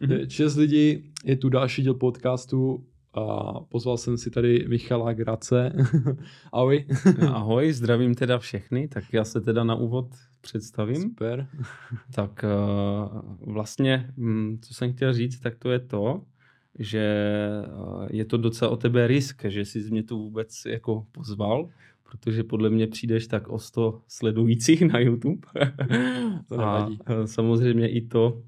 Mm-hmm. Čest lidí, je tu další díl podcastu a pozval jsem si tady Michala Grace. Ahoj. Ahoj, zdravím teda všechny, tak já se teda na úvod představím. Super. Tak uh, vlastně, hm, co jsem chtěl říct, tak to je to, že je to docela o tebe risk, že jsi mě tu vůbec jako pozval, protože podle mě přijdeš tak o 100 sledujících na YouTube. to nevadí. A samozřejmě i to,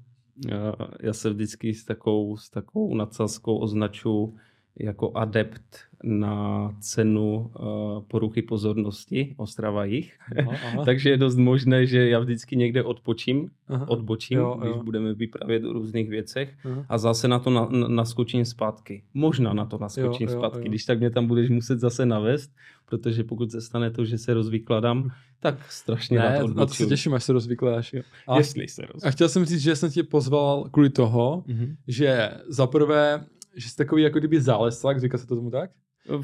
já se vždycky s takovou, s takovou nadsazkou označuji jako adept na cenu uh, poruchy pozornosti Ostrava jich. Takže je dost možné, že já vždycky někde odpočím, aha. odbočím, jo, jo. když budeme vyprávět o různých věcech aha. a zase na to na, na, naskočím zpátky. Možná na to naskočím jo, jo, zpátky, jo. když tak mě tam budeš muset zase navést, protože pokud se stane to, že se rozvykladám, tak strašně ne, na to odbočím. Na to se těším, až se rozvykládáš. A, Jestli se rozvykládáš. A chtěl jsem říct, že jsem tě pozval kvůli toho, mm-hmm. že za prvé že jsi takový jako kdyby záleslak, říká se to tomu tak?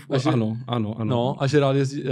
A že, ano, ano, ano. No, a že rád jezdí, uh,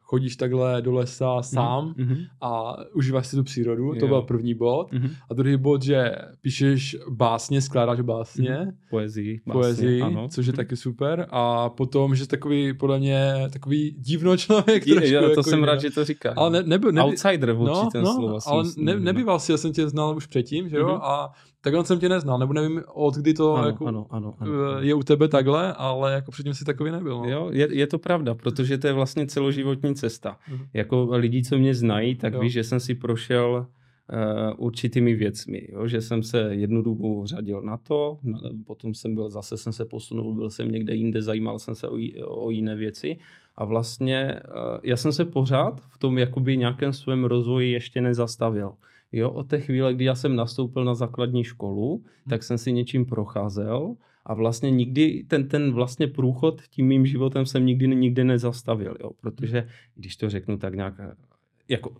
chodíš takhle do lesa sám mm-hmm. a užíváš si tu přírodu, jo. to byl první bod. Mm-hmm. A druhý bod, že píšeš básně, skládáš básně. Mm-hmm. Poezii. Básně, Poezii, ano. což je mm-hmm. taky super. A potom, že takový, podle mě, takový divno člověk. Je, trošku, jo, to jako jsem jiný. rád, že to říkáš. Ale ne, neby, neby, Outsider v no, ten no, slova. Ale ne, nebýval si, já jsem tě znal už předtím, že jo? Mm-hmm. A takhle jsem tě neznal, nebo nevím, od kdy to ano, jako, ano, ano, ano, je u tebe takhle, ale jako předtím si takový nebyl. No. Jo, je, je to pravda, protože to je vlastně celoživotní cesta. Uh-huh. Jako lidi, co mě znají, tak jo. ví, že jsem si prošel uh, určitými věcmi, jo? že jsem se jednu dobu řadil na to, na, potom jsem byl, zase jsem se posunul, byl jsem někde jinde, zajímal jsem se o, o jiné věci a vlastně uh, já jsem se pořád v tom jakoby nějakém svém rozvoji ještě nezastavil. Jo, od té chvíle, kdy já jsem nastoupil na základní školu, hmm. tak jsem si něčím procházel a vlastně nikdy ten, ten vlastně průchod tím mým životem jsem nikdy, nikdy nezastavil, jo, protože když to řeknu tak nějak, jako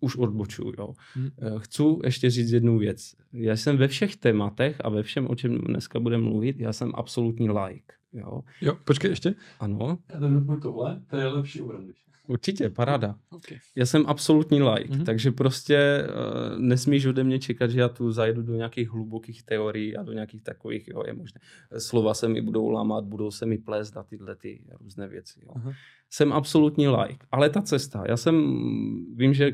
už odbočuju, jo. Hmm. Chci ještě říct jednu věc. Já jsem ve všech tématech a ve všem, o čem dneska budeme mluvit, já jsem absolutní like. Jo, jo počkej ještě. Ano. Já to tohle, to je lepší obraz. Určitě, paráda. Okay. Já jsem absolutní like, mm-hmm. takže prostě uh, nesmíš ode mě čekat, že já tu zajdu do nějakých hlubokých teorií a do nějakých takových, jo, je možné. Slova se mi budou lámat, budou se mi plést a tyhle ty různé věci. Jo. Uh-huh. Jsem absolutní like, ale ta cesta, já jsem, vím, že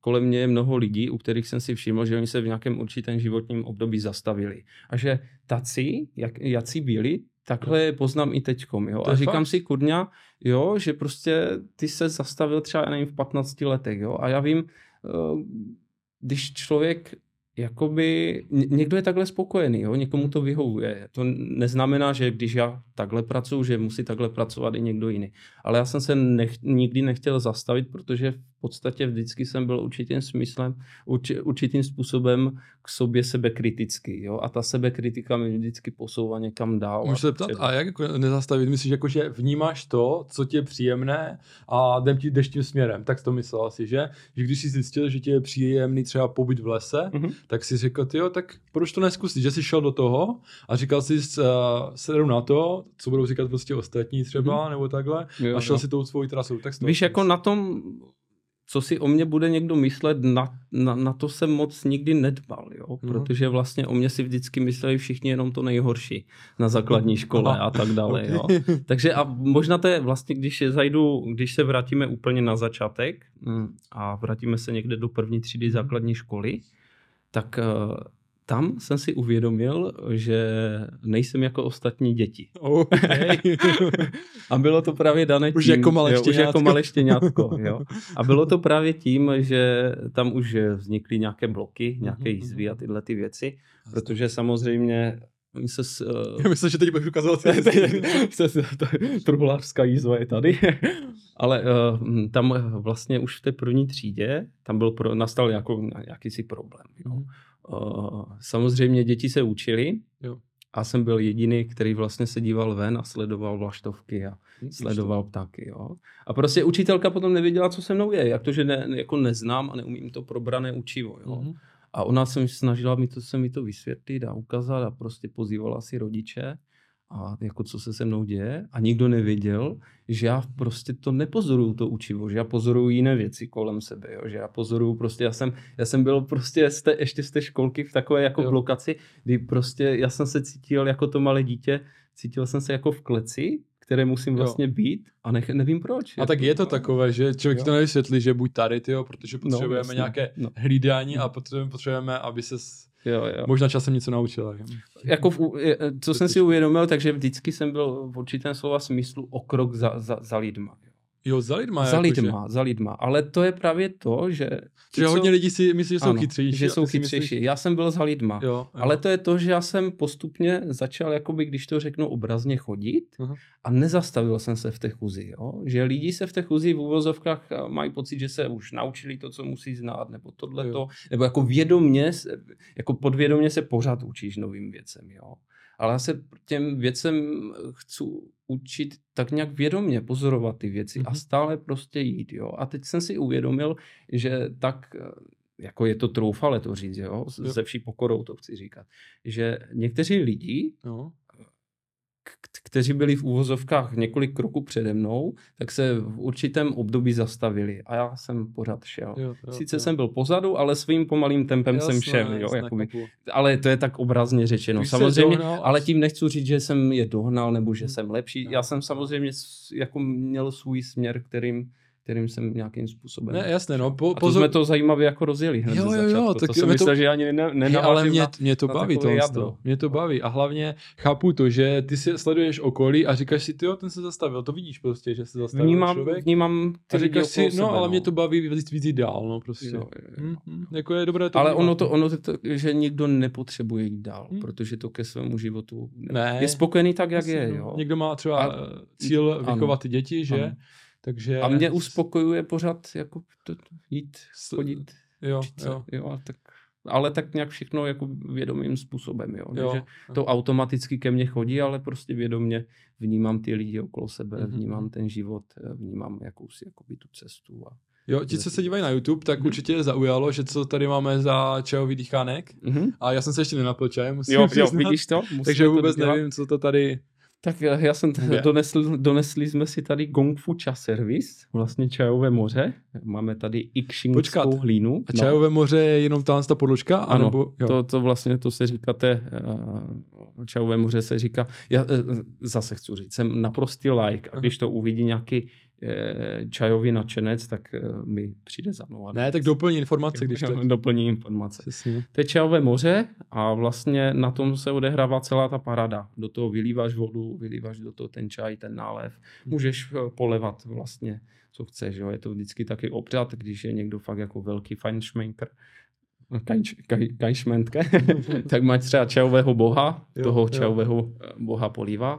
kolem mě je mnoho lidí, u kterých jsem si všiml, že oni se v nějakém určitém životním období zastavili. A že taci, jak, jací byli, Takhle je poznám i teďkom, jo. A říkám fakt? si, kurňa, jo, že prostě ty se zastavil třeba, já nevím, v 15 letech, jo. A já vím, eh, když člověk jakoby, někdo je takhle spokojený, jo? někomu to vyhovuje. To neznamená, že když já takhle pracuji, že musí takhle pracovat i někdo jiný. Ale já jsem se nech, nikdy nechtěl zastavit, protože v podstatě vždycky jsem byl určitým smyslem, urči, určitým způsobem k sobě sebekritický. Jo? A ta sebekritika mi vždycky posouvá někam dál. Můžu se ptat, a jak jako nezastavit? Myslíš, jako, že vnímáš to, co ti je příjemné a jdem ti, jdeš tím směrem. Tak to myslel asi, že? Že když jsi zjistil, že ti je příjemný třeba pobyt v lese, mm-hmm. tak si řekl, jo, tak proč to neskusit? Že jsi šel do toho a říkal jsi, uh, sedu na to, co budou říkat prostě ostatní třeba, mm-hmm. nebo takhle, jo, a šel jo. si tou svou trasou. Tak Víš, jako na tom co si o mě bude někdo myslet, na, na, na to jsem moc nikdy nedbal, jo? Mhm. protože vlastně o mě si vždycky mysleli všichni jenom to nejhorší na základní škole a tak dále. Jo? Takže a možná to je vlastně, když je zajdu, když se vrátíme úplně na začátek mm, a vrátíme se někde do první třídy základní školy, tak uh, tam jsem si uvědomil, že nejsem jako ostatní děti. Okay. a bylo to právě dané už jako malé jo, už jako malé štěňátko. Jo. A bylo to právě tím, že tam už vznikly nějaké bloky, nějaké mhm, jízvy a mhm. tyhle ty věci, protože samozřejmě Oni se s, uh... Já myslím, že teď budeš ukazovat truhlářská jízva je tady. Ale uh, tam vlastně už v té první třídě, tam byl pro, nastal jako, jakýsi problém. Jo. Mm. Uh, samozřejmě děti se učili jo. a jsem byl jediný, který vlastně se díval ven a sledoval vlaštovky a Víš sledoval ptáky. Jo. A prostě učitelka potom nevěděla, co se mnou je, jak to, že ne, jako neznám a neumím to probrané učivo. Jo. Mm-hmm. A ona se mi snažila mi to, se mi to vysvětlit a ukázat a prostě pozývala si rodiče a jako co se se mnou děje a nikdo nevěděl, že já prostě to nepozoruju to učivo, že já pozoruju jiné věci kolem sebe, jo? že já pozoruju prostě, já jsem, já jsem byl prostě z té, ještě z té školky v takové jako jo. blokaci, kdy prostě já jsem se cítil jako to malé dítě, cítil jsem se jako v kleci, které musím vlastně jo. být a ne, nevím proč. A tak je to takové, že člověk jo. to nevysvětlí, že buď tady, tyjo, protože no, potřebujeme no, nějaké no. hlídání a potřebujeme, potřebujeme, aby se Jo, jo. Možná časem něco naučila. Jako v, co jsem si uvědomil, takže vždycky jsem byl v určitém slova smyslu o krok za, za, za lidma. Jo, za lidma. Za jako lidma, že... za lidma. Ale to je právě to, že... Že hodně lidí si myslí, že jsou ano, chytřejší. že jsou chytřejší. Myslíš... Já jsem byl za lidma. Jo, jo. Ale to je to, že já jsem postupně začal, jakoby, když to řeknu obrazně, chodit uh-huh. a nezastavil jsem se v té chuzi. Jo? Že lidi se v té chuzi v úvozovkách eh, mají pocit, že se už naučili to, co musí znát, nebo tohleto, nebo jako vědomě, jako podvědomě se pořád učíš novým věcem. Jo? ale já se těm věcem chci učit tak nějak vědomě pozorovat ty věci mm-hmm. a mhm. stále prostě jít, jo. A teď jsem si uvědomil, že tak jako je to troufale to říct, jo, se vší pokorou to chci říkat, že někteří lidi no kteří byli v úvozovkách několik kroků přede mnou, tak se v určitém období zastavili a já jsem pořád šel. Jo, jo, Sice jo. jsem byl pozadu, ale svým pomalým tempem jasné, jsem šel. Jo, jakoby. Ale to je tak obrazně řečeno. Když samozřejmě, dohnal, ale tím nechci říct, že jsem je dohnal nebo že hmm. jsem lepší. Já jsem samozřejmě jako měl svůj směr, kterým kterým jsem nějakým způsobem... Ne, jasné, no. Po, a to jsme to zajímavě jako rozjeli hned jo, jo, jo, tak to jsem myslel, to... že ani ne, ne ale mě, na, mě to na baví to, to. Mě to baví a hlavně chápu to, že ty si sleduješ okolí a říkáš si, jo, ten se zastavil, to vidíš prostě, že se zastavil vnímám, člověk. Vnímám ty a říkáš si, no, sebe, ale no. mě to baví víc, víc dál, no prostě. Jo, jo, jo. Mm-hmm. Jako je dobré to Ale ono to, ono to, že nikdo nepotřebuje jít dál, hmm. protože to ke svému životu ne. je spokojený tak, jak je. Jo. Někdo má třeba cíl vychovat ty děti, že? Takže... A mě uspokojuje pořád jako jít, chodit, jo, se, jo. jo a tak, ale tak nějak všechno jako vědomým způsobem, jo. jo. to automaticky ke mně chodí, ale prostě vědomě vnímám ty lidi okolo sebe, mm-hmm. vnímám ten život, vnímám jakousi jakoby tu cestu a Jo, ti, co se dívají na YouTube, tak mm-hmm. určitě zaujalo, že co tady máme za čajový dýchánek. Mm-hmm. A já jsem se ještě nenapil čajem, musím Jo, jo vidíš to? Takže vůbec to nevím, co to tady tak já jsem t- donesl, donesli jsme si tady Gongfu Cha Service, vlastně čajové moře. Máme tady ikšingskou hlínu. A čajové no. moře je jenom ta ta podložka? Ano, anebo, jo. To, to vlastně to se říkáte, uh, čajové moře se říká, já uh, zase chci říct, jsem naprostý like a když to uvidí nějaký Eh, čajový nadšenec, tak eh, mi přijde za mnou. Ne, tak doplní informace, když to... Doplní informace. Přesně. To je čajové moře a vlastně na tom se odehrává celá ta parada. Do toho vylíváš vodu, vylíváš do toho ten čaj, ten nálev. Můžeš eh, polevat vlastně, co chceš. Jo. Je to vždycky taky obřad, když je někdo fakt jako velký fajnšmenker, kajšmentke, tak máš třeba čajového boha, jo, toho čajového boha polívá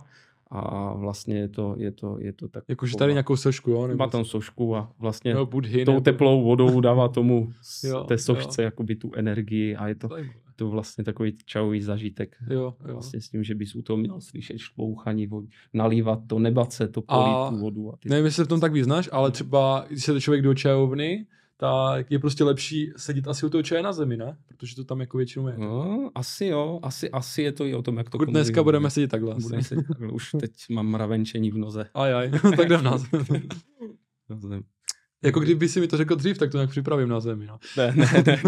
a vlastně je to, je to, je to tak. Jakože tady nějakou sošku, jo? Má tam sošku a vlastně jo, budhy, tou nebo... teplou vodou dává tomu jo, té sošce jo. jakoby tu energii a je to, to vlastně takový čajový zažitek. Jo, jo. Vlastně s tím, že bys u toho měl slyšet šlouchaní vody, nalívat to, nebat se to, polít a... tu vodu. A ty nevím, jestli v tom tak vyznáš, ale třeba, když se člověk do čajovny, tak je prostě lepší sedět asi u toho čaje na zemi, ne? Protože to tam jako většinou je. No, asi jo, asi, asi je to i o tom, jak to Pokud dneska budeme sedět takhle. Budeme sedět takhle. Už teď mám mravenčení v noze. Aj, aj, tak jdem na zem. Jako kdyby si mi to řekl dřív, tak to nějak připravím na zemi. No. Ne, ne, ne.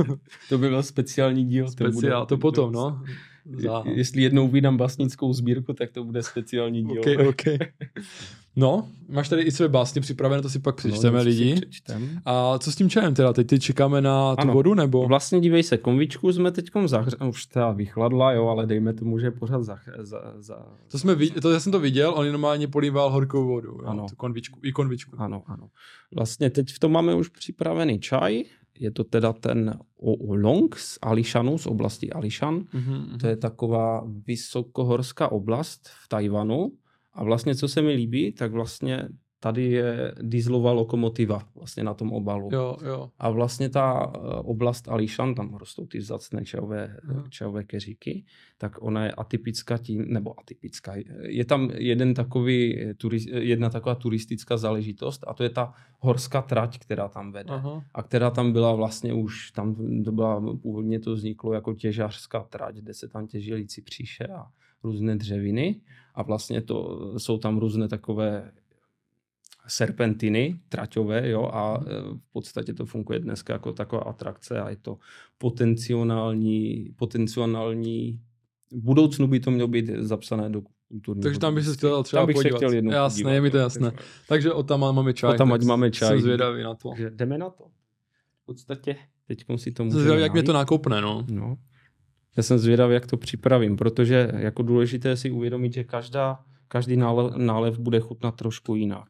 To by byl speciální díl. Speciál, to potom, no. Za... Jestli jednou vydám básnickou sbírku, tak to bude speciální díl. Okay, okay. No, máš tady i své básně připravené, to si pak no, přečteme no, lidi. Přečtem. A co s tím čajem teda? Teď ty čekáme na tu ano, vodu, nebo? Vlastně dívej se, konvičku jsme teď zahře... už ta vychladla, jo, ale dejme tomu, že pořád za, za, za... To, jsme viděli, to já jsem to viděl, on normálně políval horkou vodu, jo, ano. tu konvičku, i konvičku. Ano, ano. Vlastně teď v tom máme už připravený čaj, je to teda ten Oolong z Alishanu, z oblasti Alishan. Mm-hmm. To je taková vysokohorská oblast v Tajvanu. A vlastně, co se mi líbí, tak vlastně tady je dieselová lokomotiva vlastně na tom obalu. Jo, jo. A vlastně ta eh, oblast Ališan, tam rostou ty vzácné čajové, čajové keříky, tak ona je atypická tím, nebo atypická. Je tam jeden takový, jedna taková turistická záležitost a to je ta horská trať, která tam vede. Aha. A která tam byla vlastně už, tam to byla, původně to vzniklo jako těžářská trať, kde se tam těžili cipříše a různé dřeviny a vlastně to jsou tam různé takové serpentiny traťové jo, a e, v podstatě to funguje dneska jako taková atrakce a je to potenciální, potenciální v budoucnu by to mělo být zapsané do kulturního. Takže tam bych se chtěl třeba tam bych podívat. Se chtěl jednou jasné, podívat, je mi to jasné. Takže o tam máme čaj. O tam máme čaj. Jsem zvědavý na to. Takže jdeme na to. V podstatě teď si to můžeme Zvědavý, jak mě to nakoupne, no. no. Já jsem zvědavý, jak to připravím, protože jako důležité si uvědomit, že každá, každý nálev, nálev bude chutnat trošku jinak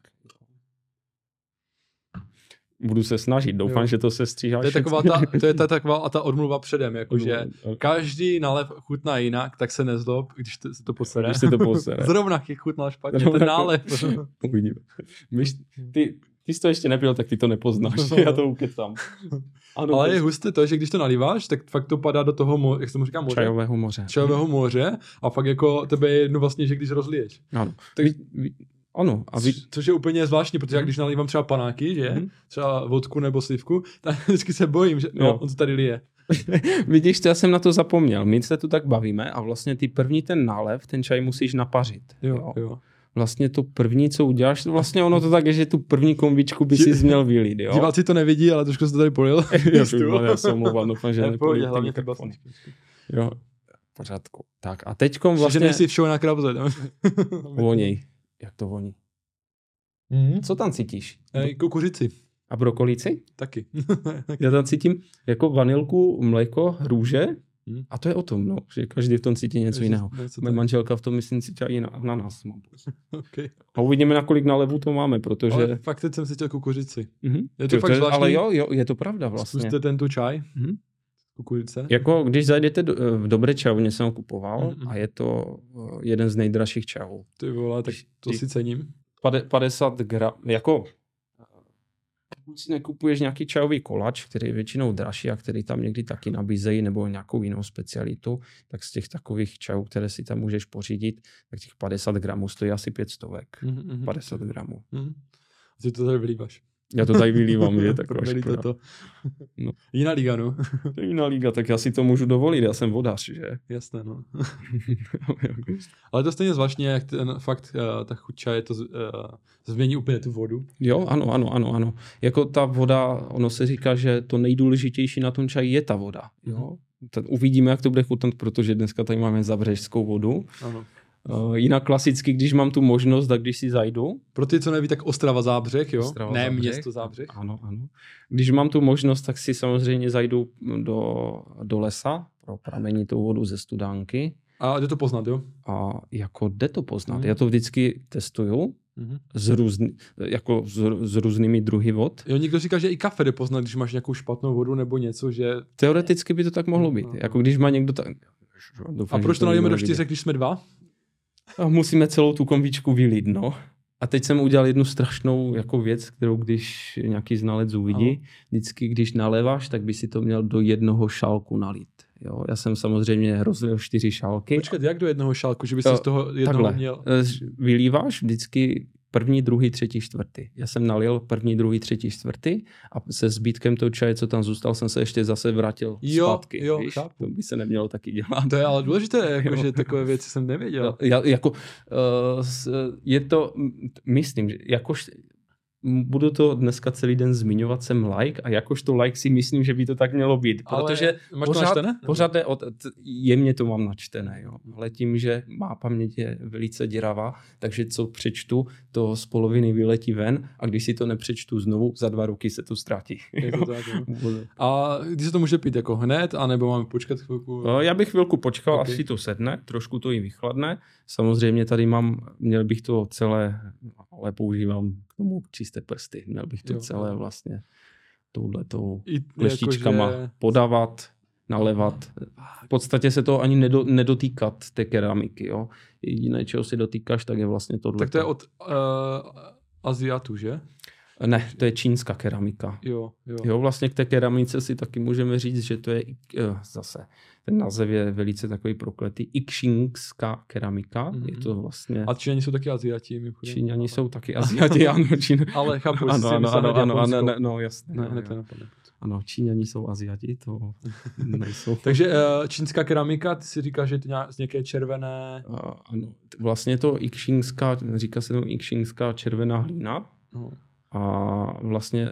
budu se snažit, doufám, jo. že to se stříhá. To je taková ta, to je ta taková a ta odmluva předem, jakože každý nálev chutná jinak, tak se nezlob, když to, se to posere. Když se to posere. Zrovna chutnal špatně, Zrovna ten nálev. Uvidíme. ty, ty jsi to ještě nepil, tak ty to nepoznáš, no. já to ukecám. Ano, Ale je husté to, že když to nalíváš, tak fakt to padá do toho, mo- jak se mu říká, moře. Čajového moře. Čajového moře a fakt jako tebe je jedno vlastně, že když rozliješ. Ano. Tak, ano. A vy... Což je úplně zvláštní, protože já když nalívám třeba panáky, že, mm. třeba vodku nebo slivku, tak vždycky se bojím, že no, on to tady lije. Vidíš, já jsem na to zapomněl. My se tu tak bavíme a vlastně ty první ten nálev, ten čaj musíš napařit. Jo, jo. jo. Vlastně to první, co uděláš, vlastně ono to tak je, že tu první kombičku by si měl vylít, jo? Diváci to nevidí, ale trošku se to tady polil. jo, já jsem omlouval, doufám, že nepolil. Hlavně Jo, pořádku. Tak a teďkom vlastně... Že nejsi všeho na krabze. Voněj. Jak to voní? Mm-hmm. Co tam cítíš? E, kukuřici. A brokolíci? Taky. Já tam cítím jako vanilku, mléko, růže hmm. a to je o tom, no, že každý v tom cítí něco jiného. Moje manželka v tom myslím cítí i na, na nás. okay. A uvidíme, na kolik nalevu to máme, protože... Ale fakt teď jsem cítil kukuřici. Mm-hmm. Je to jo, fakt to je, zvláštní. Ale jo, jo, je to pravda vlastně. Zkuste ten tu čaj. Mm-hmm kukuřice? Jako když zajdete do, v dobré čajovně, jsem ho kupoval mm-hmm. a je to eh, jeden z nejdražších čajů. Ty vole, tak to Ty, si cením. 50 gram, jako pokud si nekupuješ nějaký čajový kolač, který je většinou dražší a který tam někdy taky nabízejí, nebo nějakou jinou specialitu, tak z těch takových čajů, které si tam můžeš pořídit, tak těch 50 gramů stojí asi 500. Mm-hmm. 50 gramů. Mm-hmm. Ty to tady vylíváš. Já to tady vylívám, že? Tak to, to. No. Jiná liga, no. Jiná liga, tak já si to můžu dovolit, já jsem vodař, že? Jasné, no. Ale to stejně zvláštně, jak ten fakt, uh, ta chuť čaje to uh, změní úplně tu vodu. Jo, ano, ano, ano, ano. Jako ta voda, ono se říká, že to nejdůležitější na tom čaji je ta voda, jo. Ten, uvidíme, jak to bude chutnat, protože dneska tady máme zabřežskou vodu. Ano. Uh, jinak klasicky, když mám tu možnost, tak když si zajdu. Pro ty, co neví, tak Ostrava Zábřeh, jo? Ostrava ne Zábřeh. město Zábřeh. Ano, ano. Když mám tu možnost, tak si samozřejmě zajdu do, do lesa pro pramení tou vodu ze studánky. A jde to poznat, jo? A jako jde to poznat. Mm. Já to vždycky testuju mm. s, různy, jako s, s různými druhy vod. Jo, někdo říká, že i kafe jde poznat, když máš nějakou špatnou vodu nebo něco, že... Teoreticky by to tak mohlo být. No, jako když má někdo tak... Doufám, a proč to nalijeme do čtyřek, když jsme dva? A musíme celou tu konvičku vylít, no. A teď jsem udělal jednu strašnou jako věc, kterou když nějaký znalec uvidí, Aha. vždycky když naléváš, tak by si to měl do jednoho šálku nalít. Jo, já jsem samozřejmě rozlil čtyři šálky. Počkat, jak do jednoho šálku, že by si z toho jednoho Takhle. měl? Vylíváš vždycky první, druhý, třetí, čtvrtý. Já jsem nalil první, druhý, třetí, čtvrtý a se zbytkem toho čaje, co tam zůstal, jsem se ještě zase vrátil jo, zpátky. Jo, víš? To by se nemělo taky dělat. To je ale důležité, jako, že takové věci jsem nevěděl. Já, jako, uh, je to, myslím, že jakož budu to dneska celý den zmiňovat, jsem like a jakožto like si myslím, že by to tak mělo být, protože máš pořád, to pořád je, od, jemně to mám načtené, jo. ale tím, že má paměť je velice děravá, takže co přečtu, to z poloviny vyletí ven a když si to nepřečtu znovu, za dva roky se to ztratí. To tak, a když se to může pít jako hned, anebo máme počkat chvilku? No, já bych chvilku počkal, okay. až si to sedne, trošku to i vychladne. Samozřejmě tady mám, měl bych to celé, ale používám k tomu čisté prsty. Měl bych to jo, celé vlastně touhletou kleštičkama jako, že... podávat, nalevat. V podstatě se to ani nedo, nedotýkat té keramiky. Jo. Jediné, čeho si dotýkáš, tak je vlastně tohle. Tak to je od uh, Aziatu, že? Ne, to je čínská keramika. Jo, jo. Jo, vlastně k té keramice si taky můžeme říct, že to je uh, zase, ten název je velice takový prokletý, ikšingská keramika. Mm-hmm. Je to vlastně... A Číňani jsou taky Aziati. Číňani jsou taky Aziati, ano. Čín... Ale chápu, ano, ano, ano, ano, ano, ne, no jasně. Ne, ne, napadne. Ano, Číňani jsou Aziati, to nejsou. Takže uh, čínská keramika, ty si říkáš, že je to nějak, z nějaké červené... Ano, vlastně to ikšingská, říká se to ikšingská červená hlína. No. A vlastně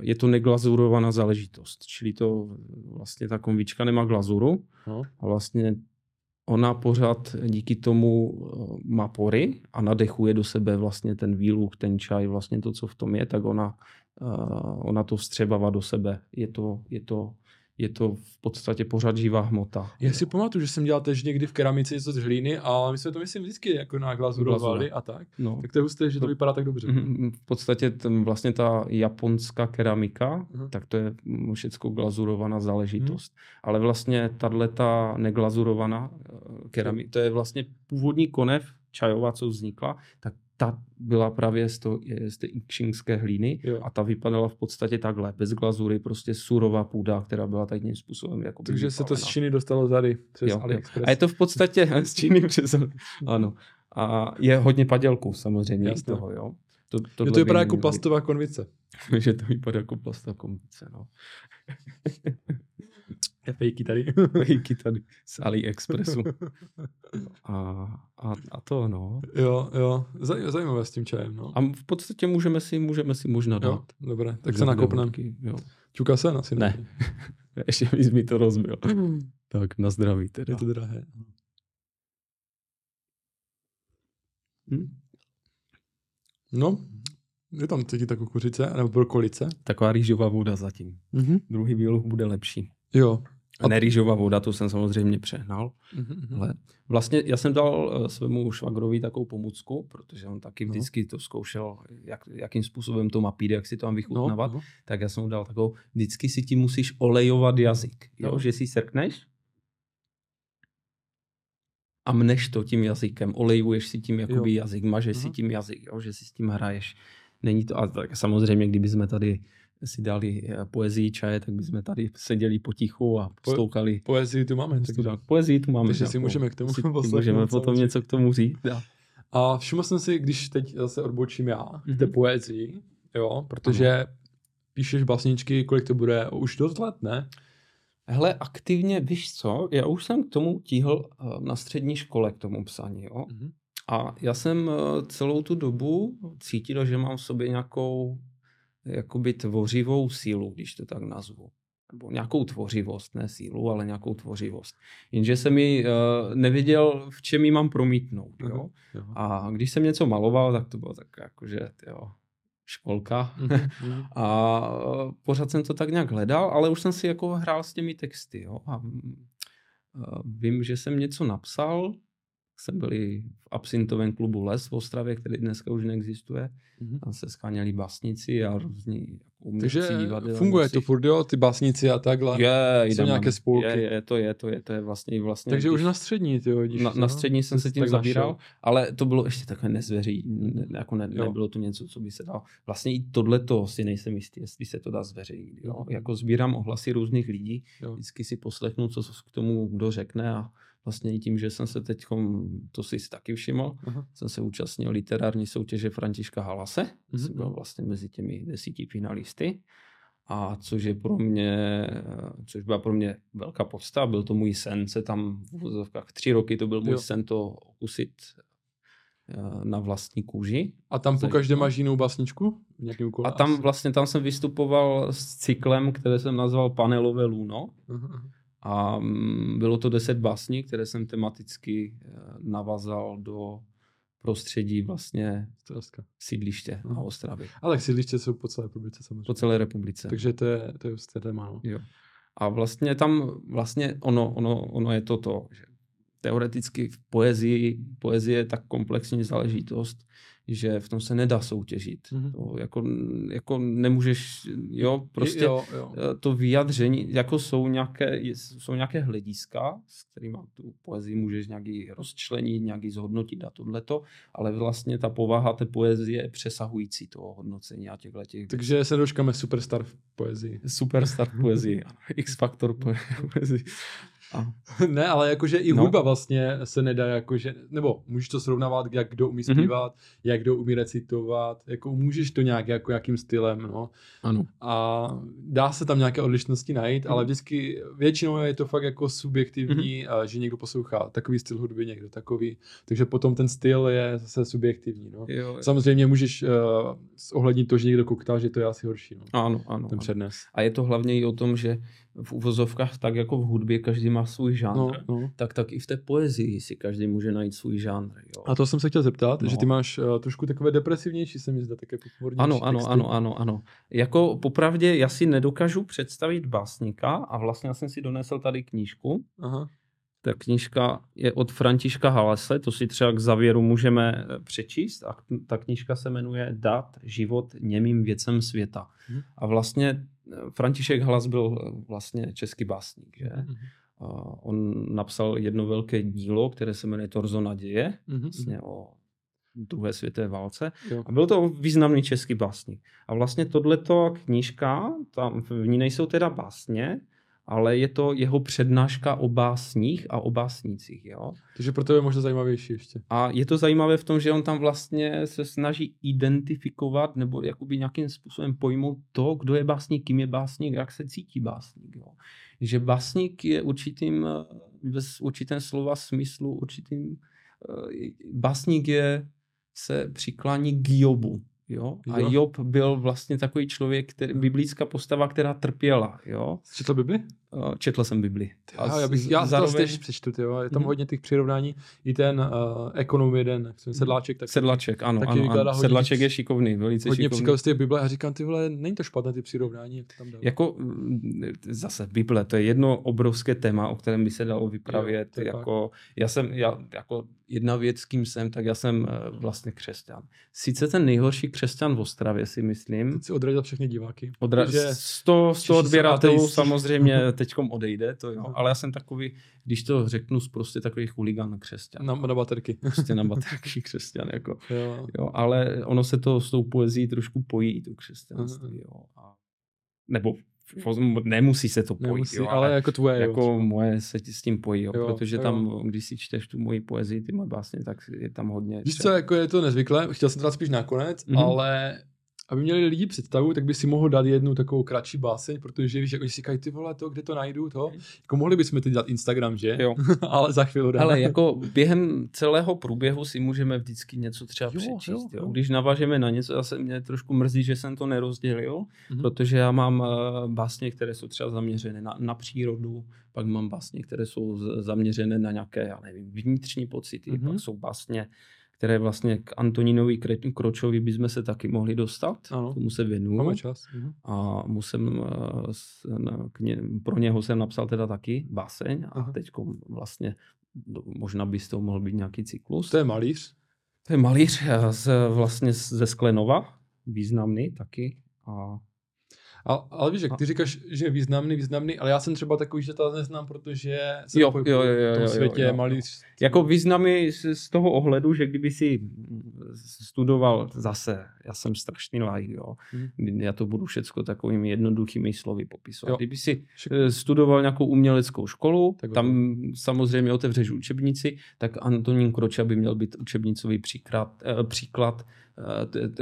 je to neglazurovaná záležitost, čili to vlastně ta konvička nemá glazuru no. a vlastně ona pořád díky tomu eh, má pory a nadechuje do sebe vlastně ten výluch, ten čaj, vlastně to, co v tom je, tak ona, uh, ona to vstřebává do sebe. Je to, je to je to v podstatě pořád živá hmota. Já si pamatuju, že jsem dělal tež někdy v keramice něco z hlíny, ale my jsme to myslím vždycky jako naglazurovali a tak. No. Tak to je husté, že to vypadá tak dobře. Mm-hmm. V podstatě ten, vlastně ta japonská keramika, uh-huh. tak to je všechno glazurovaná záležitost. Uh-huh. Ale vlastně tahle ta neglazurovaná eh, keramika, to je vlastně původní konev čajová, co vznikla, tak ta byla právě z, to, z té ikšingské hlíny jo. a ta vypadala v podstatě takhle, bez glazury, prostě surová půda, která byla takým způsobem jako Takže se to z Číny dostalo tady přes jo, AliExpress. A je to v podstatě z Číny přes ano. A je hodně padělků samozřejmě Jasně. z toho, jo. To, to, to vypadá jako plastová konvice. že to vypadá jako plastová konvice, no. Fejky tady. Fejky tady z AliExpressu. A, a, a to, no. Jo, jo. Zaj, zajímavé s tím čajem, no. A v podstatě můžeme si, můžeme si možná dát. Jo, dobré, tak se nakopneme. Jo. Čuka se asi ne. ne. Ještě bys mi to rozbil. tak na zdraví tedy. Je to drahé. Hm? No, je tam cítit ta kukuřice, nebo brokolice. Taková rýžová voda zatím. Mm-hmm. Druhý výluch bude lepší. Jo. A ne rýžová voda, to jsem samozřejmě přehnal. Mm-hmm. Ale vlastně já jsem dal uh, svému švagrovi takovou pomůcku, protože on taky no. vždycky to zkoušel, jak, jakým způsobem to má pít, jak si to mám vychutnávat. No, no. Tak já jsem mu dal takovou, vždycky si ti musíš olejovat jazyk. Jo? No. Že si srkneš a mneš to tím jazykem, olejuješ si tím jakoby jo. jazyk, mažeš si tím jazyk, jo? že si s tím hraješ. Není to, a tak samozřejmě, kdyby jsme tady si dali eh, poezii čaje, tak bychom tady seděli potichu a stoukali. Po, poezii tu máme. Takže, poezii tu máme. Takže si můžeme k tomu si, Můžeme potom něco k tomu říct. Ja. A všiml jsem si, když teď zase odbočím já mm-hmm. k té mhm. poezii, jo, protože ano. píšeš básničky, kolik to bude, už dost let, ne? Hele, aktivně, víš co, já už jsem k tomu tíhl eh, na střední škole, k tomu psaní, jo. Mm-hmm. A já jsem eh, celou tu dobu cítil, že mám v sobě nějakou jakoby tvořivou sílu, když to tak nazvu. Nebo nějakou tvořivost, ne sílu, ale nějakou tvořivost. Jenže jsem mi uh, nevěděl, v čem ji mám promítnout. Jo? A když jsem něco maloval, tak to bylo tak jakože, jo, školka. Mm-hmm. a uh, pořád jsem to tak nějak hledal, ale už jsem si jako hrál s těmi texty. Jo? A uh, vím, že jsem něco napsal, jsem byli v absintovém klubu Les v Ostravě, který dneska už neexistuje. Mm-hmm. Tam se skáněli basnici a různí umělci, Takže divadel, funguje to furt, jo, ty basnici a takhle. Je, Jsou nějaké spolky. Je, je, to je, to je, to je vlastně, vlastně Takže už na střední, ty vidíš. Na, na střední jsem se tím zabíral, ale to bylo ještě takové nezveří, ne, jako ne, nebylo to něco, co by se dalo. Vlastně i tohle si nejsem jistý, jestli se to dá zveřejnit. Jo. Mm-hmm. Jako sbírám ohlasy různých lidí, jo. vždycky si poslechnu, co k tomu kdo řekne a vlastně i tím, že jsem se teď, to si taky všiml, uh-huh. jsem se účastnil literární soutěže Františka Halase, uh-huh. jsem byl vlastně mezi těmi desíti finalisty. A což je pro mě, což byla pro mě velká podsta, byl to můj sen se tam v vozovkách tři roky, to byl můj jo. sen to okusit eh, na vlastní kůži. A tam po každé máš jinou basničku? A tam vlastně, tam jsem vystupoval s cyklem, který jsem nazval Panelové luno. Uh-huh. A mm, bylo to deset básní, které jsem tematicky eh, navazal do prostředí vlastně Strazka. sídliště na Ostravě. Ale sídliště jsou po celé republice samozřejmě. Po celé republice. Takže to je, to je téma. No. Jo. A vlastně tam, vlastně ono, ono, ono je to to, že teoreticky v poezii, poezie je tak komplexní záležitost, že v tom se nedá soutěžit. Mm-hmm. To jako, jako nemůžeš, jo, prostě jo, jo. Eh, to vyjadření, jako jsou nějaké, jsou nějaké hlediska, s kterými tu poezii můžeš nějaký rozčlenit, nějaký zhodnotit a tohleto, ale vlastně ta povaha té poezie je přesahující toho hodnocení a těchto těch. Takže se dočkáme superstar v poezii. Superstar v poezii, X-faktor poezii. A... ne, ale jakože i no. hudba vlastně se nedá jakože, nebo můžeš to srovnávat, jak kdo umí mhm. zpívat, mm-hmm. jak kdo umí recitovat, jako můžeš to nějak jako jakým stylem, no. Ano. A dá se tam nějaké odlišnosti najít, mm-hmm. ale vždycky, většinou je to fakt jako subjektivní, mm-hmm. že někdo poslouchá takový styl hudby, někdo takový, takže potom ten styl je zase subjektivní, no. Jo. Samozřejmě můžeš uh, ohlednit to, že někdo koktá, že to je asi horší, no. Ano, ano. Ten přednes. A je to hlavně i o tom, že v uvozovkách, tak jako v hudbě každý má svůj žánr, no, no. tak tak i v té poezii si každý může najít svůj žánr. Jo. A to jsem se chtěl zeptat, no. že ty máš uh, trošku takové depresivnější, se mi zdá, také pochmurnější Ano, ano, ano, ano, ano. Jako popravdě já si nedokážu představit básníka a vlastně já jsem si donesl tady knížku. Aha. Ta knížka je od Františka Halase, to si třeba k závěru můžeme eh, přečíst. A ta knížka se jmenuje Dat život němým věcem světa. Hmm. A vlastně František Hlas byl eh, vlastně český básník, že? Mm-hmm. On napsal jedno velké dílo, které se jmenuje Torzo naděje, mm-hmm. vlastně o druhé světové válce. Jo. A byl to významný český básník. A vlastně tohleto knížka, tam v ní nejsou teda básně, ale je to jeho přednáška o básních a o básnících. Jo? Takže pro tebe je možná zajímavější ještě. A je to zajímavé v tom, že on tam vlastně se snaží identifikovat nebo jakoby nějakým způsobem pojmout to, kdo je básník, kým je básník, jak se cítí básník. Jo? Že básník je určitým, bez určitém slova smyslu, určitým, eh, básník je, se přiklání k Jobu. Jo? A jo. Job byl vlastně takový člověk, který, biblická postava, která trpěla. Jo? Četl Bibli? Uh, četl jsem Bibli. A já, bych, já zároveň... to přečtu, tyjo. je tam mm-hmm. hodně těch přirovnání. I ten uh, ekonom jeden, Sedláček. Tak Sedláček, ano, taky ano, ano. Sedláček je šikovný, velice hodně šikovný. Hodně z té Bible a říkám, ty vole, není to špatné ty přirovnání, jak to tam. Jako zase Bible, to je jedno obrovské téma, o kterém by se dalo vypravět. Jo, jako, já jsem, já, jako jedna věc, s kým jsem, tak já jsem eh, vlastně křesťan. Sice ten nejhorší křesťan v Ostravě, si myslím. Teď si odradil všechny diváky. Odra- že 100, 100 odběratelů samozřejmě teďkom odejde, to jo. Ale já jsem takový, když to řeknu, prostě takový chuligán křesťan. Na, na baterky. Prostě na baterky křesťan, jako. Jo. jo. ale ono se to s tou poezí trošku pojí, to křesťanství, jo. A, nebo nemusí se to pojít, nemusí, jo, ale, ale jako tvoje, jako jo, moje se s tím pojí, jo, jo, protože jo. tam, když si čteš tu moji poezii, ty moje básně, tak je tam hodně. Víš co, jako je to nezvyklé, chtěl jsem to spíš nakonec, mm-hmm. ale aby měli lidi představu, tak by si mohl dát jednu takovou kratší báseň, protože víš, jako si říkají, ty vole, to, kde to najdu, to. Jako mohli bychom teď dát Instagram, že? Jo. Ale za chvíli dáme. Ale jako během celého průběhu si můžeme vždycky něco třeba jo, přečíst. Jo, jo. Když navážeme na něco, zase mě trošku mrzí, že jsem to nerozdělil, mm-hmm. protože já mám uh, básně, které jsou třeba zaměřené na, na přírodu, pak mám básně, které jsou zaměřené na nějaké, já nevím, vnitřní pocity, mm-hmm. pak jsou básně které vlastně k Antoninovi Kročovi bychom se taky mohli dostat. Ano. Tomu se věnuju. Máme čas. A musím, eh, k ně, pro něho jsem napsal teda taky báseň a teď vlastně možná by z toho mohl být nějaký cyklus. To je malíř? To je malíř eh, z, vlastně ze Sklenova, významný taky. A a, ale víš, jak ty říkáš, že je významný, významný, ale já jsem třeba takový, že to neznám, protože jsem jo, jo, jo, jo, v tom světě jo, jo. malý... Jako významný z toho ohledu, že kdyby si studoval zase, já jsem strašný like, jo. Hmm. Já to budu všecko takovými jednoduchými slovy popisovat. Jo. Kdyby si Všechno. studoval nějakou uměleckou školu, tak tam to. samozřejmě otevřeš učebnici, tak Antonín Kroča by měl být učebnicový příklad, eh, příklad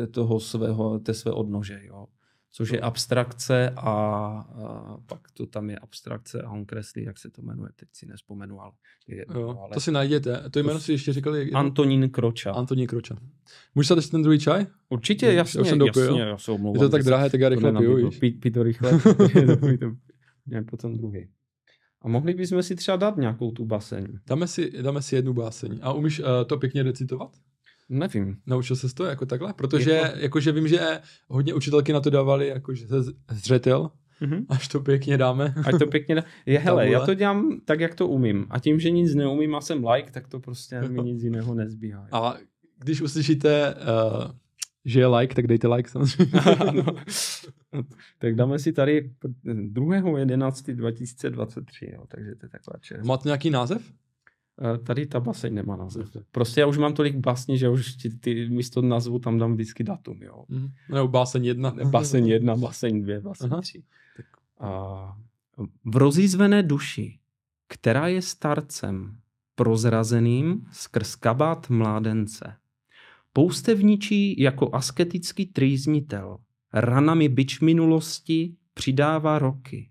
eh, toho svého, té své odnože, jo což je abstrakce a, a pak to tam je abstrakce a on kreslí, jak se to jmenuje, teď si nespomenu, ale... Je, jo, ale to si najděte, to jméno to si ještě říkali... Antonín Kroča. Antonín Kroča. Můžeš se ten druhý čaj? Určitě, jasně, já jsem dopil, jasně, já se omlouvám. Je to tak drahé, tak já rychle piju, Pít, pít to rychle, ne, potom druhý. A mohli bychom si třeba dát nějakou tu baseň. Dáme si, dáme si jednu báseň. A umíš uh, to pěkně recitovat? Nevím. Naučil se to jako takhle? Protože jako... jakože vím, že hodně učitelky na to dávali jakože zřetel, mm-hmm. až to pěkně dáme. Ať to pěkně dáme. Je, hele, já to dělám tak, jak to umím. A tím, že nic neumím a jsem like, tak to prostě mi nic jiného nezbývá. A když uslyšíte, uh, že je like, tak dejte like samozřejmě. tak dáme si tady 2.11.2023, jo, takže to je taková čest. Máte nějaký název? Eh, tady ta baseň nemá název. Prostě já už mám tolik básní, že už ty, ty místo názvu tam dám vždycky datum, jo. Mm. Nebo báseň jedna. Báseň jedna, báseň dvě, báseň Aha. tři. Tak. A v rozjízvené duši, která je starcem, prozrazeným skrz kabát mládence, poustevničí jako asketický trýznitel, ranami byč minulosti přidává roky.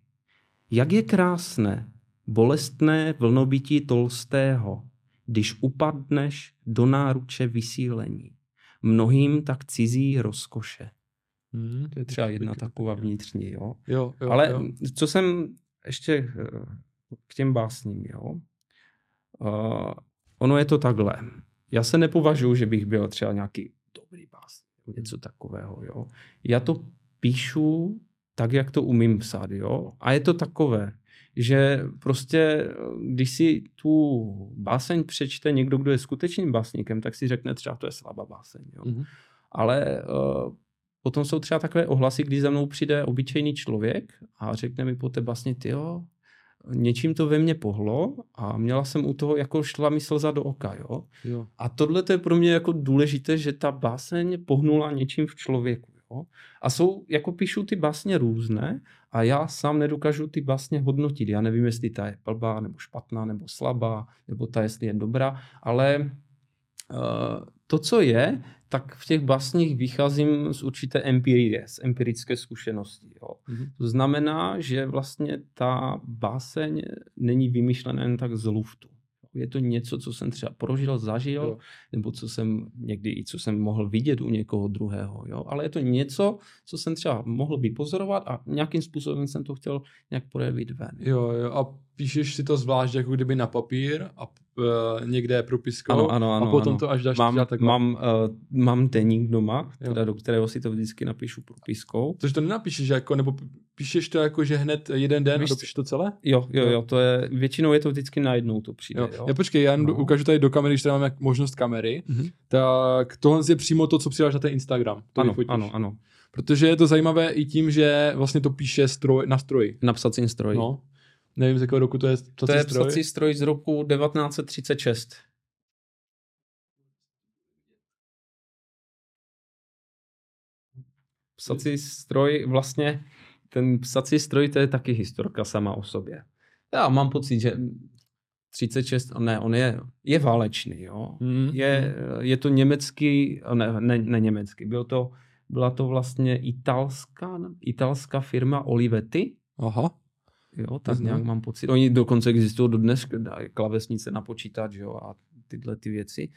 Jak je krásné, bolestné vlnobytí Tolstého, když upadneš do náruče vysílení. Mnohým tak cizí rozkoše. Hmm, to je třeba jedna taková vnitřní, jo. jo, jo Ale jo. co jsem ještě eh, k těm básním, jo. Uh, ono je to takhle. Já se nepovažuji, že bych byl třeba nějaký dobrý básník, něco takového, jo. Já to píšu tak, jak to umím psát, jo. A je to takové, že prostě, když si tu báseň přečte někdo, kdo je skutečným básníkem, tak si řekne třeba, to je slabá báseň. Jo. Mm-hmm. Ale uh, potom jsou třeba takové ohlasy, kdy za mnou přijde obyčejný člověk a řekne mi po té básni, ty jo, něčím to ve mně pohlo a měla jsem u toho, jako šla mi slza do oka, jo. jo. A tohle to je pro mě jako důležité, že ta báseň pohnula něčím v člověku. Jo? A jsou, jako píšu ty básně různé a já sám nedokážu ty básně hodnotit. Já nevím, jestli ta je blbá, nebo špatná, nebo slabá, nebo ta jestli je dobrá, ale uh, to, co je, tak v těch básních vycházím z určité empirie, z empirické zkušenosti. Jo. Mm-hmm. To znamená, že vlastně ta báseň není vymyšlená jen tak z luftu je to něco, co jsem třeba prožil, zažil, jo. nebo co jsem někdy i co jsem mohl vidět u někoho druhého. Jo? Ale je to něco, co jsem třeba mohl vypozorovat a nějakým způsobem jsem to chtěl nějak projevit ven. Jo, jo. A píšeš si to zvlášť jako kdyby na papír a uh, někde propiskou ano, ano, ano, a potom ano. to až dáš mám, tak mám, uh, mám deník doma, teda do kterého si to vždycky napíšu propiskou. Což to nenapíšeš jako, nebo píšeš to jako, že hned jeden den Víš, a dopíš to celé? Jo, jo, jo, to je, většinou je to vždycky najednou to přijde. Jo. Jo. Já počkej, já no. ukážu tady do kamery, když tady mám možnost kamery, mm-hmm. tak tohle je přímo to, co přidáš na ten Instagram. To ano, ano, ano. Protože je to zajímavé i tím, že vlastně to píše stroj, na stroji. Na psacím stroji. No. Nevím, z jakého roku to je psací To je stroj. psací stroj z roku 1936. Psací stroj vlastně, ten psací stroj to je taky historka sama o sobě. Já mám pocit, že 36, ne, on je, je válečný, jo. Mm. Je, je to německý, ne, ne, ne německý, byl to, byla to vlastně italská, italská firma Olivetti. Aha. Jo, tak mm nějak mám pocit. Oni dokonce existují do dnes klavesnice na počítač jo, a tyhle ty věci.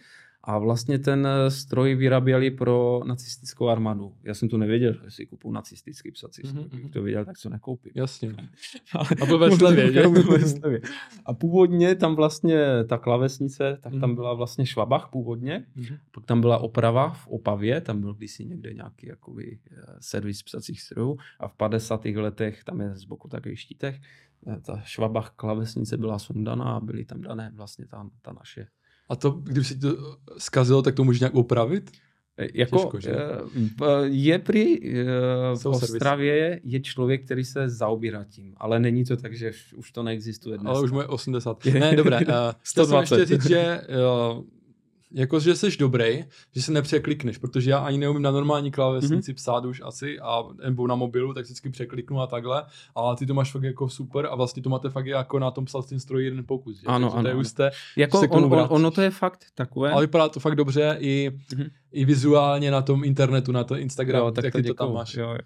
A vlastně ten eh, stroj vyráběli pro nacistickou armádu. Já jsem to nevěděl, že si kupu nacistický psací stroj. Mm-hmm. to věděl, tak se nekoupím. Jasně. a byl ve slevě, A původně tam vlastně ta klavesnice, tak tam mhm. byla vlastně Švabach původně. Mm-hmm. Pak tam byla oprava v Opavě, tam byl kdysi někde nějaký jakoby, eh, servis psacích strojů. A v 50. letech, tam je z boku takový štítech, eh, ta Švabach klavesnice byla sundaná a byly tam dané vlastně ta, ta naše a to, kdyby se to zkazilo, tak to může nějak opravit? E, jako Těžko, že? E, je při v Ostravě je člověk, který se zaobírá tím, ale není to tak, že už to neexistuje dnes. Ale už moje 80. ne, dobré. Uh, 120. Chtěl jsem ještě říct, že uh, jako, že jsi dobrý, že se nepřeklikneš, protože já ani neumím na normální klávesnici mm-hmm. psát už asi, a, nebo na mobilu, tak vždycky překliknu a takhle, ale ty to máš fakt jako super a vlastně to máte fakt jako na tom psacím stroji jeden pokus. Že? Ano, ano. Už jste, jako on, on, ono to je fakt takové. Ale vypadá to fakt dobře i, mm-hmm. i vizuálně na tom internetu, na to Instagramu, jo, tak jak to ty to tam máš. Jo, jo.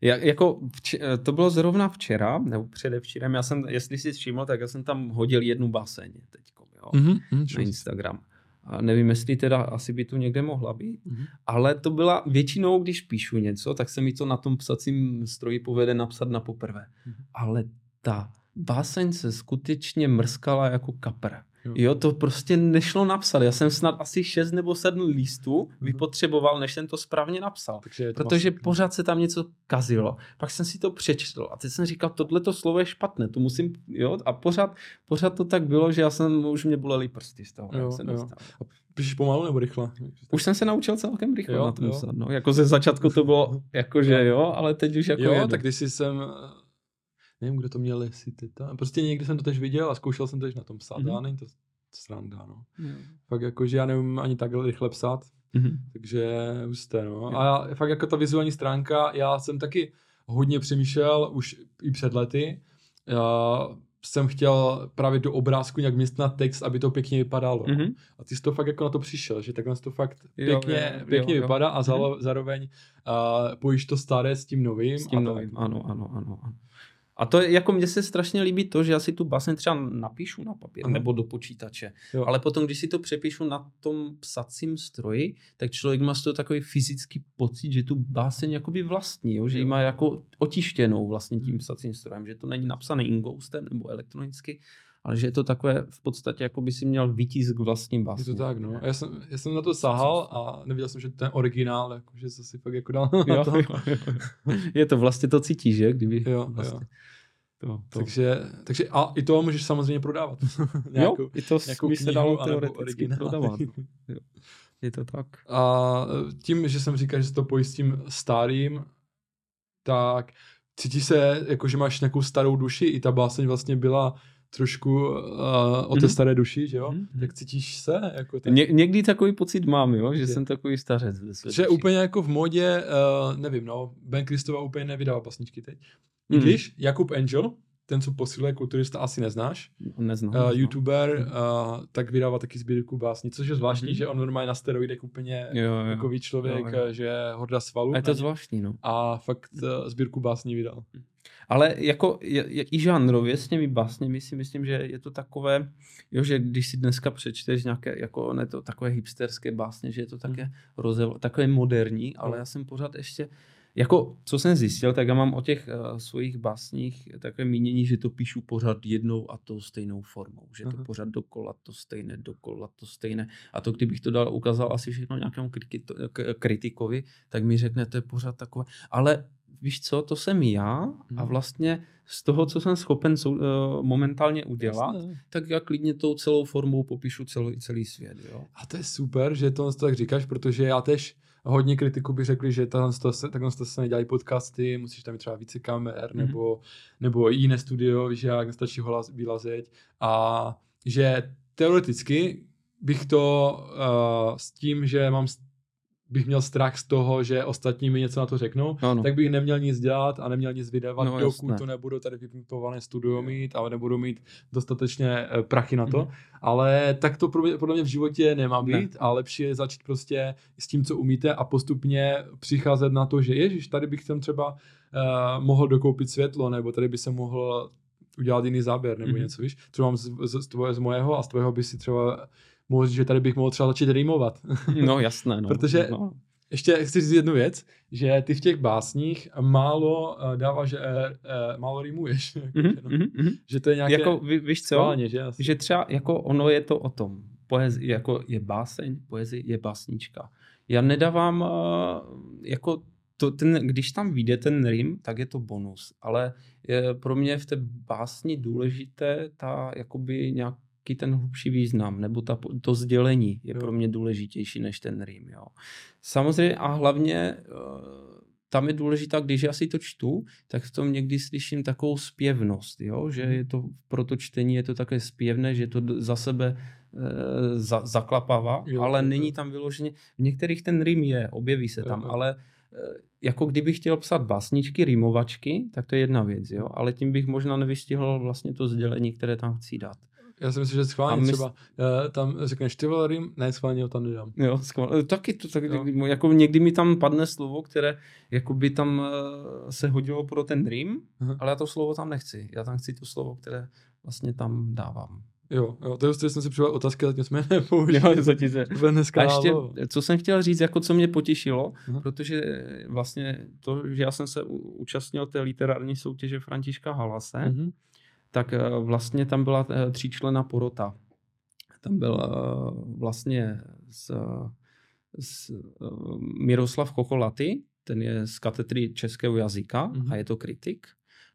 Já, jako vč- to bylo zrovna včera, nebo předevčírem, já jsem, jestli si všiml, tak já jsem tam hodil jednu baseň teď, jo, mm-hmm, na Instagram. A nevím, jestli teda asi by tu někde mohla být, mm-hmm. ale to byla většinou, když píšu něco, tak se mi to na tom psacím stroji povede napsat na poprvé. Mm-hmm. Ale ta báseň se skutečně mrskala jako kapr. Jo. to prostě nešlo napsat. Já jsem snad asi 6 nebo 7 lístů uh-huh. vypotřeboval, než jsem to správně napsal. Takže protože to pořád se tam něco kazilo. Pak jsem si to přečetl a teď jsem říkal, tohle to slovo je špatné, to musím, jo, a pořád, pořád to tak bylo, že já jsem, už mě bolely prsty z toho. Jo, jsem jo. Píšeš pomalu nebo rychle? Už jsem se naučil celkem rychle jo, na tom jo. no. Jako ze začátku to bylo, jakože jo, ale teď už jako Jo, jedu. tak když jsem nevím, kdo to měl, jestli ty tam. Prostě někdy jsem to tež viděl a zkoušel jsem to tež na tom psát, mm-hmm. a není to sranda, no. Mm. Fakt jako, že já nevím ani tak rychle psát, mm-hmm. takže husté, no. A já, fakt jako ta vizuální stránka, já jsem taky hodně přemýšlel už i před lety, já jsem chtěl právě do obrázku nějak na text, aby to pěkně vypadalo. Mm-hmm. A ty jsi to fakt jako na to přišel, že takhle to fakt pěkně, jo, jo, pěkně jo, vypadá jo. a mm-hmm. zároveň uh, pojíš to staré s tím novým. S tím novým, ano, ano, ano. ano. A to je, jako mně se strašně líbí to, že já si tu báseň třeba napíšu na papír uh-huh. nebo do počítače, jo. ale potom, když si to přepíšu na tom psacím stroji, tak člověk má z toho takový fyzický pocit, že tu báseň jakoby vlastní, jo? že ji má jako otištěnou vlastně tím psacím strojem, že to není napsané ingoustem nebo elektronicky, ale že je to takové v podstatě, jako by si měl vytisk vlastním básně. Je to tak, no. Já jsem, já jsem na to sahal a neviděl jsem, že ten originál, jako, že se si fakt jako dal jo, to. Jo, jo. Je to vlastně to cítíš, že? Kdyby jo, vlastně. Jo. To, to. Takže, takže a i to můžeš samozřejmě prodávat. nějakou, jo, i to by se dalo teoreticky prodávat. jo. Je to tak. A tím, že jsem říkal, že se to pojí s tím starým, tak cítíš se, jako že máš nějakou starou duši, i ta báseň vlastně byla trošku uh, o té mm-hmm. staré duši, že jo? Mm-hmm. Jak cítíš se? Jako tak... Ně, někdy takový pocit mám, jo? Že je. jsem takový stařec. Že duši. úplně jako v modě, uh, nevím, no, Ben Kristova úplně nevydává pasničky teď. Mm-hmm. Když Jakub Angel, ten, co posiluje kulturista, asi neznáš. Neznám. Uh, YouTuber, uh, tak vydává taky sbírku básní, což je zvláštní, mm-hmm. že on normálně na steroidech úplně jo, jo. takový člověk, jo, jo. že horda svalů. A je to zvláštní, no. A fakt uh, sbírku básní vydal. Ale jako je, i žánrově s těmi básněmi si myslím, že je to takové, jo, že když si dneska přečteš nějaké, jako ne to takové hipsterské básně, že je to také hmm. rozev, takové moderní, ale hmm. já jsem pořád ještě, jako, co jsem zjistil, tak já mám o těch uh, svých básních takové mínění, že to píšu pořád jednou a to stejnou formou. Že to pořád dokola to stejné, dokola to stejné. A to, kdybych to dal, ukázal asi všechno nějakému kritikovi, tak mi řekne, to je pořád takové. Ale víš co, to jsem já a hmm. vlastně z toho, co jsem schopen sou, uh, momentálně udělat, Jasne. tak já klidně tou celou formou popíšu celý, celý svět. Jo. A to je super, že to tak říkáš, protože já tež hodně kritiků by řekli, že takhle se, takhle se nedělají podcasty, musíš tam mít třeba více kamer, mm-hmm. nebo, nebo jiné studio, víš, jak stačí hola bílá zeď. A že teoreticky bych to uh, s tím, že mám bych měl strach z toho, že ostatní mi něco na to řeknou, ano. tak bych neměl nic dělat a neměl nic vydávat, no, dokud jasné. to nebudu tady vypimpované studio mít a nebudu mít dostatečně eh, prachy na to. Mm. Ale tak to podle mě v životě nemá být ne. a lepší je začít prostě s tím, co umíte a postupně přicházet na to, že ježiš, tady bych tam třeba uh, mohl dokoupit světlo, nebo tady by se mohl udělat jiný záběr, nebo mm. něco, víš. Třeba z, z, z, tvoje, z mojeho a z tvého by si třeba mohl, že tady bych mohl třeba začít rýmovat. No jasné. No. Protože no. ještě chci říct jednu věc, že ty v těch básních málo uh, dáváš, uh, uh, málo rýmuješ. Mm-hmm, no. mm-hmm. Že to je nějaké jako, ví, víš co? Schválně, že, že třeba jako ono je to o tom. Poezi, jako je báseň, poezie je básnička. Já nedávám uh, jako to, ten, když tam vyjde ten rým, tak je to bonus, ale je pro mě v té básni důležité ta jakoby nějak jaký ten hlubší význam, nebo ta, to sdělení je jo. pro mě důležitější než ten rým. Jo. Samozřejmě a hlavně eh, tam je důležitá, když já si to čtu, tak v tom někdy slyším takovou zpěvnost, jo? že mhm. je to pro to čtení je to také zpěvné, že to za sebe e, za, zaklapává, jo, ale jo. není tam vyloženě, v některých ten rým je, objeví se tam, jo, jo. ale e, jako kdybych chtěl psát básničky, rýmovačky, tak to je jedna věc, jo? ale tím bych možná nevystihl vlastně to sdělení, které tam chci dát. Já si myslím, že schválně mysl... třeba uh, tam řekneš ty vole rým, ne, schválně ho tam nedám. Jo, schválně, taky to tak, no. jako někdy mi tam padne slovo, které jako by tam uh, se hodilo pro ten rým, uh-huh. ale já to slovo tam nechci. Já tam chci to slovo, které vlastně tam dávám. Jo, jo, to jsem si připravil otázky, zatím jsme nepoužili. Jo, zatím se. A ještě, co jsem chtěl říct, jako co mě potěšilo, uh-huh. protože vlastně to, že já jsem se účastnil té literární soutěže Františka Halase, uh-huh tak eh, vlastně tam byla eh, tříčlena porota. Tam byl uh, vlastně z, z, Miroslav Kocholaty, ten je z katedry českého jazyka mm-hmm. a je to kritik.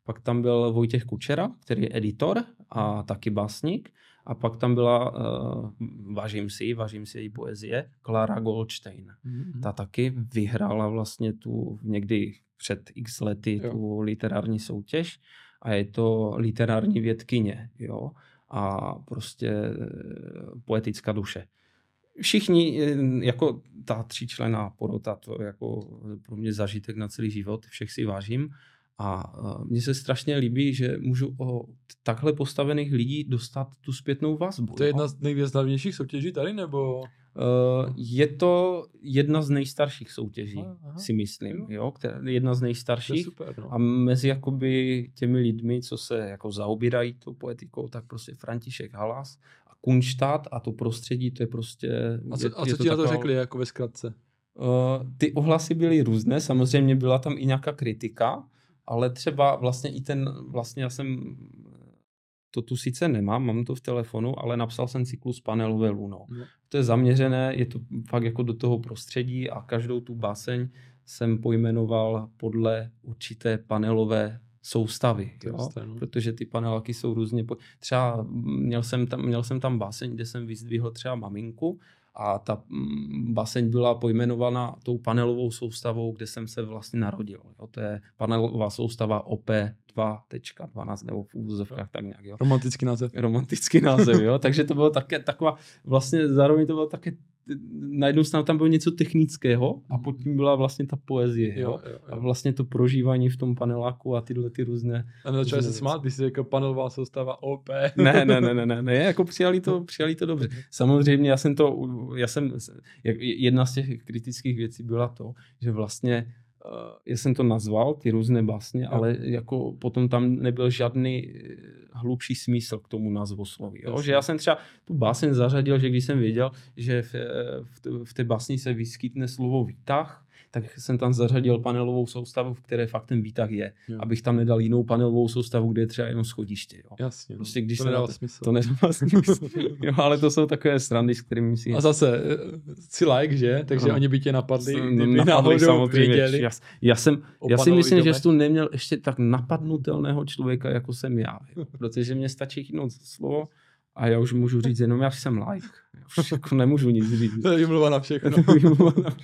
Pak tam byl Vojtěch Kučera, který je editor a taky básník. A pak tam byla, uh, vážím si, vážím si její poezie, Klara Goldstein. Mm-hmm. Ta taky vyhrála vlastně tu někdy před x lety jo. tu literární soutěž a je to literární vědkyně, jo, a prostě eh, poetická duše. Všichni, eh, jako ta tříčlená porota, to je jako pro mě zažitek na celý život, všech si vážím. A mně se strašně líbí, že můžu o takhle postavených lidí dostat tu zpětnou vazbu. To je jedna z nejvýznamnějších soutěží tady, nebo? Uh, je to jedna z nejstarších soutěží, aha, si myslím, jo, která, jedna z nejstarších. super, no. A mezi jakoby těmi lidmi, co se jako zaobírají tou poetikou, tak prostě František Halas a Kunštát a to prostředí, to je prostě... A co, je, a co ti na to řekli, jako ve zkratce? Uh, ty ohlasy byly různé, samozřejmě byla tam i nějaká kritika, ale třeba vlastně i ten, vlastně já jsem to tu sice nemám, mám to v telefonu, ale napsal jsem cyklus panelové luno. No. To je zaměřené, je to fakt jako do toho prostředí a každou tu báseň jsem pojmenoval podle určité panelové soustavy, jo? no. protože ty paneláky jsou různě... Po... Třeba měl jsem, tam, měl jsem tam báseň, kde jsem vyzdvihl třeba maminku a ta mm, baseň byla pojmenovaná tou panelovou soustavou, kde jsem se vlastně narodil. Jo. To je panelová soustava OP 2.12 nebo v úvozovkách tak nějak. Jo. Romantický název. Romantický název, jo. Takže to bylo také taková, vlastně zároveň to bylo také na jednu stranu tam bylo něco technického a pod tím byla vlastně ta poezie. Jo? Jo, jo, jo. A vlastně to prožívání v tom paneláku a tyhle ty různé... A začali se smát, když jsi jako panelová soustava OP. Ne, ne, ne, ne, ne, ne, jako přijali to, přijali to dobře. Samozřejmě já jsem to, já jsem, jedna z těch kritických věcí byla to, že vlastně já jsem to nazval, ty různé básně, no. ale jako potom tam nebyl žádný eh, hlubší smysl k tomu názvosloví. Jo? Že já jsem třeba tu báseň zařadil, že když jsem věděl, že v, eh, v, v té básni se vyskytne slovo výtah, tak jsem tam zařadil panelovou soustavu, v které fakt ten výtah je. Jo. Abych tam nedal jinou panelovou soustavu, kde je třeba jenom schodiště. Jo. Jasně. No. Prostě, když to nedává smysl. To nedává smysl. jo, ale to jsou takové strandy, s kterými si... A zase, si like, že? Takže no. oni by tě napadli, kdyby napadli samozřejmě. Já, já, jsem, já si myslím, domek. že jsi tu neměl ještě tak napadnutelného člověka, jako jsem já. Jo. Protože mě stačí chytnout slovo a já už můžu říct jenom, já jsem like. Už jako nemůžu nic říct. To je na všechno. na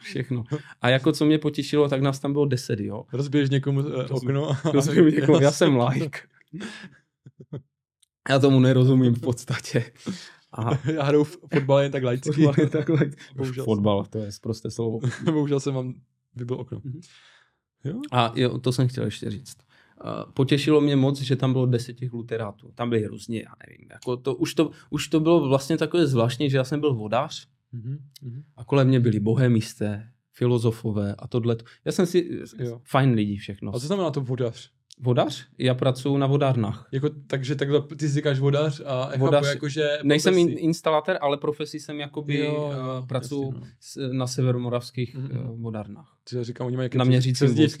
všechno. A jako co mě potěšilo, tak nás tam bylo deset, jo. Rozbiješ někomu uh, okno. Rozbiješ někomu, já jsem like. Já tomu nerozumím v podstatě. A já hraju fotbal jen tak laicky. Fotbal jen tak laicky. Fotbal, to je prostě slovo. Bohužel jsem vám vybil okno. Mm-hmm. Jo? A jo, to jsem chtěl ještě říct. Potěšilo mě moc, že tam bylo deset těch luterátů. Tam byly různě, já nevím. Jako to, už, to, už to bylo vlastně takové zvláštní, že já jsem byl vodář mm-hmm. a kolem mě byli bohemisté, filozofové a tohle. Já jsem si, jo. fajn lidi všechno. A co znamená to vodář? Vodař? Já pracuji na vodárnách. Jako, takže takhle ty si říkáš vodař a vodař, jako, že Nejsem in, instalatér, ale profesí jsem jakoby jo, jo, uh, pracuji no. na severomoravských mm-hmm. uh, vodárnách. Což říkám, oni mají na měřícím voze.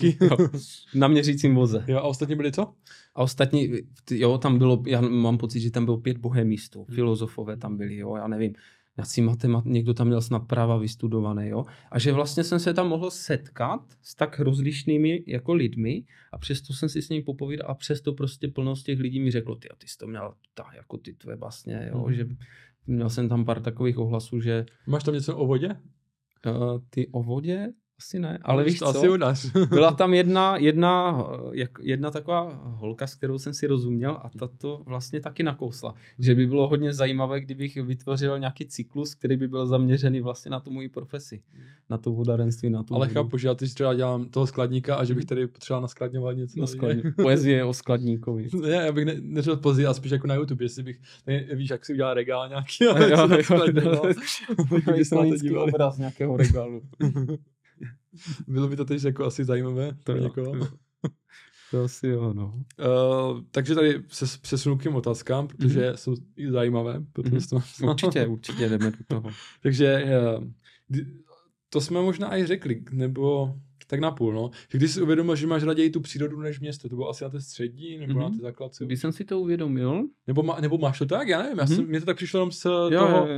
na měřícím voze. Jo, a ostatní byli co? A ostatní, jo, tam bylo, já mám pocit, že tam bylo pět bohemistů, hmm. filozofové tam byli, jo, já nevím nějací matemat, někdo tam měl snad práva vystudované, jo. A že vlastně jsem se tam mohl setkat s tak rozlišnými jako lidmi a přesto jsem si s nimi popovídal a přesto prostě plnost těch lidí mi řeklo, ty, ty jsi to měl tak jako ty tvoje vlastně, jo, mm. že měl jsem tam pár takových ohlasů, že... Máš tam něco o vodě? Uh, ty o vodě? Asi ne, ale víš to co? Asi udař. Byla tam jedna, jedna, jedna taková holka, s kterou jsem si rozuměl a ta to vlastně taky nakousla. Že by bylo hodně zajímavé, kdybych vytvořil nějaký cyklus, který by byl zaměřený vlastně na tu moji profesi. Na to vodarenství, na tu Ale chápu, že já teď třeba dělám toho skladníka a že bych tady potřeboval naskladňovat něco. Na skladní. Poezie o skladníkovi. ne, já bych ne, neřekl poezie, ale spíš jako na YouTube, jestli bych, ne, víš, jak si udělal regál nějaký. Ale jo, jo, jo, obraz nějakého regálu. Bylo by to teď jako asi zajímavé to pro někoho. To asi jo, no. Uh, takže tady se přesunu k těm otázkám, protože mm-hmm. jsou i zajímavé. Mm-hmm. Určitě, určitě jdeme do toho. takže uh, to jsme možná i řekli, nebo Tak na půl, no. Když jsi uvědomil, že máš raději tu přírodu než město, to bylo asi na té střední, nebo mm-hmm. na Mhm. té základce? Když jsem si to uvědomil, Nebo, má, nebo máš to tak? Já nevím, já jsem, mně to tak přišlo jenom z jo, toho, jo,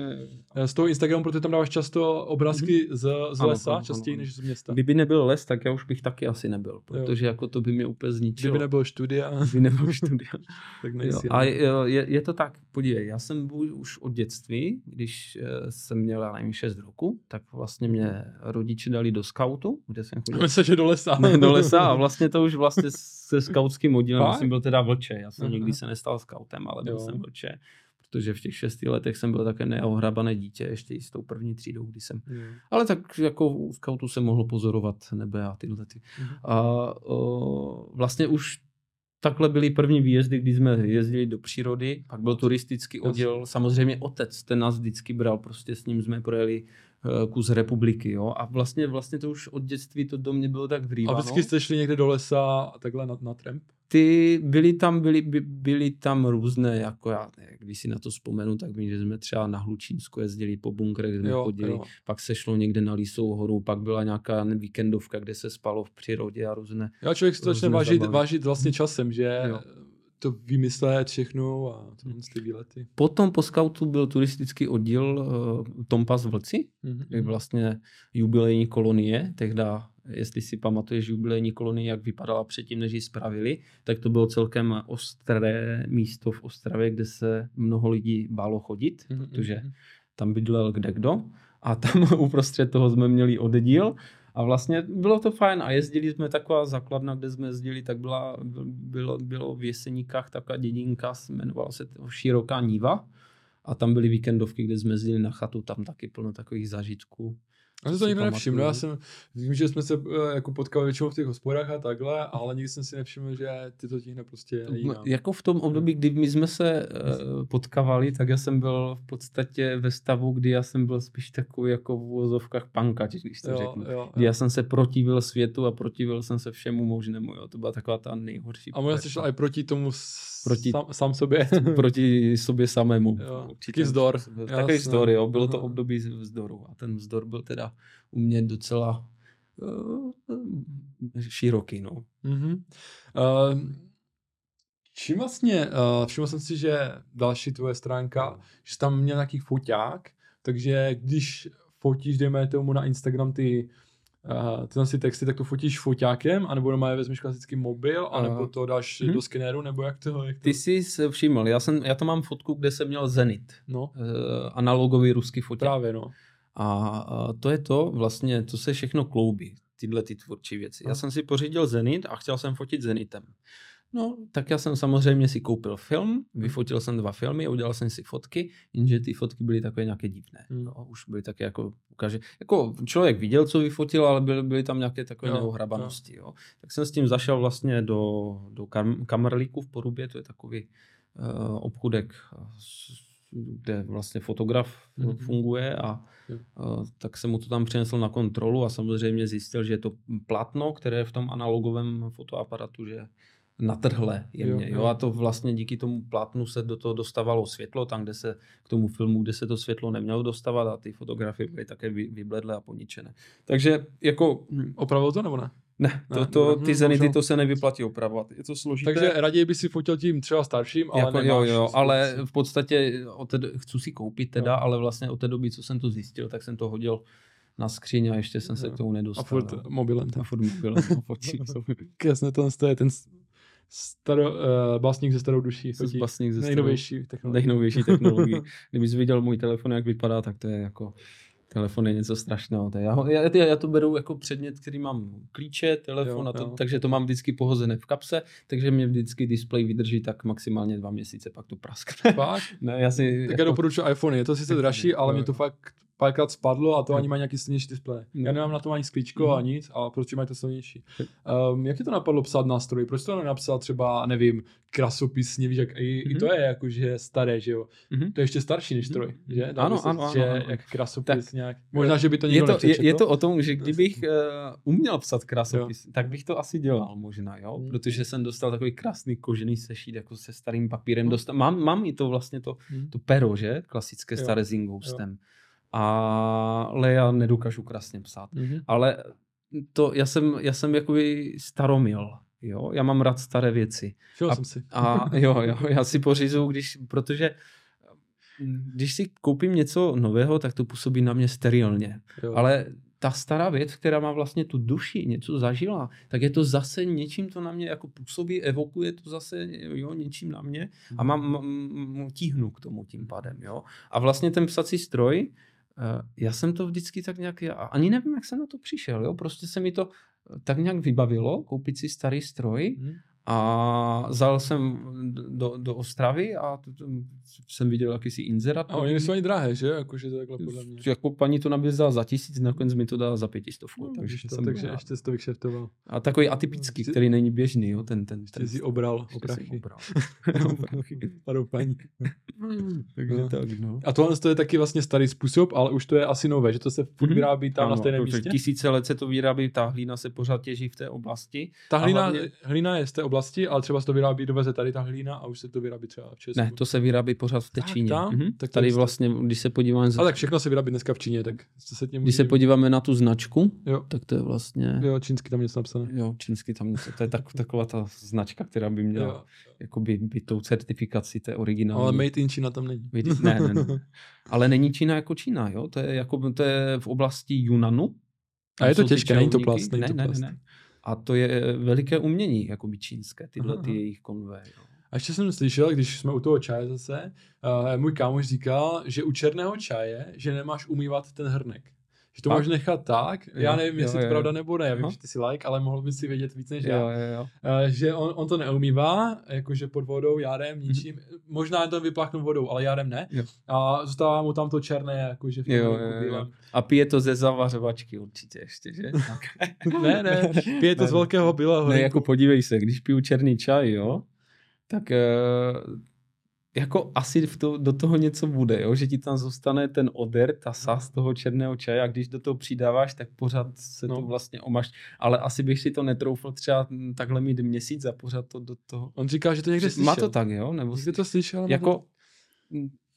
jo. z toho Instagramu, protože tam dáváš často obrázky z, z Mhm. Ano, lesa, ano, častěji ano. než z města. kdyby nebyl les, tak já už bych taky asi nebyl, protože jako to by mě úplně zničilo. Kdyby nebyl studia, Kdyby nebyl studia. tak Jo, nejsi. a je, je, je to tak, podívej, já jsem byl už od dětství, když eh, jsem měl, já nevím, 6 roku, tak vlastně mě rodiče dali do skautu, kde jsem chodil Myslím, že do lesa. ne, do lesa a vlastně to už vlastně se skautským oddílem, já jsem byl teda vlče, já jsem Aha. nikdy se nestal skautem, ale byl Jo. jsem vlče, protože v těch šesti letech jsem byl také neohrabané dítě, ještě i s tou první třídou, kdy jsem Jo. ale tak jako u skautu jsem mohl pozorovat nebe a tyhle ty. Mhm. A o, vlastně už takhle byly první výjezdy, kdy jsme jezdili do přírody, pak byl turistický oddíl, samozřejmě otec, ten nás vždycky bral, prostě s ním jsme projeli kus republiky, jo, a vlastně, vlastně to už od dětství to do mě bylo tak A vrýváno. vždycky jste šli někde do lesa a takhle na, na tramp? Ty, byly tam, byly, by, byly tam různé, jako já, když si na to vzpomenu, tak vím, že jsme třeba na Hlučínsku jezdili po bunkrech, jsme Jo, chodili, jo. pak se šlo někde na Lísou horu, pak byla nějaká víkendovka, kde se spalo v přírodě a různé. Já člověk to začne vážit, vážit vlastně časem, že Jo. To vymyslet všechno a tohle ty výlety. Potom po skautu byl turistický oddíl uh, Tompas Vlci, Mhm. kde vlastně jubilejní kolonie, tehda, jestli si pamatuješ jubilejní kolonie, jak vypadala předtím, než ji spravili, tak to bylo celkem ostré místo v Ostravě, kde se mnoho lidí bálo chodit, Mhm, protože mhm. tam bydlel kde kdo a tam uprostřed toho jsme měli oddíl a vlastně bylo to fajn a jezdili jsme taková základna, kde jsme jezdili, tak byla, bylo, bylo v Jeseníkách taková dědinka, jmenovala se to Široká Níva a tam byly víkendovky, kde jsme jezdili na chatu, tam taky plno takových zážitků. Já jsem to nikdy nevšiml, já jsem, vím, že jsme se eh, jako potkali většinou v těch hospodách a takhle, ale nikdy jsem si nevšiml, že ty to tíhne prostě jinam. Jako v tom období, kdy my jsme se uh, potkávali, tak já jsem byl v podstatě ve stavu, kdy já jsem byl spíš takový jako v úvozovkách pankač, když to jo, řeknu. jo, Kdy jo. já jsem se protivil světu a protivil jsem se všemu možnému. Jo. To byla taková ta nejhorší. A možná jsi šel i proti tomu Proti- sám, sám sobě. proti sobě samému. Jo, Určitě. taky vzdor. Takový vzdor, jo. Bylo to období vzdoru. A ten vzdor byl teda u mě docela uh, široký, no. Mhm. Uh, čím vlastně, uh, všiml jsem si, že další tvoje stránka, že jsi tam měl nějaký foťák, takže když fotíš, dejme tomu na Instagram ty uh, tyhle si texty, tak to fotíš foťákem, anebo doma je vezmeš klasický mobil, anebo to dáš Mhm. do skenéru, nebo jak to, jak to? Ty jsi se všiml, já, jsem, já to mám fotku, kde jsem měl Zenit. No, Uh, analogový ruský foťák. právě no. A, to je to vlastně, to se všechno kloubí, tyhle ty tvůrčí věci. Já jsem si pořídil Zenit a chtěl jsem fotit Zenitem. No, tak já jsem samozřejmě si koupil film, vyfotil jsem dva filmy, udělal jsem si fotky, jenže ty fotky byly takové nějaké divné. No, už byly také jako, ukáže, jako člověk viděl, co vyfotil, ale byly, byly tam nějaké takové Jo, neohrabanosti. Jo. Tak jsem s tím zašel vlastně do, do kam, kamerlíku v Porubě, to je takový uh, obchudek, eh, kde vlastně fotograf Mhm. mm-hmm. funguje a tak jsem mu to tam přinesl na kontrolu a samozřejmě zjistil, že je to plátno, které je v tom analogovém fotoaparatu, že natrhle jemně. Jo, Jo, jo. A to vlastně díky tomu plátnu se do toho dostávalo světlo, tam, kde se k tomu filmu, kde se to světlo nemělo dostávat a ty fotografie byly také vy- vybledlé a poničené. Takže jako, hm, Opravil to nebo ne? Ne, to, to, ty zenity to se nevyplatí opravovat. Je to složité. Takže raději by si fotil tím třeba starším, ale jako, jo, jo, ale v podstatě od té, chci si koupit teda, Jo. ale vlastně od té doby, co jsem to zjistil, tak jsem to hodil na skříň a ještě jsem se Jo. k tomu A nedostal. furt jo. mobilem. a furt mobilem, no. Jasně, to je ten staro, uh, básník se starou duší. Básník ze Nejnovější technologie. nejnovější technologie. Kdybys viděl můj telefon, jak vypadá, tak to je jako telefon je něco strašného. Já, ho- já, já, já to beru jako předmět, který mám klíče, telefon, Jo, a to, jo. takže to mám vždycky pohozené v kapse, takže mě vždycky display vydrží tak maximálně dva měsíce, pak to praskne. Fakt? ne, já si, Tak já doporučuji iPhone, je to sice draží, ale mě to fakt párkrát spadlo a to Jo. ani má nějaký silnější displej. Jo. Já nemám na tom ani sklíčko Mhm. a nic, a prostě mají to silnější. Um, jak ti to napadlo psát nástroj? Proč to nenapsal třeba, nevím, krasopisně, víš, jak i, i Mhm. to je jakože staré, že jo? Mhm. To je ještě starší než stroj, Mhm. že? Dá Ano, se ano, že ano. jak krasopis Tak, nějak. Možná, že by to je nikdo to, je, je to o tom, že kdybych uh, uměl psat krásopis, tak bych to asi dělal možná, jo? Hmm. Protože jsem dostal takový krásný kožený sešít jako se starým papírem. Hmm. Dostal, mám, mám i to vlastně to, Hm. to pero, že? Klasické Jo, staré s ingoustem. Ale já nedokážu krásně psát. Mhm. Ale to, já jsem, já jsem jakoby staromil. Jo, já mám rád staré věci. a, jsem si. a jo, jo, já si pořizu, když, protože když si koupím něco nového, tak to působí na mě sterilně. Jo. Ale ta stará věc, která má vlastně tu duši, něco zažila, tak je to zase něčím to na mě jako působí, evokuje to zase jo, něčím na mě a mám, mám, tíhnu k tomu tím pádem. Jo. A vlastně ten psací stroj, já jsem to vždycky tak nějak, ani nevím, jak jsem na to přišel, jo, prostě se mi to tak nějak vybavilo, koupit si starý stroj hmm. A zajel jsem do, do Ostravy a tu, jsem viděl jakýsi inzerát. A oni nejsou ani drahé, že? Jakože to takhle podle mě. Jako paní to nabízela za tisíc, nakonec mi to dala za pětistovku. No, takže, to, jsem takže ještě to vykšertoval. A takový atypický, jsi, který není běžný, jo, ten, ten, ten. Jsi obral oprachy. obral. Padou paní. takže no. tak, no. A tohle to je taky vlastně starý způsob, ale už to je asi nové, že to se furt mhm. vyrábí tam ano, na stejném místě? Tisíce let se to vyrábí, ta hlína se pořád těží v té oblasti. Ta hlína, hlavně... hlína je z té oblasti oblasti, ale třeba se to vyrábí, doveze tady ta hlína a už se to vyrábí třeba v Česku. Ne, to se vyrábí pořád v té Číně. Mhm. Tak tady vlastně, když se podíváme... Ale tak všechno se vyrábí dneska v Číně, tak se tím Když se podíváme na tu značku, jo. tak to je vlastně... Jo, čínsky tam něco napsané. Jo, čínsky tam něco, to je tak, taková ta značka, která by měla jo. jakoby být tou certifikací té originální. Ale Made in China tam není. Made, ne, ne, ne. Ale není Čína jako Čína, jo? To je, jako, to je v oblasti Yunanu. A je to těžké, není to plast. Není ne, to plast. Ne, ne, ne. A to je veliké umění, jakoby čínské, tyhle aha, ty jejich konve. Jo. A ještě jsem slyšel, když jsme u toho čaje zase, uh, můj kámoš říkal, že u černého čaje, že nemáš umývat ten hrnek. Že to máš nechat tak, jo, já nevím, jo, jestli jo, to pravda nebo ne, já vím, Aha. že ty si like, ale mohl by si vědět víc než já. Jo, jo, jo. Uh, že on, on to neumývá, jakože pod vodou, járem, mhm. ničím, mm-hmm. možná to vypláchnu vodou, ale járem ne. Jo. A zůstává mu tam to černé, jakože v tom jo, jo, jo. A pije to ze zavařovačky určitě ještě, že? ne, ne, pije to ne, z velkého bílého. Ne, jako podívej se, když piju černý čaj, jo, tak uh, jako asi v to, do toho něco bude, jo? že ti tam zůstane ten odr, ta sas toho černého čaje a když do toho přidáváš, tak pořád se no. to vlastně omaš. Ale asi bych si to netroufl třeba takhle mít měsíc a pořád to do toho. On říká, že to někde slyšel. Má to tak, jo? Nebo jsi to slyšel? Jako,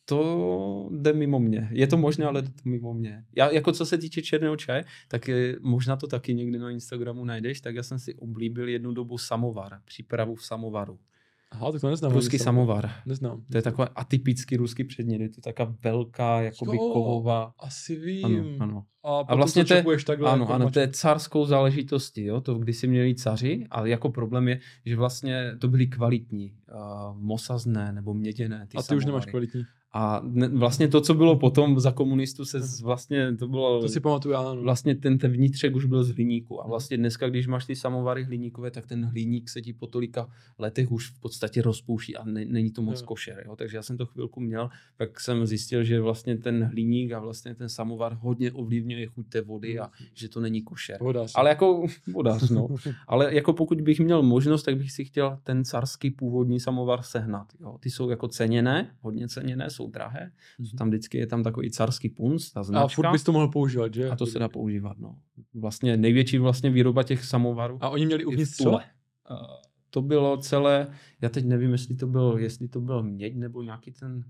to jde mimo mě. Je to možné, ale jde to mimo mě. Já, jako co se týče černého čaje, tak je, možná to taky někdy na Instagramu najdeš, tak já jsem si oblíbil jednu dobu samovar, přípravu v samovaru. Aha, tak to neznám. Ruský samovar. Neznám. To je takový atypický ruský předmět, je to taková velká, jakoby jo, kovová. asi vím. Ano, ano. A, a vlastně to, je, takhle ano, jako ano, to je carskou záležitostí, jo, to když si měli caři, ale jako problém je, že vlastně to byly kvalitní, uh, mosazné nebo měděné. Ty a ty samovary. už nemáš kvalitní. A ne, vlastně to, co bylo potom za komunistů, se z, vlastně, to bylo... To si pamatuju, ano. Vlastně ten, ten vnitřek už byl z hliníku. A vlastně dneska, když máš ty samovary hliníkové, tak ten hliník se ti po tolika letech už v podstatě rozpouští a ne, není to moc jo. košer. Jo? Takže já jsem to chvilku měl, tak jsem zjistil, že vlastně ten hliník a vlastně ten samovar hodně ovlivňuje chuť té vody a že to není košer. Vodář. Ale jako vodář, no. Ale jako pokud bych měl možnost, tak bych si chtěl ten carský původní samovar sehnat. Jo? Ty jsou jako ceněné, hodně ceněné, jsou drahé. Mm-hmm. Tam vždycky je tam takový carský punc, ta značka. A furt bys to mohl používat, že? A to se dá používat, no. Vlastně největší vlastně výroba těch samovarů. A oni měli uvnitř co? To bylo celé, já teď nevím, jestli to byl, jestli to byl měď nebo nějaký ten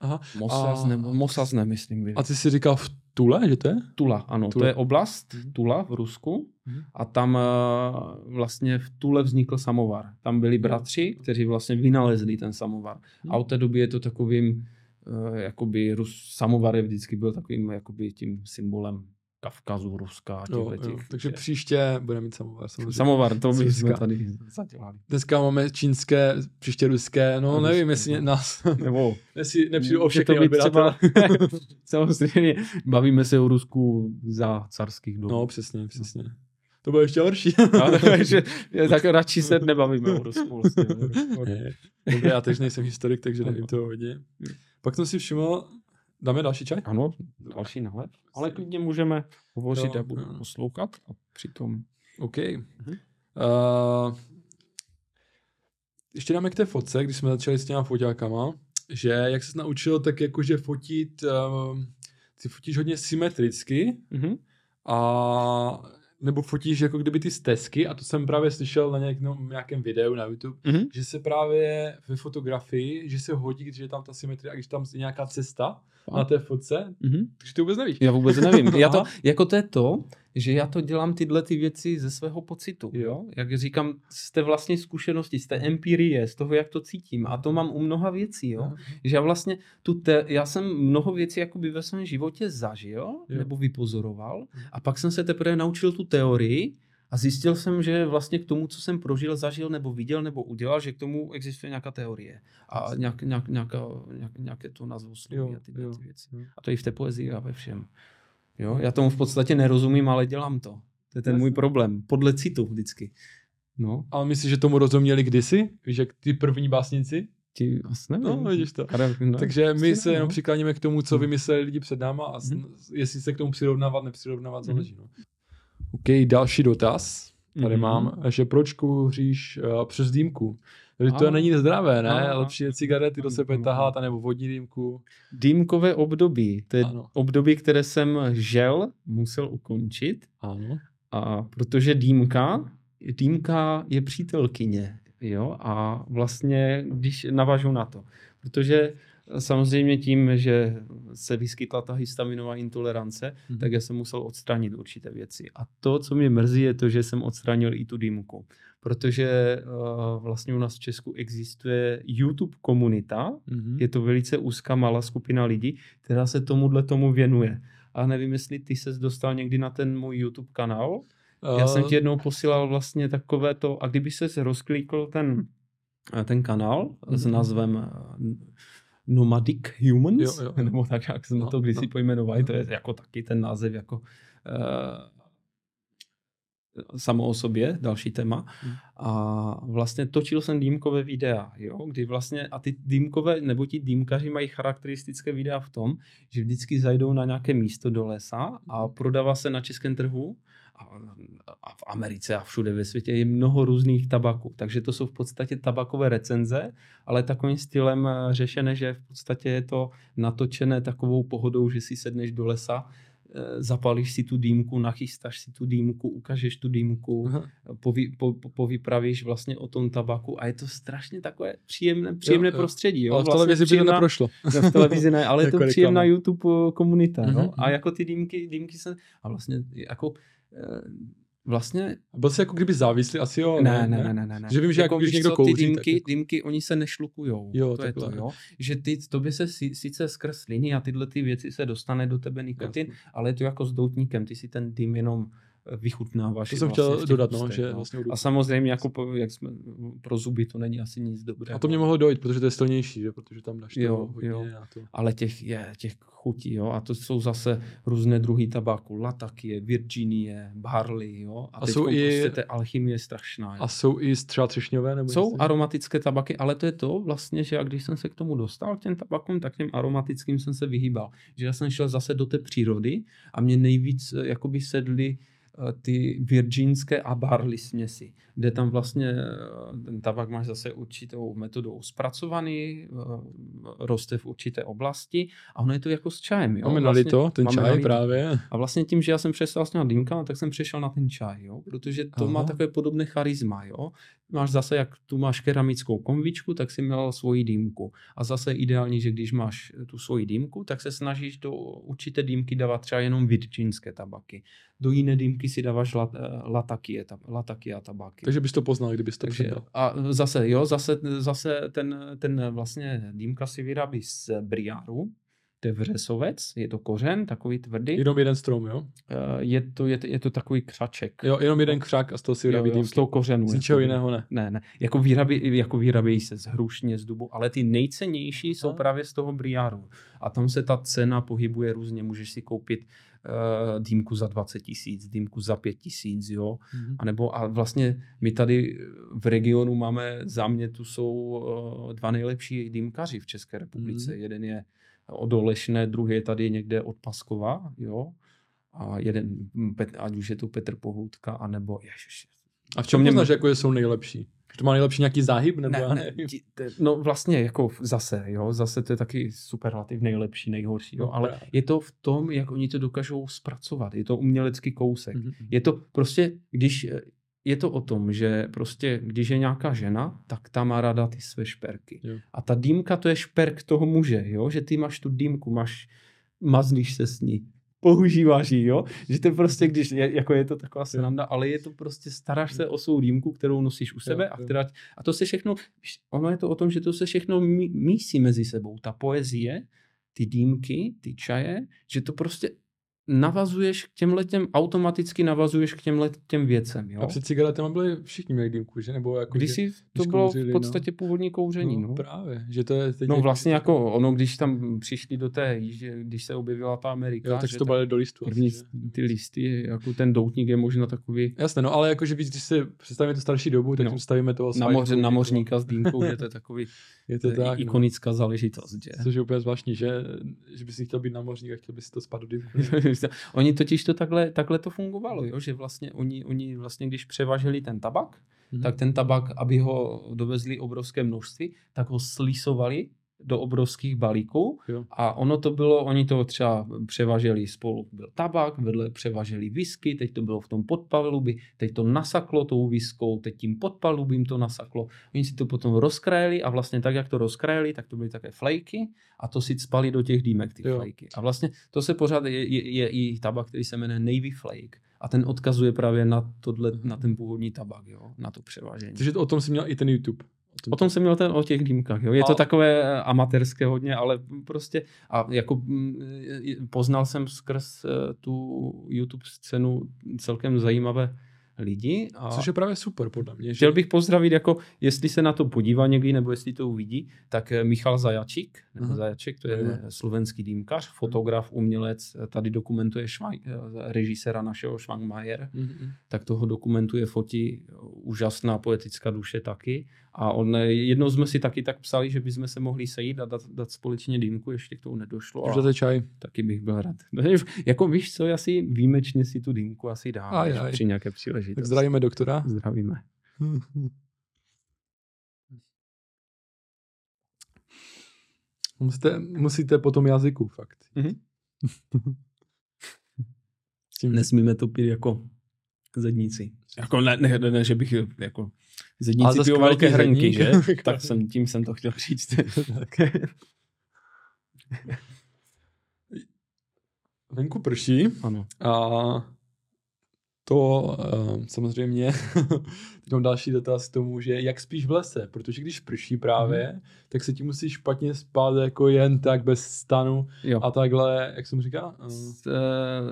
Aha. Mosas, a... nebo Mosas nemyslím. Byl. A ty jsi říkal v Tule, že to je? Tula, ano. Tula. To je oblast mhm. Tula v Rusku mm. a tam uh, vlastně v Tule vznikl samovar. Tam byli bratři, kteří vlastně vynalezli ten samovar. Mm. A od té doby je to takovým, uh, jakoby Rus, samovar je vždycky byl takovým jakoby tím symbolem Kavkazu, Ruska. Jo, jo. Takže příště bude mít samovar. Samozřejmě. Samovar, to by jsme tady zadělali. Dneska máme čínské, příště ruské, no Ruské, nevím, jestli no. nás Nebo, jestli nepřijdu o všechny to třeba, Samozřejmě, bavíme se o Rusku za carských dob. No, přesně, přesně. To bude ještě horší. no, takže, tak radši se nebavíme o Rusku. Vlastně. Dobře, já teď nejsem historik, takže nevím toho hodně. Pak jsem si všiml, Dáme další čaj? Ano, další náhled. Ale klidně můžeme hovořit jo, a budu jo. poslouchat a přitom... OK. Uh, ještě dáme k té fotce, když jsme začali s těma foťákama, že jak se naučil tak jakože fotit, uh, ty fotíš hodně symetricky uh-huh. a nebo fotíš jako kdyby ty stezky a to jsem právě slyšel na nějakém, nějakém videu na YouTube, mm-hmm. že se právě ve fotografii, že se hodí, že je tam ta symetrie a když tam je nějaká cesta. Na té fotce, mm-hmm. takže ty vůbec nevíš. Já vůbec nevím. Já to, jako to je to, že já to dělám tyhle ty věci ze svého pocitu, jo? Jak říkám, z té vlastní zkušenosti, z té empirie, z toho, jak to cítím. A to mám u mnoha věcí, jo? Že já vlastně tu te, já jsem mnoho věcí jakoby ve svém životě zažil, jo. nebo vypozoroval a pak jsem se teprve naučil tu teorii a zjistil jsem, že vlastně k tomu, co jsem prožil, zažil nebo viděl nebo udělal, že k tomu existuje nějaká teorie a nějak, nějak, nějaká, nějak, nějaké to nazvu sloví a tyhle ty věci. A to i v té poezii a ve všem. Jo? Já tomu v podstatě nerozumím, ale dělám to. To je ten můj problém. Podle citu vždycky. No. Ale myslíš, že tomu rozuměli kdysi? Víš, jak ty první básnici? Ti asi nevím. No, vidíš to. No. Takže my se jenom přikláníme k tomu, co hmm. vymysleli lidi před náma a hmm. jestli se k tomu přirovnávat, nepřirovnávat, hmm. záleží. No. OK, další dotaz. Tady mm-hmm. mám, že proč kouříš uh, přes dýmku? Takže to není zdravé, ne? Ano. Lepší je cigarety do sebe tahat, nebo vodní dýmku. Dýmkové období. To je ano. období, které jsem žel musel ukončit. Ano. A protože dýmka, dýmka je přítelkyně. Jo? A vlastně, když navážu na to, protože Samozřejmě tím, že se vyskytla ta histaminová intolerance, mm-hmm. tak já jsem musel odstranit určité věci. A to, co mě mrzí, je to, že jsem odstranil i tu dýmku. Protože uh, vlastně u nás v Česku existuje YouTube komunita, mm-hmm. je to velice úzká malá skupina lidí, která se tomuhle tomu věnuje. A nevím, jestli ty ses dostal někdy na ten můj YouTube kanál. Uh... Já jsem ti jednou posílal vlastně takové to, a kdyby se rozklikl ten, ten kanál mm-hmm. s mhm. názvem Nomadic Humans, jo, jo, nebo tak, jak jsme no, to kdysi no. pojmenovali, to je jako taky ten název jako uh, samo o sobě, další téma. Hmm. A vlastně točil jsem dýmkové videa, jo, kdy vlastně, a ty dýmkové, nebo ti dýmkaři mají charakteristické videa v tom, že vždycky zajdou na nějaké místo do lesa a hmm. prodává se na českém trhu a v Americe a všude ve světě je mnoho různých tabaků. Takže to jsou v podstatě tabakové recenze, ale takovým stylem eh, řešené, že v podstatě je to natočené takovou pohodou, že si sedneš do lesa, eh, zapalíš si tu dýmku, nachystáš si tu dýmku, ukážeš tu dýmku, povy, po, povypravíš vlastně o tom tabaku a je to strašně takové příjemné, příjemné jo, prostředí. Jo? Ale v vlastně televizi by to neprošlo. v televizi ne, ale je to příjemná YouTube eh, komunita. Uh-huh. No? A jako ty dýmky, dýmky se, a vlastně jako Eh, vlastně... Byl jsi jako kdyby závislý? Asi jo, ne? Ne, ne, ne, ne. ne. Že vím, že jako, jako když někdo kouří, ty dýmky, tak... Jako- dýmky, oni se nešlukujou. Jo, to je to, jo. Že ty, tobě se sice skrz sliny a tyhle ty věci se dostane do tebe nikotin, Jasně. ale je to jako s doutníkem, ty si ten dým jenom vychutnáváš. To jsem vlastně chtěl dodat, no, že no. vlastně A samozřejmě jako po, jak jsme, pro zuby to není asi nic dobrého. A to mě mohlo dojít, protože to je silnější, že? protože tam dáš jo, hodně jo. A to... Ale těch je, těch chutí, jo, a to jsou zase různé druhy tabáku, latakie, Virginie, barley, jo, a, a jsou i... prostě té alchymie strašná. Jo. A jsou i třeba třešňové? Nebo jsou jestli... aromatické tabaky, ale to je to vlastně, že když jsem se k tomu dostal, k těm tabakům, tak těm aromatickým jsem se vyhýbal. Že já jsem šel zase do té přírody a mě nejvíc jakoby sedly Eh, ty virginské a barley směsi, kde tam vlastně eh, ten tabak máš zase určitou metodou zpracovaný, eh, roste v určité oblasti a ono je to jako s čajem. Jo? Máme vlastně, to, ten čaj nalito. právě. A vlastně tím, že já jsem přestal s dýmkama, tak jsem přešel na ten čaj, jo? protože to Aha. má takové podobné charisma. Jo? Máš zase, jak tu máš keramickou konvičku, tak si měl svoji dýmku. A zase ideální, že když máš tu svoji dýmku, tak se snažíš do určité dýmky dávat třeba jenom virginské tabaky. Do jiné dýmky si dáváš lat, eh, lataky, lataky a tabáky. Takže bys to poznal, kdybys to Takže, A zase, jo, zase, zase ten, ten vlastně dýmka si vyrábí z briáru, to je vřesovec, je to kořen, takový tvrdý. Jenom jeden strom, jo? Eh, je to, je, to, je to takový křaček. Jo, jenom jeden křák a z toho si vyrabí dýmky. Z toho kořenu. Z ničeho jiného ne. Ne, ne. Jako, vyrábí, jako vyrábějí se z hrušně, z dubu, ale ty nejcennější jsou právě z toho briáru. A tam se ta cena pohybuje různě. Můžeš si koupit uh, dýmku za 20 tisíc, dýmku za 5 tisíc, jo. Mm-hmm. A nebo a vlastně my tady v regionu máme, za mě tu jsou uh, dva nejlepší dýmkaři v České republice. Mm-hmm. Jeden je od Olešné, druhý je tady někde od Paskova, jo. A jeden, ať už je to Petr Pohlutka, anebo ježiš. A v čem mě poznáš, jako jsou nejlepší? Že to má nejlepší nějaký záhyb? Nebo ne, ne, no vlastně jako zase, jo, zase to je taky superlativ nejlepší, nejhorší, jo, no, ale je to v tom, jak oni to dokážou zpracovat, je to umělecký kousek. Mm-hmm. Je to prostě, když je to o tom, že prostě, když je nějaká žena, tak ta má ráda ty své šperky. Jo. A ta dýmka to je šperk toho muže, jo? že ty máš tu dýmku, máš, mazlíš se s ní, používáš ji, jo? Že to prostě, když, je, jako je to taková sranda, ale je to prostě, staráš se o svou rýmku, kterou nosíš u sebe a, která, a to se všechno, ono je to o tom, že to se všechno mísí mezi sebou. Ta poezie, ty dýmky, ty čaje, že to prostě navazuješ k těm letem, automaticky navazuješ k těm těm věcem. Jo? A před cigaretama byli všichni měli dýmku, že? Nebo jako, když si, to bylo kouřili, v no. podstatě no. původní kouření. No, no, právě, že to je teď No vlastně jako ono, když tam přišli do té, když se objevila ta Amerika. Jo, tak to byly do listu. První asi, ty listy, jako ten doutník je možná takový. Jasné, no ale jakože víc, když si představíme tu starší dobu, tak no. představíme toho na, moře, na mořníka s dýmkou, že to je takový je to tak, no. ikonická no. záležitost. Že? Což je úplně zvláštní, že, že bys chtěl být námořník a chtěl bys to dýmku. Oni totiž totiž to takhle, takhle to fungovalo, jo? že vlastně oni, oni vlastně, když převažili ten tabak, mm-hmm. tak ten tabak, aby ho dovezli obrovské množství, tak ho slisovali do obrovských balíků jo. a ono to bylo, oni to třeba převaželi spolu, byl tabak, vedle převaželi whisky, teď to bylo v tom podpalubi, teď to nasaklo tou viskou, teď tím podpalubím to nasaklo. Oni si to potom rozkrajeli a vlastně tak, jak to rozkrajeli, tak to byly také flejky a to si spali do těch dýmek, ty flejky. A vlastně to se pořád, je, je, je i tabak, který se jmenuje Navy Flake a ten odkazuje právě na, tohle, na ten původní tabak, jo, na to převážení. Takže o tom si měl i ten YouTube. O tom jsem měl ten o těch dýmkách. Jo. Je to takové eh, amatérské hodně, ale prostě a jako mm, poznal jsem skrz eh, tu YouTube scénu celkem zajímavé lidi. A Což je právě super, podle mě. Že... Chtěl bych pozdravit, jako jestli se na to podívá někdy, nebo jestli to uvidí, tak eh, Michal Zajačík, uh-huh. Zajačík, to je uh-huh. slovenský dýmkař, fotograf, umělec, tady dokumentuje švang, režisera našeho Schwangmajer, uh-huh. tak toho dokumentuje, fotí, úžasná poetická duše taky. A on, jednou jsme si taky tak psali, že bychom se mohli sejít a dát, dát společně dýmku, ještě k tomu nedošlo. Už dáte čaj. Taky bych byl rád. jako víš co, asi výjimečně si tu dýmku asi dám aj, aj. při nějaké příležitosti. Tak zdravíme doktora. Zdravíme. musíte, musíte po tom jazyku, fakt. Mm-hmm. Nesmíme to pít jako zedníci. Jako ne, ne, ne, ne, že bych jako Zedníci pijou velké hrnky, že? tak jsem, tím jsem to chtěl říct. Venku prší. Ano. A to uh, samozřejmě, teď mám další dotaz k tomu, že jak spíš v lese, protože když prší právě, mm. tak se ti musí špatně spát jako jen tak bez stanu jo. a takhle, jak jsem říkal? Uh, s, uh,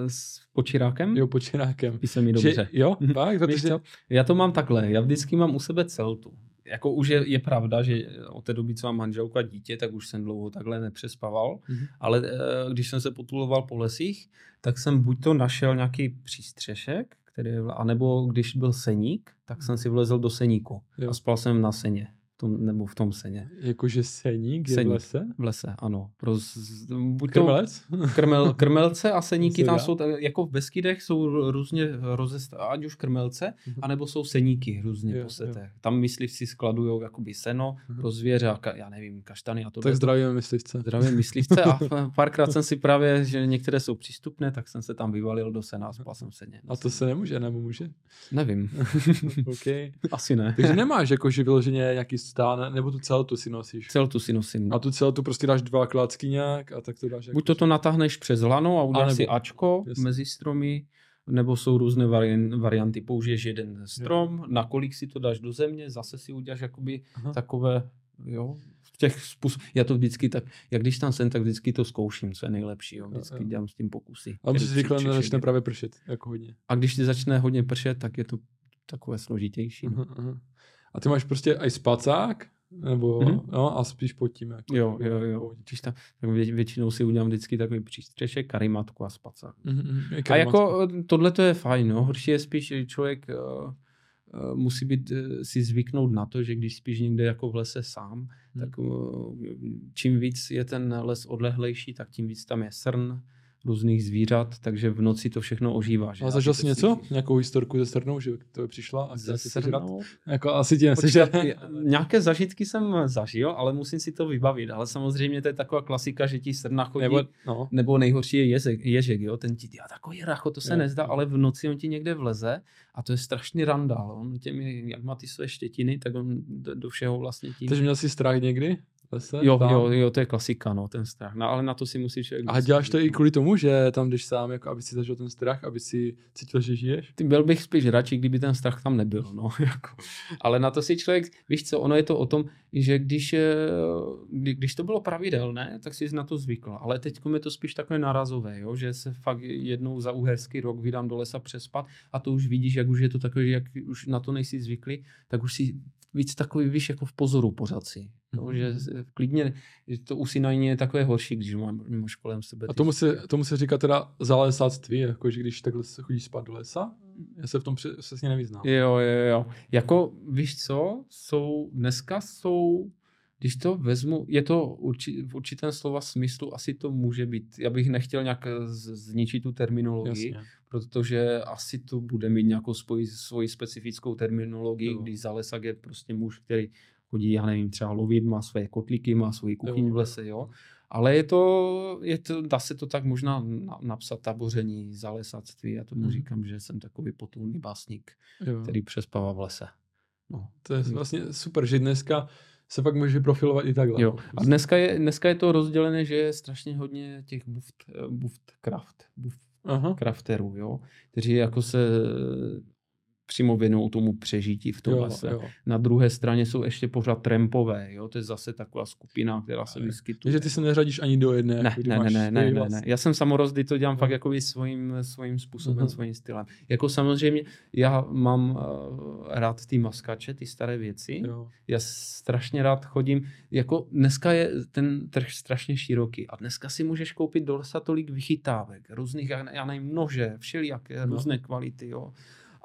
s počirákem? Jo, počirákem. Píše mi dobře. Že, jo, tak, protože... Já to mám takhle, já vždycky mám u sebe celtu. Jako už je, je pravda, že od té doby, co mám manželku a dítě, tak už jsem dlouho takhle nepřespaval, mm-hmm. ale uh, když jsem se potuloval po lesích, tak jsem buď to našel nějaký přístřešek, který je, anebo když byl seník, tak jsem si vlezl do seníku jo. a spal jsem na seně tom, nebo v tom seně. Jakože seník, seník je v lese? V lese, ano. Pro, buď Krmelec? krmel, krmelce a seníky tam jsou, jako v Beskydech jsou různě rozest, ať už krmelce, uh-huh. anebo jsou seníky různě jo, poseté. Jo. Tam myslivci skladují jakoby seno uh-huh. pro zvěře a ka, já nevím, kaštany a to. Tak zdravíme myslivce. Zdravím myslivce a párkrát jsem si právě, že některé jsou přístupné, tak jsem se tam vyvalil do sena a spal jsem seně. A to se nemůže, nebo může? Nevím. okay. Asi ne. Takže nemáš jakože vyloženě nějaký stán, nebo tu celou si nosíš? Celou tu si nosím. A tu celou tu prostě dáš dva klácky nějak a tak to dáš. Buď to to natáhneš přes lano a uděláš si Ačko yes. mezi stromy, nebo jsou různé varianty. Použiješ jeden strom, jo. nakolik si to dáš do země, zase si uděláš jakoby Aha. takové, jo, v těch způsob. Já to vždycky tak, jak když tam jsem, tak vždycky to zkouším, co je nejlepší. Jo. Vždycky jo. dělám s tím pokusy. A když si začne právě pršet, jako hodně. A když ti začne hodně pršet, tak je to takové složitější. Aha, aha. A ty máš prostě i spacák, nebo mm-hmm. no, a spíš pod tím. Jako, jo, jo, jo. Když tam, tak vě, většinou si udělám vždycky takový přístřešek, karimatku a spacák. Mm-hmm. A jako tohle to je fajn, no. Horší je spíš, že člověk uh, musí být, si zvyknout na to, že když spíš někde jako v lese sám, mm. tak uh, čím víc je ten les odlehlejší, tak tím víc tam je srn, různých zvířat, takže v noci to všechno ožívá. Že? A zažil jsi něco? Slyšíš? Nějakou historku ze srnou, že to je přišla? A ze srnou? Jako asi tě že... Nějaké zažitky jsem zažil, ale musím si to vybavit. Ale samozřejmě to je taková klasika, že ti srna chodí, nebo, no. nebo nejhorší je ježek, ježek jo? ten ti, a takový racho, to se je, nezdá, ale v noci on ti někde vleze a to je strašný randál. On těmi, jak má ty své štětiny, tak on do, do všeho vlastně tím. Takže měl jsi strach někdy? Jo, tam? jo, jo, to je klasika, no, ten strach. No, ale na to si musíš... A děláš to i kvůli tomu, že tam jdeš sám, jako aby si zažil ten strach, aby si cítil, že žiješ? Ty byl bych spíš radši, kdyby ten strach tam nebyl, no, jako. Ale na to si člověk, víš co, ono je to o tom, že když, eh, kdy, když to bylo pravidelné, tak si na to zvykl. Ale teď je to spíš takové narazové, jo? že se fakt jednou za uherský rok vydám do lesa přespat a to už vidíš, jak už je to takové, že jak už na to nejsi zvyklý, tak už si víc takový, víš, jako v pozoru pořád si. No, že klidně, že to usínání je takové horší, když máš kolem sebe. A tomu se, tomu se říká teda zalesactví, jako že když takhle se chodíš spát do lesa? Já se v tom přesně nevyznám. Jo, jo, jo. Jako, víš co, jsou, dneska jsou když to vezmu, je to urči, v určitém slova smyslu, asi to může být. Já bych nechtěl nějak zničit tu terminologii, Jasně. protože asi to bude mít nějakou svoji, svoji specifickou terminologii, jo. když zalesak je prostě muž, který chodí, já nevím, třeba lovit, má své kotlíky, má svoji kuchyň v lese, jo. Ale je to, je to, dá se to tak možná napsat taboření, zalesactví. Já tomu hmm. říkám, že jsem takový potulný básník, jo. který přespává v lese. No. To je vlastně super, že dneska se pak může profilovat i takhle. Jo. A dneska je, dneska je to rozdělené, že je strašně hodně těch buft, buft craft, buft Aha. crafterů, jo, kteří jako se přímo věnují tomu přežití v tom jo, lese. Jo. Na druhé straně jsou ještě pořád trampové, jo? to je zase taková skupina, která se vyskytuje. Takže ty se neřadíš ani do jedné. Ne, ne, ne, ne, ne, ne, ne. Já jsem samorozdy, to dělám no. fakt jako svým, svým způsobem, uh-huh. svým stylem. Jako samozřejmě, já mám uh, rád ty maskače, ty staré věci. Jo. Já strašně rád chodím, jako dneska je ten trh strašně široký a dneska si můžeš koupit do lesa tolik vychytávek, různých, já nevím, nože, všelijaké, no. různé kvality, jo.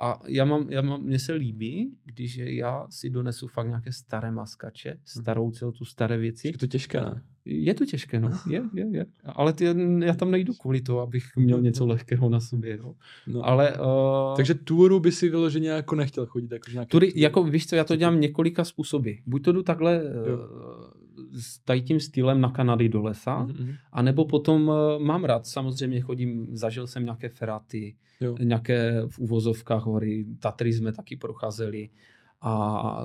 A já mám, já mám, mně se líbí, když já si donesu fakt nějaké staré maskače, mhm. starou celou tu staré věci. Je to těžké, ne? Je to těžké, no. Je, je, je. Ale ty, já tam nejdu kvůli to, abych měl něco lehkého na sobě, no. no. Ale, uh... Takže turu by si vyloženě jako nechtěl chodit? Jako nějaký... Tury, jako víš co, já to dělám několika způsoby. Buď to jdu takhle uh, s tady tím stylem na Kanady do lesa, mm-hmm. anebo potom uh, mám rád, samozřejmě chodím, zažil jsem nějaké feraty, jo. nějaké v uvozovkách hory, Tatry jsme taky procházeli, a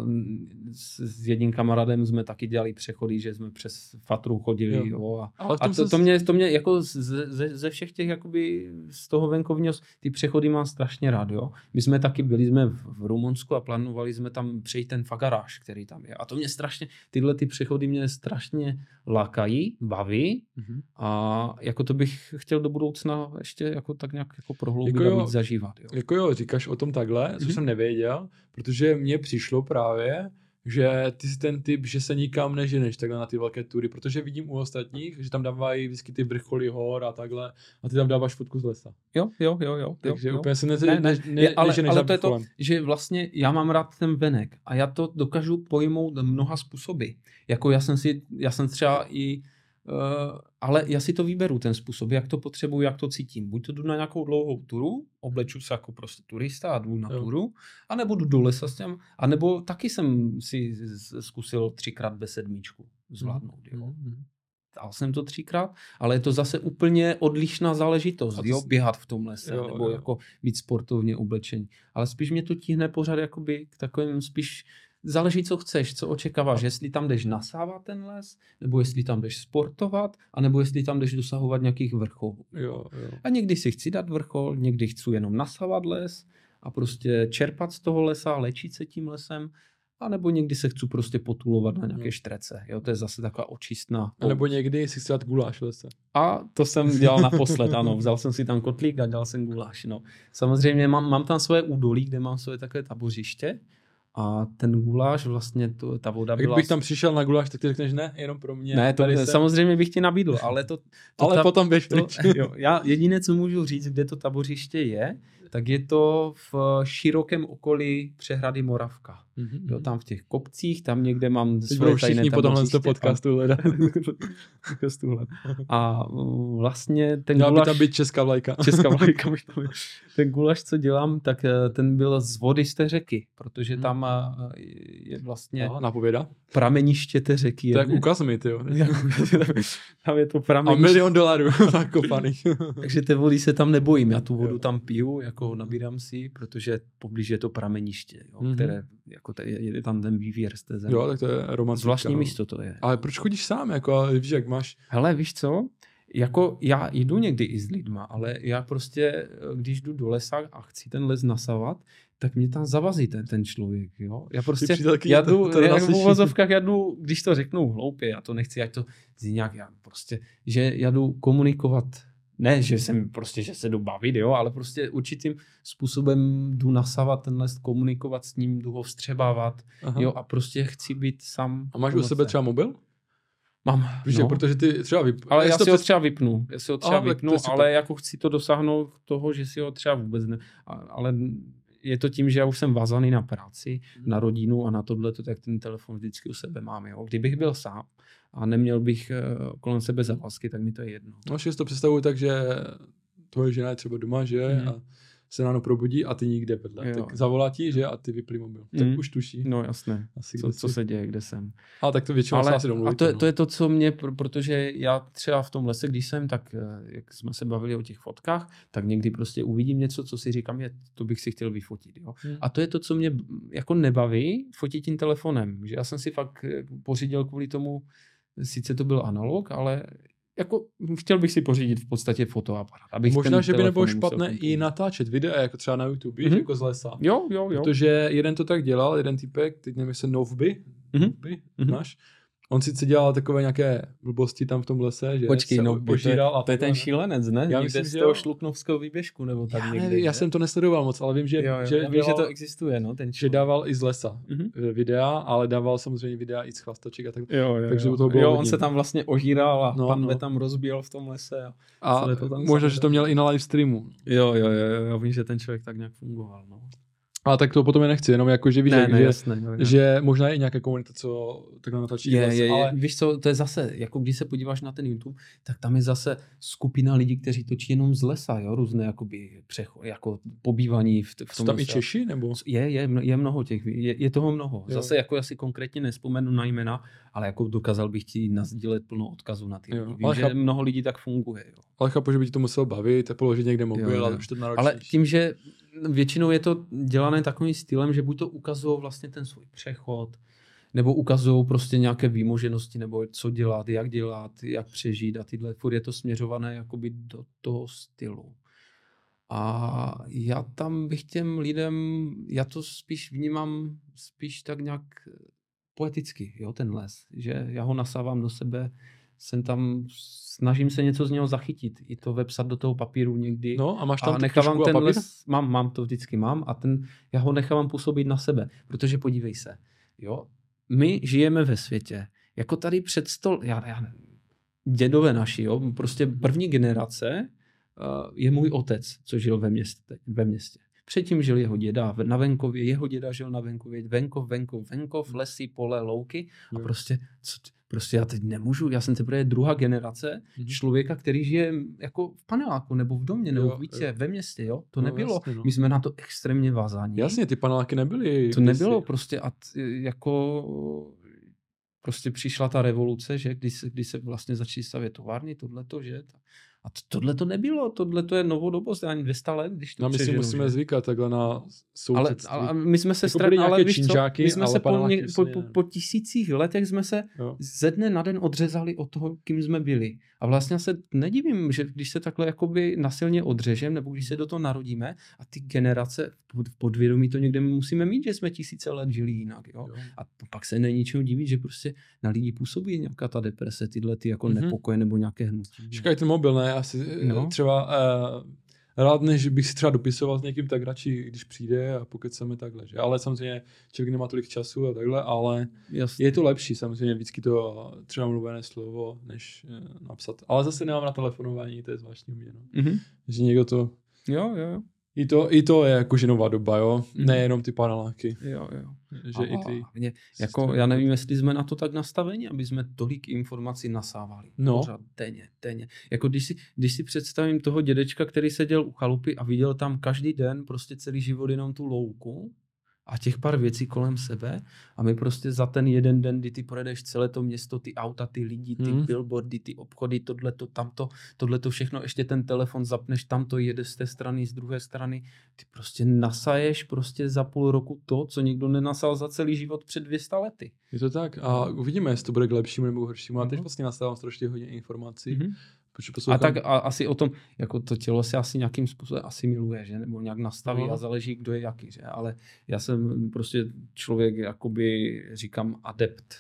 s, s jedním kamarádem jsme taky dělali přechody, že jsme přes Fatru chodili. Jo. Jo, a Ale a to, to, mě, to mě jako ze, ze, ze všech těch jakoby z toho venkovního, ty přechody mám strašně rád. Jo. My jsme taky byli jsme v, v Rumunsku a plánovali jsme tam přejít ten fagaráž, který tam je. A to mě strašně, tyhle ty přechody mě strašně lákají, baví mm-hmm. a jako to bych chtěl do budoucna ještě jako tak nějak jako prohloubit jako jo, a víc zažívat. Jo. Jako jo, říkáš o tom takhle, co mm-hmm. jsem nevěděl, protože mě přišlo právě, že ty jsi ten typ, že se nikam neženeš takhle na ty velké tury, protože vidím u ostatních, že tam dávají vždycky ty vrcholy hor a takhle a ty tam dáváš fotku z lesa. Jo, jo, jo, jo. Takže jo, úplně se ne, ne, ne, ne, ale, ale to je to, že vlastně já mám rád ten venek a já to dokážu pojmout mnoha způsoby. Jako já jsem si, já jsem třeba i ale já si to vyberu, ten způsob, jak to potřebuji, jak to cítím. Buď to jdu na nějakou dlouhou turu, obleču se jako prostě turista a jdu na jo. turu, anebo jdu do lesa s těm, anebo taky jsem si zkusil třikrát bez sedmičku zvládnout. Mm. Jo. Mm. Dal jsem to třikrát, ale je to zase úplně odlišná záležitost, jo, běhat v tom lese, jo, nebo jo. jako být sportovně oblečení. Ale spíš mě to tíhne pořád jakoby k takovým spíš záleží, co chceš, co očekáváš, jestli tam jdeš nasávat ten les, nebo jestli tam jdeš sportovat, anebo jestli tam jdeš dosahovat nějakých vrcholů. Jo, jo. A někdy si chci dát vrchol, někdy chci jenom nasávat les a prostě čerpat z toho lesa, léčit se tím lesem, a nebo někdy se chci prostě potulovat na nějaké štrece. Jo, to je zase taková očistná. A nebo někdy si chci dát guláš lese. A to jsem dělal naposled, ano. Vzal jsem si tam kotlík a dělal jsem guláš. No. Samozřejmě mám, mám tam svoje údolí, kde mám svoje takové tabořiště a ten guláš, vlastně to, ta voda byla... Kdybych tam přišel na guláš, tak ty řekneš ne, jenom pro mě. Ne, to jsem... samozřejmě bych ti nabídl, ale to... to ale ta, potom běž to, jo, Já jediné, co můžu říct, kde to tabořiště je, tak je to v širokém okolí přehrady Moravka. Mm-hmm. Jo, tam v těch kopcích, tam někde mám Teď svoje tajné všichni po tomhle podcastu hledat. A vlastně ten Měla gulaš... by tam být česká vlajka. česká vlajka by tam Ten gulaš, co dělám, tak eh, ten byl z vody z té řeky, protože tam Lidlama je vlastně no, napověda. prameniště té řeky. Tak ukaz mi, ty Tam je to prameniště. A milion dolarů zakopaný. Takže té vody se tam nebojím. Já tu vodu jo. tam piju, jako nabírám si, protože poblíž je to prameniště, jo, mm-hmm. které, jako t- je tam ten vývěr z té země. Jo, tak to je romantická. Zvláštní no. místo to je. Ale proč chodíš sám, jako, víš, jak máš? Hele, víš co? jako já jdu někdy i s lidma, ale já prostě, když jdu do lesa a chci ten les nasavat, tak mě tam zavazí ten, ten člověk, jo. Já prostě, já jdu, to, to já v uvozovkách, já jdu, když to řeknu hloupě, já to nechci, ať to zní nějak, já prostě, že já jdu komunikovat, ne, že jsem prostě, že se jdu bavit, jo, ale prostě určitým způsobem jdu nasávat ten les, komunikovat s ním, jdu ho vstřebávat, Aha. jo, a prostě chci být sám. A máš u sebe třeba mobil? Mám. Víš, no. protože ty třeba vyp... Ale já si ho třeba vypnu. Já si ho třeba Aha, vypnu, ale jako chci to dosáhnout toho, že si ho třeba vůbec ne... Ale je to tím, že já už jsem vázaný na práci, hmm. na rodinu a na tohle, tak ten telefon vždycky u sebe mám. Jo. Kdybych byl sám a neměl bych uh, kolem sebe závazky, tak mi to je jedno. No, si to představuji tak, že tvoje žena je třeba doma, že? Hmm. A se ráno probudí a ty nikde vedle. Jo. Tak zavolá ti, že a ty vyplý mobil. Tak mm. už tuší. No jasné, asi co, co se děje, kde jsem. A tak to většinou Ale, se asi domluvíte. A to, je, no. to je to, co mě, protože já třeba v tom lese, když jsem, tak eh, jak jsme se bavili o těch fotkách, tak někdy prostě uvidím něco, co si říkám, je, to bych si chtěl vyfotit. Jo? Mm. A to je to, co mě jako nebaví, fotit tím telefonem. Že já jsem si fakt eh, pořídil kvůli tomu, sice to byl analog, ale jako chtěl bych si pořídit v podstatě fotoaparát. Abych Možná, že by nebylo špatné i natáčet videa, jako třeba na YouTube, mm-hmm. jako z lesa. Jo, jo, jo. Protože jeden to tak dělal, jeden typek, teď nevím, jestli Novby, mm-hmm. Novby, mm-hmm. máš? On sice dělal takové nějaké blbosti tam v tom lese, že Počkej, no, požíral to, je, to je ten šílenec, ne? Já myslím, z toho šluknovského výběžku, nebo tak já někde. Já jsem to nesledoval moc, ale vím, že, jo, jo, že, já vím, dělal, že to existuje, no, ten Že dával i z lesa mm-hmm. videa, ale dával samozřejmě videa i z chlastaček a tak. Jo, jo, takže jo. toho bylo jo on se tam vlastně ožíral a no, pan no. tam rozbíjel v tom lese. A, a to tam možná, že to měl i na live streamu. Jo, jo, jo, jo, já vím, že ten člověk tak nějak fungoval, no. Ale tak to potom je nechci, jenom jako, že víš, ne, ne, že, jasné, jo, že možná je nějaká komunita, co takhle natačí. Je, je, ale... Víš co, to je zase, jako když se podíváš na ten YouTube, tak tam je zase skupina lidí, kteří točí jenom z lesa, jo, různé jakoby přecho, jako pobývaní v, v tom tam i Češi, nebo? Je, je, je mnoho těch, je, je toho mnoho. Jo. Zase jako asi konkrétně nespomenu na jména, ale jako dokázal bych ti nazdílet plno odkazu na ty lidi. Vím, ale že chápu, mnoho lidí tak funguje. Jo. Ale chápu, že by ti to muselo bavit, položit někde mobil, jo, jo. ale už to Ale tím, že většinou je to dělané takovým stylem, že buď to ukazují vlastně ten svůj přechod, nebo ukazují prostě nějaké výmoženosti, nebo co dělat, jak dělat, jak přežít a tyhle. Furt je to směřované jakoby do toho stylu. A já tam bych těm lidem, já to spíš vnímám spíš tak nějak poeticky, jo, ten les, že já ho nasávám do sebe, jsem tam, snažím se něco z něho zachytit, i to vepsat do toho papíru někdy. No a máš tam a nechávám ten les, mám, mám to vždycky mám a ten, já ho nechávám působit na sebe, protože podívej se, jo, my žijeme ve světě, jako tady před stol, já, já dědové naši, jo, prostě první generace uh, je můj otec, co žil ve městě. Ve městě. Předtím žil jeho děda na venkově, jeho děda žil na venkově, venkov, venkov, venkov, lesy, pole, louky a prostě, co, prostě já teď nemůžu, já jsem teprve druhá generace mm-hmm. člověka, který žije jako v paneláku nebo v domě nebo jo, v bytě, ve městě, jo, to no, nebylo, jasně, no. my jsme na to extrémně vázáni. Jasně, ty paneláky nebyly. To nebylo prostě a t, jako prostě přišla ta revoluce, že když se, když se vlastně začaly stavět továrny, tohleto, že a to, tohle to nebylo, tohle to je novodobost, ani 200 let, když to No my si musíme že? zvykat takhle na sousedství. Ale, ale my jsme se jako strat, ale víš co, my jsme se po, ně, po, po, po, tisících letech jsme se jo. ze dne na den odřezali od toho, kým jsme byli. A vlastně se nedivím, že když se takhle jakoby nasilně odřežem, nebo když se do toho narodíme a ty generace v podvědomí to někde musíme mít, že jsme tisíce let žili jinak. Jo? Jo. A pak se není ničemu divit, že prostě na lidi působí nějaká ta deprese, tyhle ty jako mm-hmm. nepokoje nebo nějaké hnutí. Čekaj, ten mobil, ne? asi no. třeba uh, rád, než bych si třeba dopisoval s někým, tak radši, když přijde a pokud chceme takhle. Že? Ale samozřejmě člověk nemá tolik času a takhle, ale Jasně. je to lepší samozřejmě vždycky to třeba mluvené slovo, než uh, napsat. Ale zase nemám na telefonování, to je zvláštní mě. No. Mm-hmm. Že někdo to... Jo, jo, jo. I to, I to je jakože nová doba, jo? Mm. Nejenom ty paneláky. Jo, jo. Že a, i ty... Mě, jako, já nevím, jestli jsme na to tak nastaveni, aby jsme tolik informací nasávali. No. Pořád, denně, denně. Jako když si, když si představím toho dědečka, který seděl u chalupy a viděl tam každý den prostě celý život jenom tu louku, a těch pár věcí kolem sebe a my prostě za ten jeden den, kdy ty projedeš celé to město, ty auta, ty lidi, ty hmm. billboardy, ty obchody, tohleto, tamto, tohleto všechno, ještě ten telefon zapneš, tamto jede z té strany, z druhé strany, ty prostě nasaješ prostě za půl roku to, co nikdo nenasal za celý život před 200 lety. Je to tak a uvidíme, jestli to bude k lepšímu nebo horšímu. A teď mhm. vlastně nastávám strašně hodně informací. Mm-hmm a tak a, asi o tom, jako to tělo se asi nějakým způsobem asimiluje, že? nebo nějak nastaví no. a záleží, kdo je jaký. Že? Ale já jsem prostě člověk, jakoby říkám adept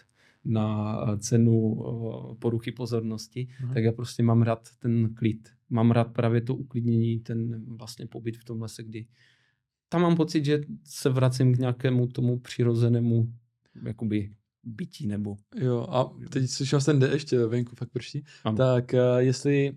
na cenu poruchy pozornosti, uh-huh. tak já prostě mám rád ten klid. Mám rád právě to uklidnění, ten vlastně pobyt v tom lese, kdy tam mám pocit, že se vracím k nějakému tomu přirozenému jakoby bytí nebo... Jo, a teď slyšel jsem den ještě venku fakt prší, ano. tak uh, jestli,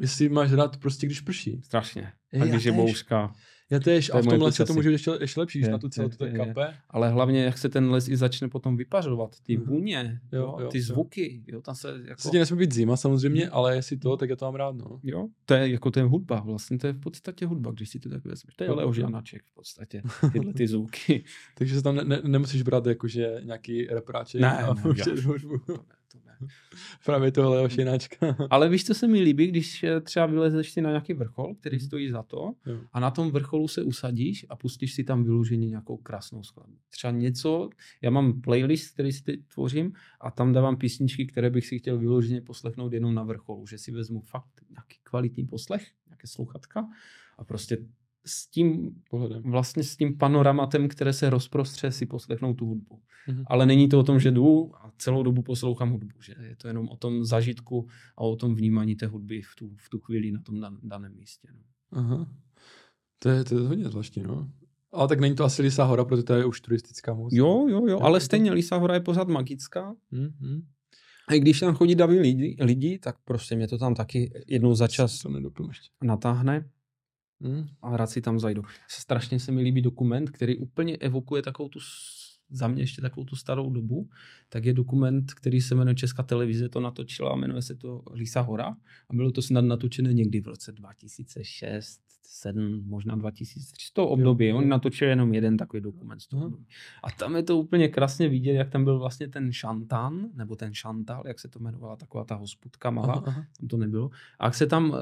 jestli máš rád prostě, když prší. Strašně. A když je bouřka. Já tež, a v tom lese to může být ještě, ještě lepší, je, na tu celou to kape. Ale hlavně, jak se ten les i začne potom vypařovat, ty mhm. vůně, jo, jo, ty jo. zvuky, jo, tam se jako... Sice nesmí být zima samozřejmě, mhm. ale jestli to, tak já to mám rád, no. Jo, to je jako to je hudba, vlastně to je v podstatě hudba, když si to tak vezmeš. To je Leo Žanaček v podstatě, tyhle ty zvuky. Takže se tam ne, ne, nemusíš brát jakože nějaký repráček ne, a ne, ne, Právě tohle je ošenáčka. Ale víš, co se mi líbí, když eh, třeba vylezeš si na nějaký vrchol, který mhm. stojí za to jo. a na tom vrcholu se usadíš a pustíš si tam vyloženě nějakou krásnou skladbu. Třeba něco, já mám playlist, který si teď tvořím a tam dávám písničky, které bych si chtěl vyloženě poslechnout jenom na vrcholu, že si vezmu fakt nějaký kvalitní poslech, nějaké sluchatka a prostě s tím pohledem. vlastně s tím panoramatem, které se rozprostře, si poslechnout tu hudbu. Mm-hmm. Ale není to o tom, že jdu a celou dobu poslouchám hudbu. Že je to jenom o tom zažitku a o tom vnímání té hudby v tu, v tu chvíli na tom dan, daném místě. No. Aha. To je, to je hodně zvláštní, no. Ale tak není to asi Lisa hora, protože to je už turistická moc. Jo, jo, jo, ale stejně Lisa hora je pořád magická. Mm-hmm. A když tam chodí davy lidi, lidi, tak prostě mě to tam taky jednou za čas natáhne. Hmm. A rád si tam zajdu. Strašně se mi líbí dokument, který úplně evokuje takovou tu za mě ještě takovou tu starou dobu, tak je dokument, který se jmenuje Česká televize, to natočila a jmenuje se to Lisa Hora a bylo to snad natočené někdy v roce 2006, 7, možná 2003, to období. Jo, Oni natočili jenom jeden takový dokument z toho A tam je to úplně krásně vidět, jak tam byl vlastně ten šantan, nebo ten šantal, jak se to jmenovala, taková ta hospudka malá, aha, aha. tam to nebylo. A jak se tam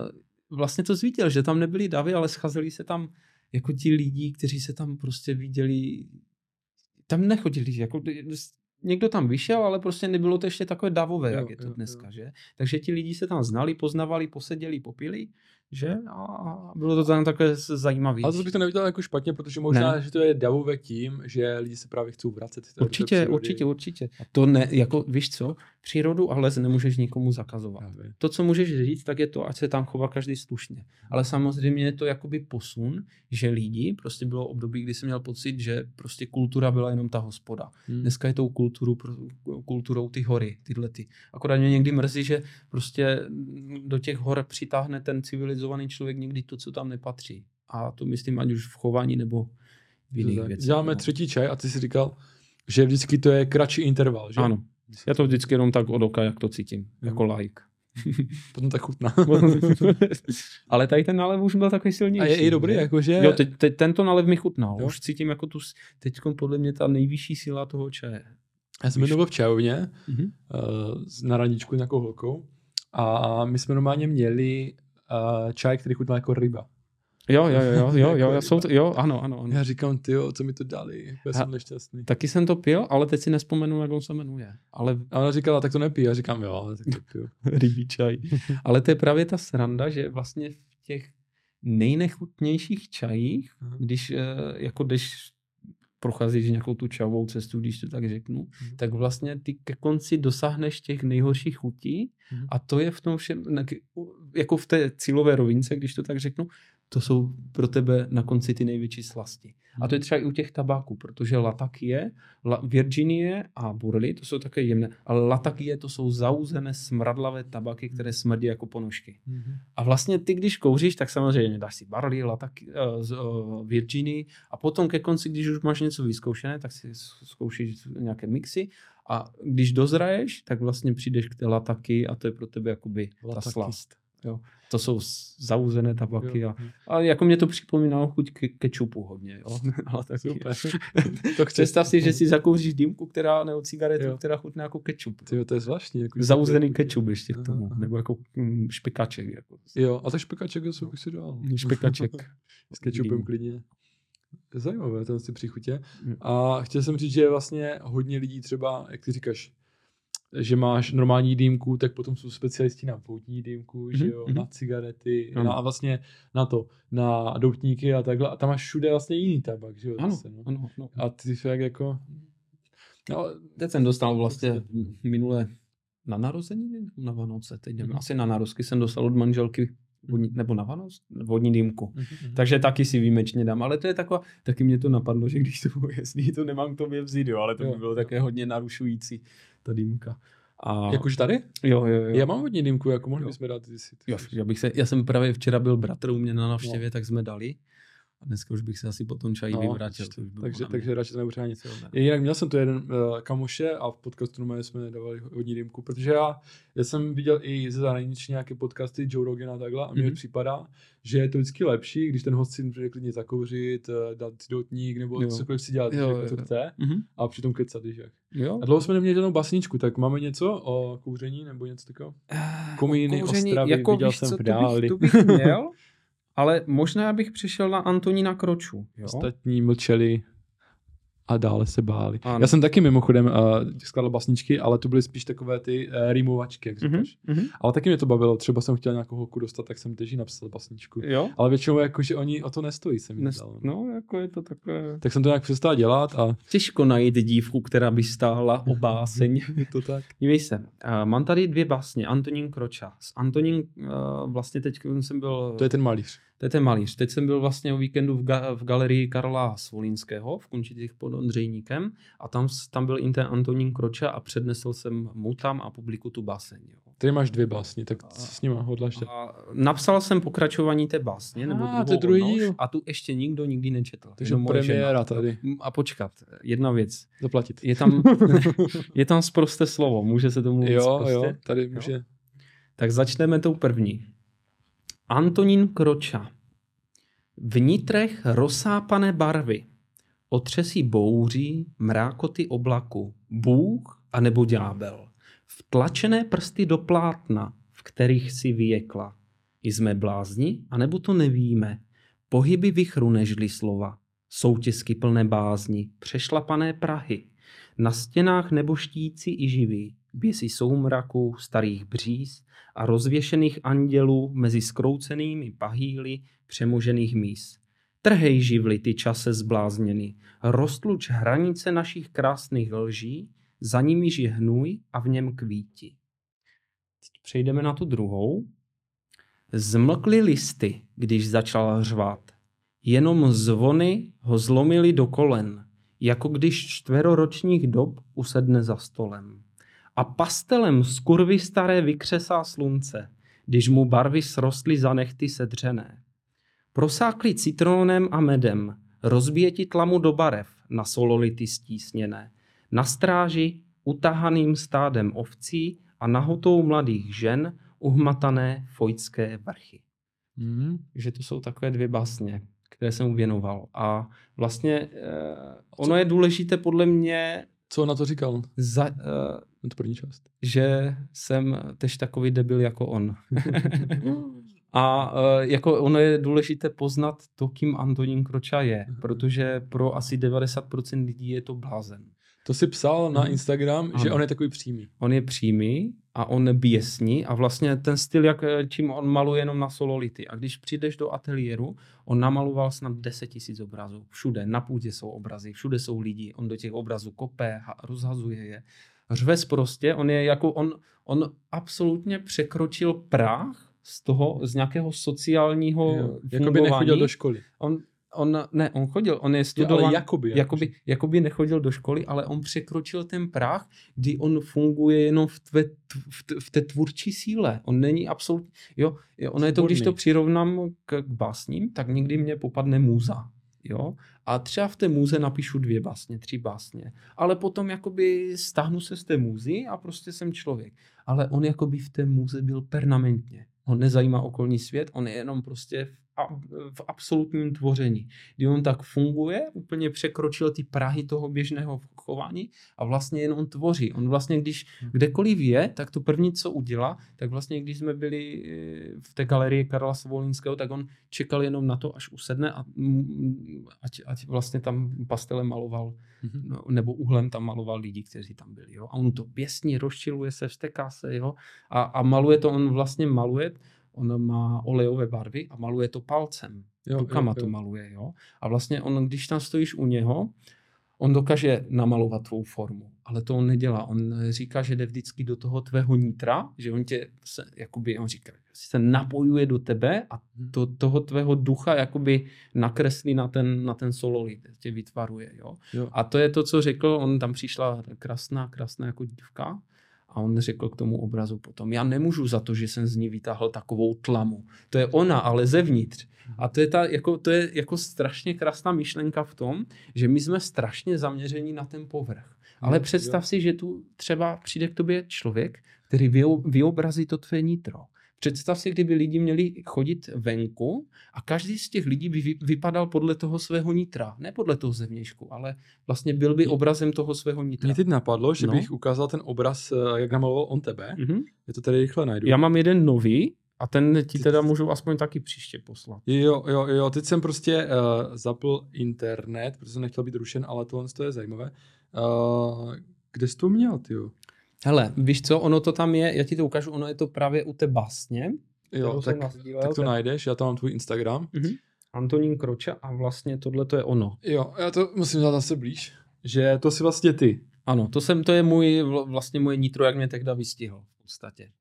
vlastně to zvítěl, že tam nebyly davy, ale scházeli se tam jako ti lidi, kteří se tam prostě viděli, tam nechodili, jako někdo tam vyšel, ale prostě nebylo to ještě takové davové, jo, jak je to jo, dneska, jo. že? Takže ti lidi se tam znali, poznavali, poseděli, popili že? A bylo to tam takové zajímavé. Ale to bych to neviděl jako špatně, protože možná, ne. že to je davové tím, že lidi se právě chcou vracet. Určitě, určitě, určitě. To ne, jako víš co, přírodu a les nemůžeš nikomu zakazovat. To, co můžeš říct, tak je to, ať se tam chová každý slušně. Ale samozřejmě je to jakoby posun, že lidi, prostě bylo období, kdy jsem měl pocit, že prostě kultura byla jenom ta hospoda. Hmm. Dneska je tou kulturu, kulturou ty hory, tyhle ty. Akorát mě někdy mrzí, že prostě do těch hor přitáhne ten civilizovaný civilizovaný člověk někdy to, co tam nepatří. A to myslím ať už v chování nebo v jiných věcech. Děláme no. třetí čaj a ty jsi říkal, že vždycky to je kratší interval, že? Ano. Já to vždycky jenom tak od oka, jak to cítím, mm. jako like. Potom tak chutná. Ale tady ten nálev už byl takový silnější. A je i dobrý, jakože... Jo, teď, teď, tento nálev mi chutnal. Jo? Už cítím jako tu, teď podle mě ta nejvyšší síla toho čaje. Já jsem byl v čajovně mm-hmm. uh, na raničku nějakou holkou a my jsme normálně měli čaj, který chutnal jako ryba. Jo, jo, jo, jo, jo, jo, jsou to, jo, ano, ano, ano. Já říkám, ty co mi to dali, já jsem nešťastný. Taky jsem to pil, ale teď si nespomenu, jak on se jmenuje. Ale... A ona říkala, tak to nepij, já říkám, jo, ale tak to piju. Rybí čaj. ale to je právě ta sranda, že vlastně v těch nejnechutnějších čajích, když eh, jako jdeš procházíš nějakou tu čavou cestu, když to tak řeknu, mm. tak vlastně ty ke konci dosáhneš těch nejhorších chutí mm. a to je v tom všem, jako v té cílové rovince, když to tak řeknu, to jsou pro tebe na konci ty největší slasti. A to je třeba i u těch tabáků, protože latakie, la, Virginie a burly, to jsou také jemné, ale latakie to jsou zauzené smradlavé tabaky, které smrdí jako ponožky. Mm-hmm. A vlastně ty, když kouříš, tak samozřejmě dáš si barley, lataky, uh, uh, Virginii a potom ke konci, když už máš něco vyzkoušené, tak si zkoušíš nějaké mixy a když dozraješ, tak vlastně přijdeš k té lataky a to je pro tebe jakoby lataky. ta slast. Jo. To jsou zauzené tabaky jo. a, a jako mě to připomínalo chuť ke kečupu hodně. Jo. Ale taky, Super. to Představ si, že si zakouříš dýmku, která, nebo cigaretu, jo. která chutná jako kečup. Tyjo, to je zvláštní. Jako Zauzený kečup ještě k tomu. Aha. Nebo jako mm, špekaček. Jako. Jo, a tak špekaček je bych si dal. Špekaček. S kečupem klidně. Zajímavé, ten si příchutě. A chtěl jsem říct, že vlastně hodně lidí třeba, jak ty říkáš, že máš normální dýmku, tak potom jsou specialisti na poutní dýmku, mm-hmm. že jo, mm-hmm. na cigarety, mm. na, a vlastně na to, na doutníky a takhle. A tam máš všude vlastně jiný tabak, že jo. Ano, zase, no. ano, ano. A ty fakt jako... No, teď jsem dostal vlastně minule na narozeniny, na Vánoce, teď nevím, mm-hmm. asi na narozky jsem dostal od manželky vodní, nebo na Vánoc, vodní dýmku. Mm-hmm. Takže taky si výjimečně dám, ale to je taková, taky mě to napadlo, že když to bude jasný, to nemám k tobě vzít, jo, ale to by bylo také hodně narušující ta dýmka. A... Jak už tady? Jo, jo, jo. Já mám hodně dýmku, jako mohli bychom dát ty si. Jo, já, bych se, já jsem právě včera byl bratr u mě na návštěvě, no. tak jsme dali. A dneska už bych se asi po tom čaji no, vyvrátil. Takže, takže radši to nebudu nic. Jinak měl jsem tu jeden uh, kamoše a v podcastu no, jsme dávali hodně dýmku, protože já, já jsem viděl i ze zahraničí nějaké podcasty Joe Rogan a takhle a mně mm-hmm. připadá, že je to vždycky lepší, když ten host si může klidně zakouřit, uh, dát si dotník nebo jo. cokoliv si dělat, jo, jako, co chce mm-hmm. a přitom kecat, když jak. Jo. A dlouho jsme neměli žádnou basničku, tak máme něco o kouření nebo něco takového? Uh, Komíny, ostravy, jako, viděl jsem co, v dáli. To bych, to bych měl, Ale možná bych přišel na Antonína Kroču. Jo? Ostatní mlčeli a dále se báli. Ano. Já jsem taky mimochodem uh, skladal basničky, ale to byly spíš takové ty uh, rýmovačky, jak mhm, říkáš. Mm-hmm. Ale taky mě to bavilo. Třeba jsem chtěl nějakou holku dostat, tak jsem tež napsal basničku. Jo? Ale většinou jako, že oni o to nestojí, se mi Nest- dal. No, jako je to takové... Tak jsem to nějak přestal dělat a... Těžko najít dívku, která by stála o báseň. to tak. Dívej se, uh, mám tady dvě básně. Antonín Kroča. S Antonín uh, vlastně teď jsem byl... To je ten malíř. To je ten malíř. Teď jsem byl vlastně o víkendu v, ga- v galerii Karla Svolínského v Kunčitých pod Ondřejníkem a tam, tam byl i ten Antonín Kroča a přednesl jsem mu tam a publiku tu báseň. Jo. Ty máš dvě básně, tak co s nimi hodláš? A napsal jsem pokračování té básně, nebo a, to druhý díl. a tu ještě nikdo nikdy nečetl. Takže premiéra tady. A počkat, jedna věc. Zaplatit. Je tam, je tam zprosté slovo, může se to mluvit Jo, zprostě? jo, tady může. Jo. Tak začneme tou první. Antonín Kroča. V nitrech rozsápané barvy, otřesí bouří, mrákoty oblaku, Bůh a nebo ďábel. Vtlačené prsty do plátna, v kterých si vyjekla. Jsme blázni, anebo to nevíme. Pohyby vychru nežli slova. Soutězky plné bázni, přešlapané Prahy. Na stěnách neboštíci i živí, běsí soumraku starých bříz a rozvěšených andělů mezi skroucenými pahýly přemožených míst. Trhej živly ty čase zblázněny, roztluč hranice našich krásných lží, za nimiž je hnůj a v něm kvíti. Přejdeme na tu druhou. Zmlkly listy, když začal řvát. Jenom zvony ho zlomily do kolen, jako když čtveroročních dob usedne za stolem a pastelem z kurvy staré vykřesá slunce, když mu barvy srostly za nechty sedřené. Prosákli citronem a medem, rozbíjeti tlamu do barev na sololity stísněné, na stráži utahaným stádem ovcí a nahotou mladých žen uhmatané fojtské vrchy. Mm. Že to jsou takové dvě básně, které jsem věnoval. A vlastně eh, ono je důležité podle mě co na to říkal? Za, uh, to první část. Že jsem tež takový debil jako on. A uh, jako ono je důležité poznat to, kým Antonín Kroča je, protože pro asi 90% lidí je to blázen. To si psal na mhm. Instagram, ano. že on je takový přímý. On je přímý a on běsní a vlastně ten styl, jak, čím on maluje jenom na sololity. A když přijdeš do ateliéru, on namaloval snad 10 tisíc obrazů. Všude, na půdě jsou obrazy, všude jsou lidi. On do těch obrazů kope, rozhazuje je. Řves prostě, on je jako, on, on absolutně překročil práh z toho, z nějakého sociálního jo, Jako by nechodil do školy. On on, ne, on chodil, on je studoval, ale jakoby, jakoby, jakoby nechodil do školy, ale on překročil ten práh, kdy on funguje jenom v, tve, v, v té tvůrčí síle. On není absolutně, jo, ono je to, když to přirovnám k, k básním, tak někdy mě popadne můza. Jo? A třeba v té můze napíšu dvě básně, tři básně. Ale potom jakoby stáhnu se z té můzy a prostě jsem člověk. Ale on jakoby v té můze byl permanentně. Ho nezajímá okolní svět, on je jenom prostě v absolutním tvoření, kdy on tak funguje, úplně překročil ty prahy toho běžného chování a vlastně jen on tvoří. On vlastně, když hmm. kdekoliv je, tak to první, co udělá, tak vlastně, když jsme byli eh, v té galerii Karla Svolinského, tak on čekal jenom na to, až usedne a ať, ať vlastně tam pastelem maloval, mm-hmm. nebo uhlem tam maloval lidi, kteří tam byli. Jo? A on to pěstní rozčiluje se, vsteká se, jo? A, a maluje to, on vlastně maluje on má olejové barvy a maluje to palcem. Jo, Rukama jo, jo. to maluje, jo. A vlastně on, když tam stojíš u něho, on dokáže namalovat tvou formu, ale to on nedělá. On říká, že jde vždycky do toho tvého nitra, že on tě, se, jakoby, on říká, se napojuje do tebe a mhm. to, toho tvého ducha jakoby nakreslí na ten, na ten sololit, tě vytvaruje, jo? jo. A to je to, co řekl, on tam přišla krásná, krásná jako dívka, a on řekl k tomu obrazu potom, já nemůžu za to, že jsem z ní vytáhl takovou tlamu. To je ona, ale zevnitř. A to je, ta, jako, to je jako strašně krásná myšlenka v tom, že my jsme strašně zaměření na ten povrch. Ale no, představ jo. si, že tu třeba přijde k tobě člověk, který vyobrazí to tvé nitro. Představ si, kdyby lidi měli chodit venku a každý z těch lidí by vypadal podle toho svého nitra. Ne podle toho zevnějšku, ale vlastně byl by obrazem toho svého nitra. Mě teď napadlo, že no. bych ukázal ten obraz, eh, jak namaloval on tebe. Mm-hmm. Je to tady rychle najdu. Já mám jeden nový, a ten ti teda můžu aspoň taky příště poslat. Jo, jo, jo, teď jsem prostě uh, zapl internet, protože jsem nechtěl být rušen, ale tohle je zajímavé. Uh, kde jsi to měl, ty Hele, víš co, ono to tam je, já ti to ukážu, ono je to právě u té básně. Jo, tak, tak to najdeš, já tam mám tvůj Instagram. Mm-hmm. Antonín Kroča a vlastně tohle to je ono. Jo, já to musím dát zase blíž, že to si vlastně ty. Ano, to, jsem, to je můj, vlastně moje nitro, jak mě tehda vystihl v podstatě.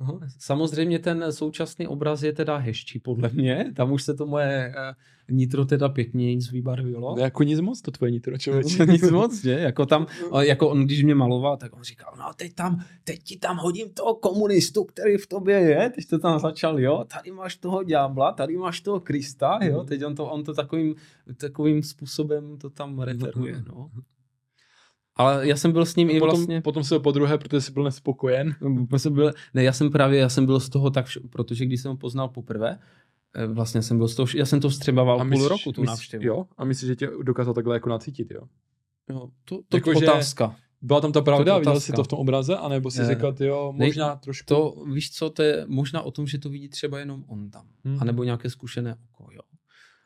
Aha. Samozřejmě ten současný obraz je teda hezčí podle mě. Tam už se to moje uh, nitro teda pěkně nic vybarvilo. Jako nic moc to tvoje nitro, člověče. nic moc, že? Jako tam, jako on, když mě maloval, tak on říkal, no teď tam, teď ti tam hodím toho komunistu, který v tobě je. Teď to tam začal, jo, tady máš toho ďábla, tady máš toho Krista, jo. Mhm. Teď on to, on to takovým, takovým způsobem to tam referuje, no. Ale já jsem byl s ním i potom, vlastně... Potom se po druhé, protože jsi byl nespokojen. Jsem byl, ne, já jsem právě, já jsem byl z toho tak, protože když jsem ho poznal poprvé, eh, vlastně jsem byl z toho, já jsem to vstřebával a myslíš, půl roku, tu návštěvu. Jo? A myslíš, že tě dokázal takhle jako nacítit, jo? Jo, to, to jako, otázka. Byla tam ta pravda, viděl jsi to v tom obraze, anebo si říkal, jo, možná Nej, trošku... To, víš co, to je možná o tom, že to vidí třeba jenom on tam, hmm. anebo nějaké zkušené oko, jo.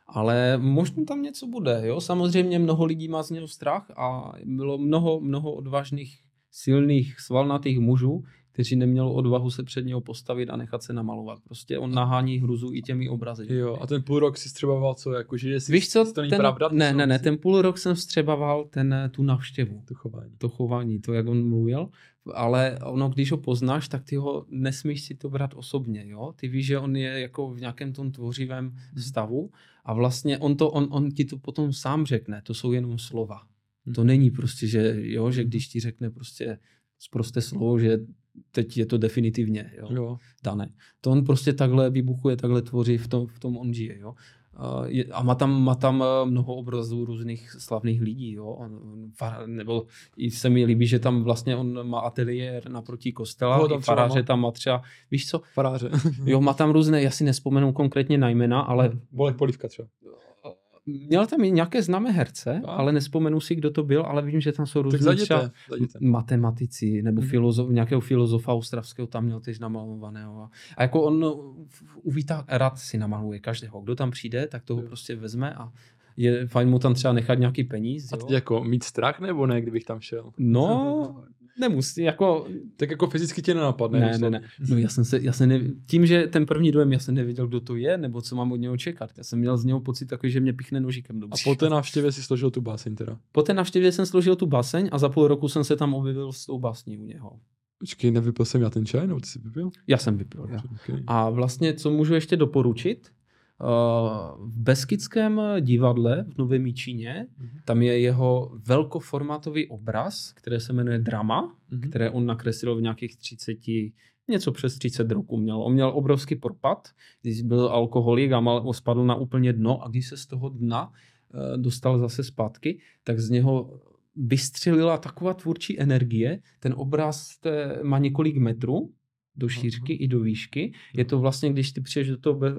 Ale možná tam něco bude, jo. Samozřejmě mnoho lidí má z něho strach a bylo mnoho, mnoho odvážných, silných, svalnatých mužů, kteří neměli odvahu se před něho postavit a nechat se namalovat. Prostě on nahání hruzu i těmi obrazy. Jo, a ten půl rok si střebával co, jakože jestli Víš co, to není ten, pravda? Ne, ne, ne, ten půl rok jsem vstřebával ten, tu navštěvu. To chování. To chování, to, jak on mluvil. Ale ono, když ho poznáš, tak ty ho nesmíš si to brát osobně, jo? Ty víš, že on je jako v nějakém tom tvořivém hmm. A vlastně on, to, on, on ti to potom sám řekne, to jsou jenom slova. Hmm. To není prostě, že, jo, že když ti řekne prostě zprosté slovo, že teď je to definitivně jo, jo. dané. To on prostě takhle vybuchuje, takhle tvoří, v tom, v tom on žije. Jo. A má tam, má tam eh, mnoho obrazů různých slavných lidí, jo. On, nebo i se mi líbí, že tam vlastně on má ateliér naproti kostela, no, tam faráře tam má třeba, víš co? Faráře. jo, má tam různé, já si nespomenu konkrétně na jména, ale... Bolek Polivka třeba měl tam nějaké známé herce, a? ale nespomenu si, kdo to byl, ale vím, že tam jsou různí třeba matematici nebo hmm. filozof, nějakého filozofa austravského tam měl tež namalovaného. A jako on uvítá, rád si namaluje každého. Kdo tam přijde, tak toho jo. prostě vezme a je fajn mu tam třeba nechat nějaký peníz. A ty jako mít strach nebo ne, kdybych tam šel? No, nemusí, jako... Tak jako fyzicky tě nenapadne. Ne, ne, ne. No já jsem se, já jsem nev... Tím, že ten první dojem, já jsem nevěděl, kdo to je, nebo co mám od něho čekat. Já jsem měl z něho pocit takový, že mě pichne nožíkem do A po té návštěvě si složil tu báseň teda? Po té návštěvě jsem složil tu báseň a za půl roku jsem se tam objevil s tou básní u něho. Počkej, nevypil jsem já ten čaj, nebo ty jsi vypil? Já jsem vypil, já. Okay. A vlastně, co můžu ještě doporučit, v Beskidském divadle v Novém Číně, mm-hmm. tam je jeho velkoformátový obraz, který se jmenuje Drama, mm-hmm. které on nakreslil v nějakých 30, něco přes 30 roků měl. On měl obrovský propad, když byl alkoholik a mal, spadl na úplně dno a když se z toho dna uh, dostal zase zpátky, tak z něho vystřelila taková tvůrčí energie, ten obraz má několik metrů, do šířky uh-huh. i do výšky. Je to vlastně, když ty přijdeš do toho be, uh,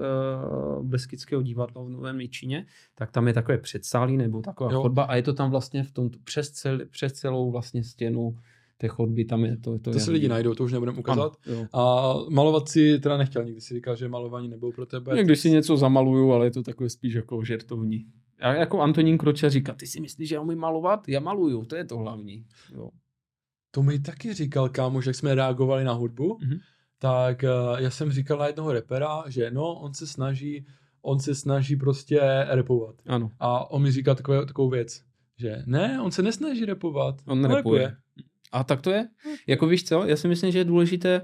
Beskidského divadla v Novém Jičíně, tak tam je takové předsálí nebo taková jo. chodba a je to tam vlastně v tom přes, cel, přes celou vlastně stěnu té chodby, tam je to. To, to si lidi najdou, to už nebudeme ukázat. Ano, a malovat si teda nechtěl, nikdy si říkal, že malování nebylo pro tebe. Někdy si něco zamaluju, ale je to takové spíš jako žertovní. A jako Antonín Kroča říká, ty si myslíš, že já umím malovat? Já maluju, to je to hlavní. Jo. To mi taky říkal kámoš, jak jsme reagovali na hudbu, mm-hmm. tak uh, já jsem říkal na jednoho repera, že no, on se snaží, on se snaží prostě repovat. Ano. A on mi říkal takové, takovou věc, že ne, on se nesnaží repovat. On, on repuje. repuje. A tak to je. Hm. Jako víš co, já si myslím, že je důležité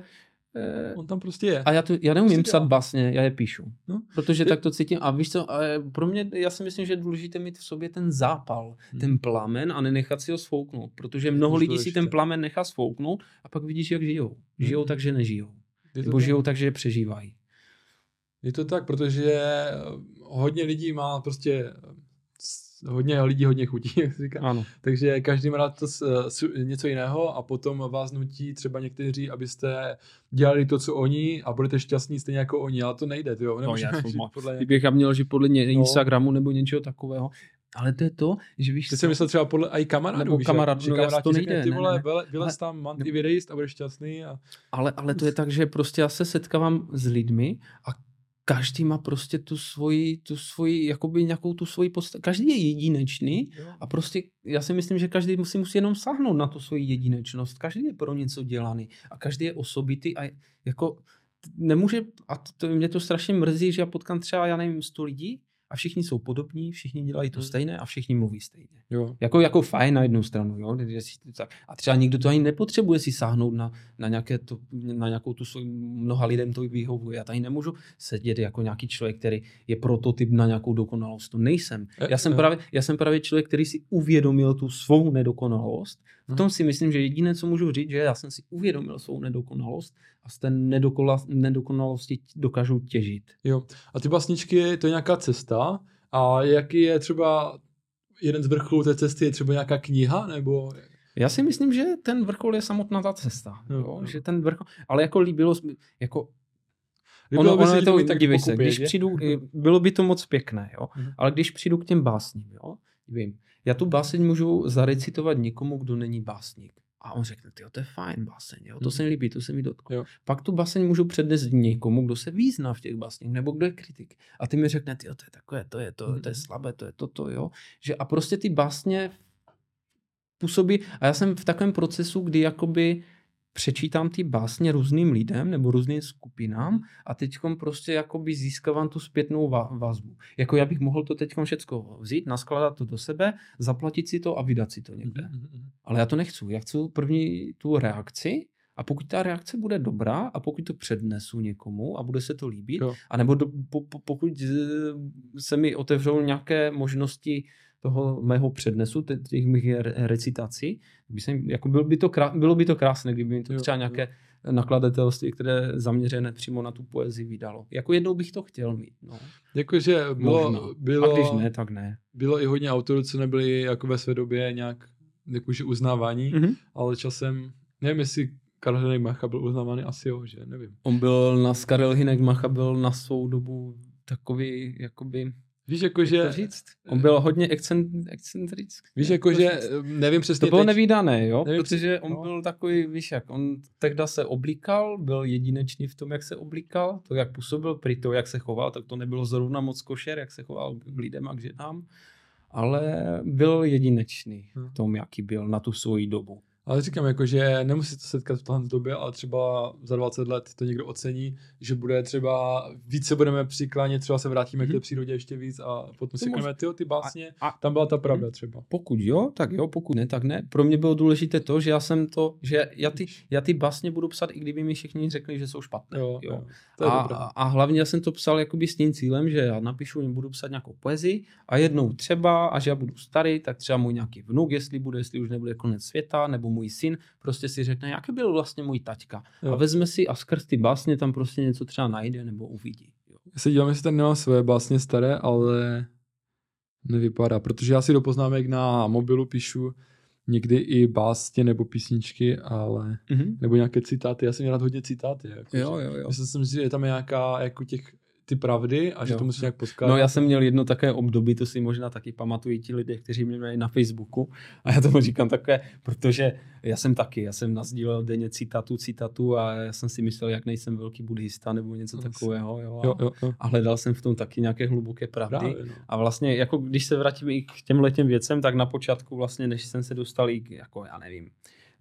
On tam prostě je. A já, to, já neumím prostě psát básně, já je píšu. No. Protože je... tak to cítím. A víš co, a pro mě, já si myslím, že je důležité mít v sobě ten zápal, hmm. ten plamen a nenechat si ho svouknout. Protože mnoho lidí si ten plamen nechá svouknout a pak vidíš, jak žijou. Žijou hmm. tak, že nežijou. Nebo tak. žijou tak, že přežívají. Je to tak, protože hodně lidí má prostě hodně lidí hodně chutí, jak se říká. Ano. Takže každý má to, něco jiného a potom vás nutí třeba někteří, abyste dělali to, co oni a budete šťastní stejně jako oni, ale to nejde, jo. No, já podle... Kdybych měl žít podle ně, no. Instagramu nebo něčeho takového, ale to je to, že víš... Ty jsi myslel třeba podle i kamarádů, Nebo kamarádů, že, no, kamarád to nejde. Ty vole, ne, ne. vylez tam, mám ty a budeš šťastný. A... Ale, ale to je tak, že prostě já se setkávám s lidmi a každý má prostě tu svoji, tu svoji, jakoby nějakou tu svoji podstatu. Každý je jedinečný a prostě já si myslím, že každý musí, musí jenom sáhnout na tu svoji jedinečnost. Každý je pro něco dělaný a každý je osobitý a jako nemůže, a to, to mě to strašně mrzí, že já potkám třeba, já nevím, 100 lidí a všichni jsou podobní, všichni dělají to hmm. stejné a všichni mluví stejně. Jo. Jako, jako fajn na jednu stranu, jo? A třeba nikdo to ani nepotřebuje si sáhnout na, na, nějaké to, na nějakou tu svůj, mnoha lidem to vyhovuje. Já tady nemůžu sedět jako nějaký člověk, který je prototyp na nějakou dokonalost. To nejsem. E, já jsem, právě, já jsem právě člověk, který si uvědomil tu svou nedokonalost. V tom si myslím, že jediné, co můžu říct, že já jsem si uvědomil svou nedokonalost a z té nedokonalosti dokážu těžit. Jo. A ty basničky, to je nějaká cesta a jaký je třeba jeden z vrcholů té cesty, je třeba nějaká kniha nebo... Já si myslím, že ten vrchol je samotná ta cesta. Jo, jo. Že ten vrchol, ale jako líbilo, jako Ono, ono je to, tak dívej se, když přijdu, bylo by to moc pěkné, jo, mm. ale když přijdu k těm básním, jo, vím, já tu báseň můžu zarecitovat někomu, kdo není básník. A on řekne, to je fajn baseň, jo? to hmm. se mi líbí, to se mi dotklo. Jo. Pak tu baseň můžu přednést někomu, kdo se význá v těch básních, nebo kdo je kritik. A ty mi řekne, to je takové, to je to, to je hmm. slabé, to je toto, jo. Že a prostě ty básně působí, a já jsem v takovém procesu, kdy jakoby přečítám ty básně různým lidem nebo různým skupinám a teď prostě jakoby získávám tu zpětnou vazbu. Jako já bych mohl to teď všechno vzít, naskladat to do sebe, zaplatit si to a vydat si to někde. Mm-hmm. Ale já to nechci. Já chci první tu reakci a pokud ta reakce bude dobrá a pokud to přednesu někomu a bude se to líbit, jo. anebo do, po, po, pokud se mi otevřou nějaké možnosti toho mého přednesu, těch mých recitací, by se, jako bylo, by to krá, bylo by to krásné, kdyby mi to třeba nějaké nakladatelství, které zaměřené přímo na tu poezii vydalo. Jako jednou bych to chtěl mít. No. Jakože bylo, bylo, a když ne, tak ne. Bylo i hodně autorů, co nebyli jako ve své době nějak jakože uznávání, mm-hmm. ale časem, nevím jestli Karel Hynek Macha byl uznávaný, asi jo, že nevím. On byl na, Karel Hynek Macha byl na svou dobu takový, jakoby Víš, jakože... Jak to říct? On byl hodně excentrický. Víš, jakože, nevím přesně To bylo teď... nevýdané, jo? Nevím protože přesně, on no. byl takový, víš jak, on tehda se oblíkal, byl jedinečný v tom, jak se oblíkal, to, jak působil, při to, jak se choval, tak to nebylo zrovna moc košer, jak se choval k lidem a k ženám, ale byl jedinečný v hm. tom, jaký byl na tu svoji dobu. Ale říkám, jako, že nemusí to setkat v téhle době, ale třeba za 20 let to někdo ocení, že bude třeba více budeme přiklánět, třeba se vrátíme mm-hmm. k té mhm. přírodě ještě víc a potom si řekneme, ty ty básně, a, a, tam byla ta pravda mm, třeba. Pokud jo, tak jo, pokud ne, tak ne. Pro mě bylo důležité to, že já jsem to, že já ty, já ty básně budu psat, i kdyby mi všichni řekli, že jsou špatné. Jo, jo. jo. To je a, a, a, hlavně já jsem to psal jakoby s tím cílem, že já napíšu, budu psat nějakou poezii a jednou třeba, až já budu starý, tak třeba můj nějaký vnuk, jestli bude, jestli už nebude konec světa, nebo můj syn, prostě si řekne, jaký byl vlastně můj taťka. Jo. A vezme si a skrz ty básně tam prostě něco třeba najde nebo uvidí. Jo. Já se dívám, jestli tam nemám své básně staré, ale nevypadá, protože já si do poznámek na mobilu píšu někdy i básně nebo písničky, ale mm-hmm. nebo nějaké citáty. Já jsem měl rád hodně citáty. Jako, jo, jo, jo. Myslím si, že je tam nějaká jako těch ty pravdy a že jo. to musíš nějak poskládat. No já jsem měl jedno také období, to si možná taky pamatují ti lidé, kteří mě mají na Facebooku a já tomu říkám takové, protože já jsem taky, já jsem nazdílel denně citatu, citatu a já jsem si myslel, jak nejsem velký buddhista nebo něco Asi. takového. Jo, a, jo, jo, jo. a hledal jsem v tom taky nějaké hluboké pravdy. Právě, no. A vlastně, jako když se vrátím i k těm letem věcem, tak na počátku vlastně, než jsem se dostal i k, jako já nevím,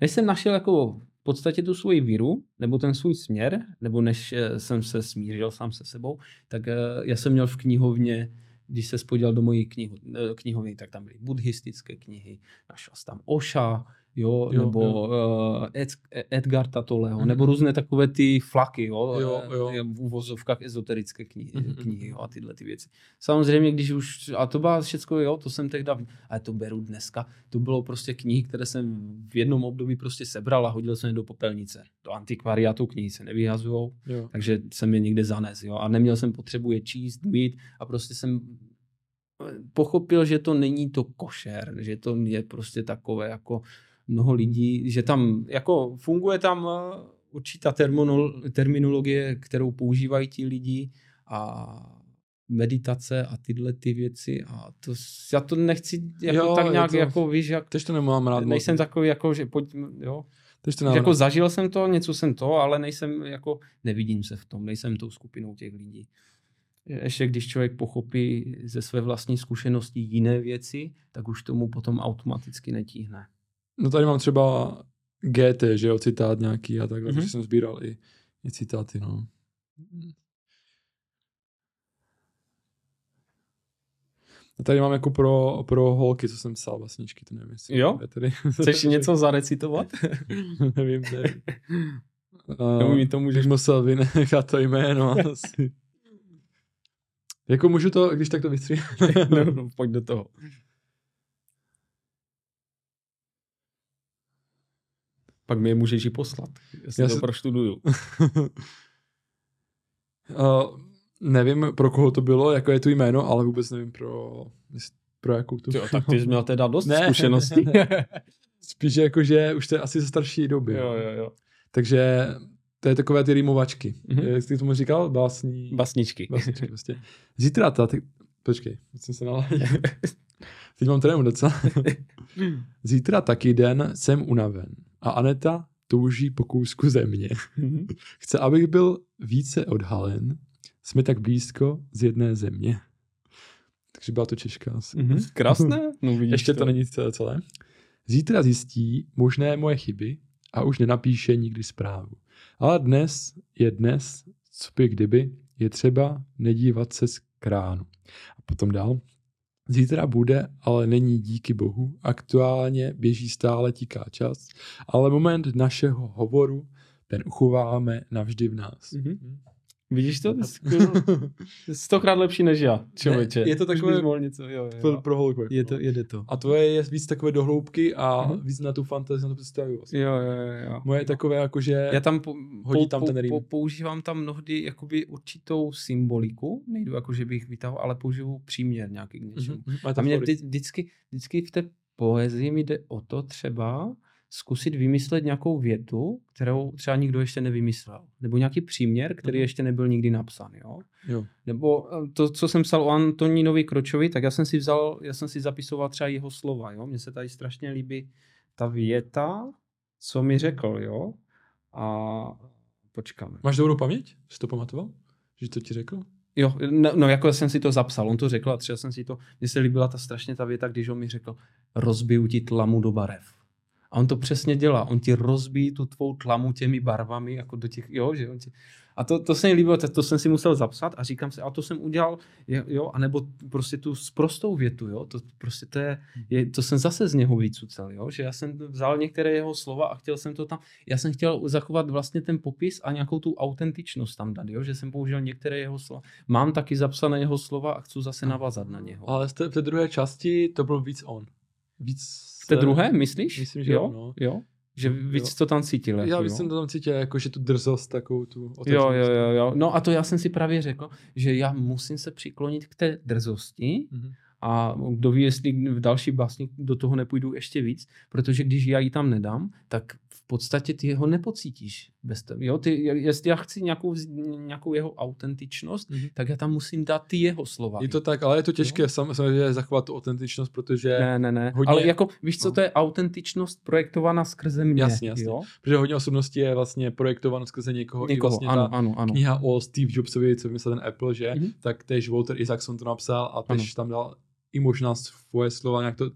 než jsem našel jako v podstatě tu svoji víru, nebo ten svůj směr, nebo než eh, jsem se smířil sám se sebou, tak eh, já jsem měl v knihovně, když se spodíval do mojí knihu, eh, knihovny, tak tam byly buddhistické knihy, našel jsem tam Oša, jo, jo nebo jo. Uh, Ed, Edgar Tatoleho, mm-hmm. nebo různé takové ty flaky, jo, jo, jo. v úvozovkách ezoterické knihy, mm-hmm. knihy jo, a tyhle ty věci. Samozřejmě, když už, a to bylo všechno, jo, to jsem tehdy, ale to beru dneska, to bylo prostě knihy, které jsem v jednom období prostě sebral a hodil jsem je do popelnice. Do antikvariátu knihy se nevyhazujou, takže jsem je někde zanes, jo, a neměl jsem potřebu je číst, mít a prostě jsem pochopil, že to není to košer, že to je prostě takové jako mnoho lidí, že tam jako funguje tam eh, určitá terminologie, kterou používají ti lidi a meditace a tyhle ty věci a to, já to nechci jako jo, tak nějak, to, jako víš, jak, tež to nemám rád. Nejsem takový, jako, že pojď, jo. Tež to jako rád. zažil jsem to, něco jsem to, ale nejsem, jako, nevidím se v tom, nejsem tou skupinou těch lidí. Ještě když člověk pochopí ze své vlastní zkušenosti jiné věci, tak už tomu potom automaticky netíhne. No tady mám třeba GT, že jo, citát nějaký a takhle, mm-hmm. takže jsem sbíral i, i citáty, no. A tady mám jako pro, pro holky, co jsem psal vlastničky, to nevím. Jestli jo? Tady, Chceš něco zarecitovat? nevím, nevím. Uh, mi to můžeš... musel vynechat to jméno asi. jako můžu to, když tak to vystříhat. no, no, pojď do toho. Pak mi je můžeš i poslat. Já si Já to se... proštuduju. uh, nevím, pro koho to bylo, jako je to jméno, ale vůbec nevím pro, pro jakou to jo, Tak ty jsi měl teda dost ne, zkušeností. Spíš jako, že už to je asi ze starší doby. Jo, jo, jo. Takže to je takové ty rýmovačky. Mm-hmm. Jak jsi tomu říkal? Básní... Basničky. Basničky, prostě. Zítra ta... Ty... Počkej, jsem se naladil. Teď mám trému docela. Zítra taky den jsem unaven. A Aneta touží po kousku země. Mhm. Chce, abych byl více odhalen. Jsme tak blízko z jedné země. Takže byla to Češka asi. Mm-hmm. Krásné. No, Ještě to. to není celé. Zítra zjistí možné moje chyby a už nenapíše nikdy zprávu. Ale dnes je dnes, co by kdyby, je třeba nedívat se z kránu. A potom dál. Zítra bude, ale není díky bohu. Aktuálně běží stále tiká čas, ale moment našeho hovoru, ten uchováme navždy v nás. Mm-hmm. Vidíš to? Stokrát lepší než já, člověče. Ne, je to takové mohl něco, jo, jo. Pro, pro holku. Je to, jede to. A tvoje je víc takové dohloubky a uh-huh. víc na tu fantazii, na to představu. Vlastně. Jo, jo, jo. Moje je takové jako, že já tam po, hodí po, tam ten po, používám tam mnohdy jakoby určitou symboliku, nejdu jako, že bych vytahoval, ale použiju příměr nějaký k něčemu. Uh-huh. A mě vždy, vždycky, vždycky v té poezii mi jde o to třeba, zkusit vymyslet nějakou větu, kterou třeba nikdo ještě nevymyslel. Nebo nějaký příměr, který mm. ještě nebyl nikdy napsán. Jo? Jo. Nebo eh, to, co jsem psal o Antonínovi Kročovi, tak já jsem si vzal, já jsem si zapisoval třeba jeho slova. Jo? Mně se tady strašně líbí ta věta, co mi řekl. Jo? A počkáme. Máš dobrou paměť? Jsi to pamatoval? Že to ti řekl? Jo, no, no jako jsem si to zapsal, on to řekl a třeba jsem si to, mně se líbila ta strašně ta věta, když on mi řekl, rozbiju ti tlamu do barev. A on to přesně dělá. On ti rozbíjí tu tvou tlamu těmi barvami, jako do těch, jo, že on ti... A to, to se mi líbilo, to, to jsem si musel zapsat a říkám si, a to jsem udělal, jo, anebo prostě tu prostou větu, jo, to prostě to je, je to jsem zase z něho vycucel, jo, že já jsem vzal některé jeho slova a chtěl jsem to tam, já jsem chtěl zachovat vlastně ten popis a nějakou tu autentičnost tam dát, jo, že jsem použil některé jeho slova. Mám taky zapsané jeho slova a chci zase navazat na něho. Ale v té druhé části to byl víc on. Víc té druhé, myslíš? Myslím, že jo. No. jo? Že víc to tam cítil. Jako, já víc jsem to tam cítil, jako že tu drzost takovou tu Jo, jo, jo, jo. No a to já jsem si právě řekl, že já musím se přiklonit k té drzosti, mm-hmm. A kdo ví, jestli v další básni do toho nepůjdu ještě víc, protože když já ji tam nedám, tak v podstatě ty ho nepocítíš bez tebe. Jo? Ty, jestli já chci nějakou, nějakou jeho autentičnost, mm-hmm. tak já tam musím dát ty jeho slova. Je to tak, ale je to těžké samozřejmě zachovat tu autentičnost, protože... Ne, ne, ne. Hodně... Ale jako, víš co, no. to je autentičnost projektovaná skrze mě. Jasně, jasně. Jo? Protože hodně osobností je vlastně projektováno skrze někoho. někoho I vlastně ano, ta ano, ano. kniha o Steve Jobsovi, co vymyslel ten Apple, že? Mm-hmm. Tak tež Walter Isaacson to napsal a tež tam dal i možná svoje slova, nějak to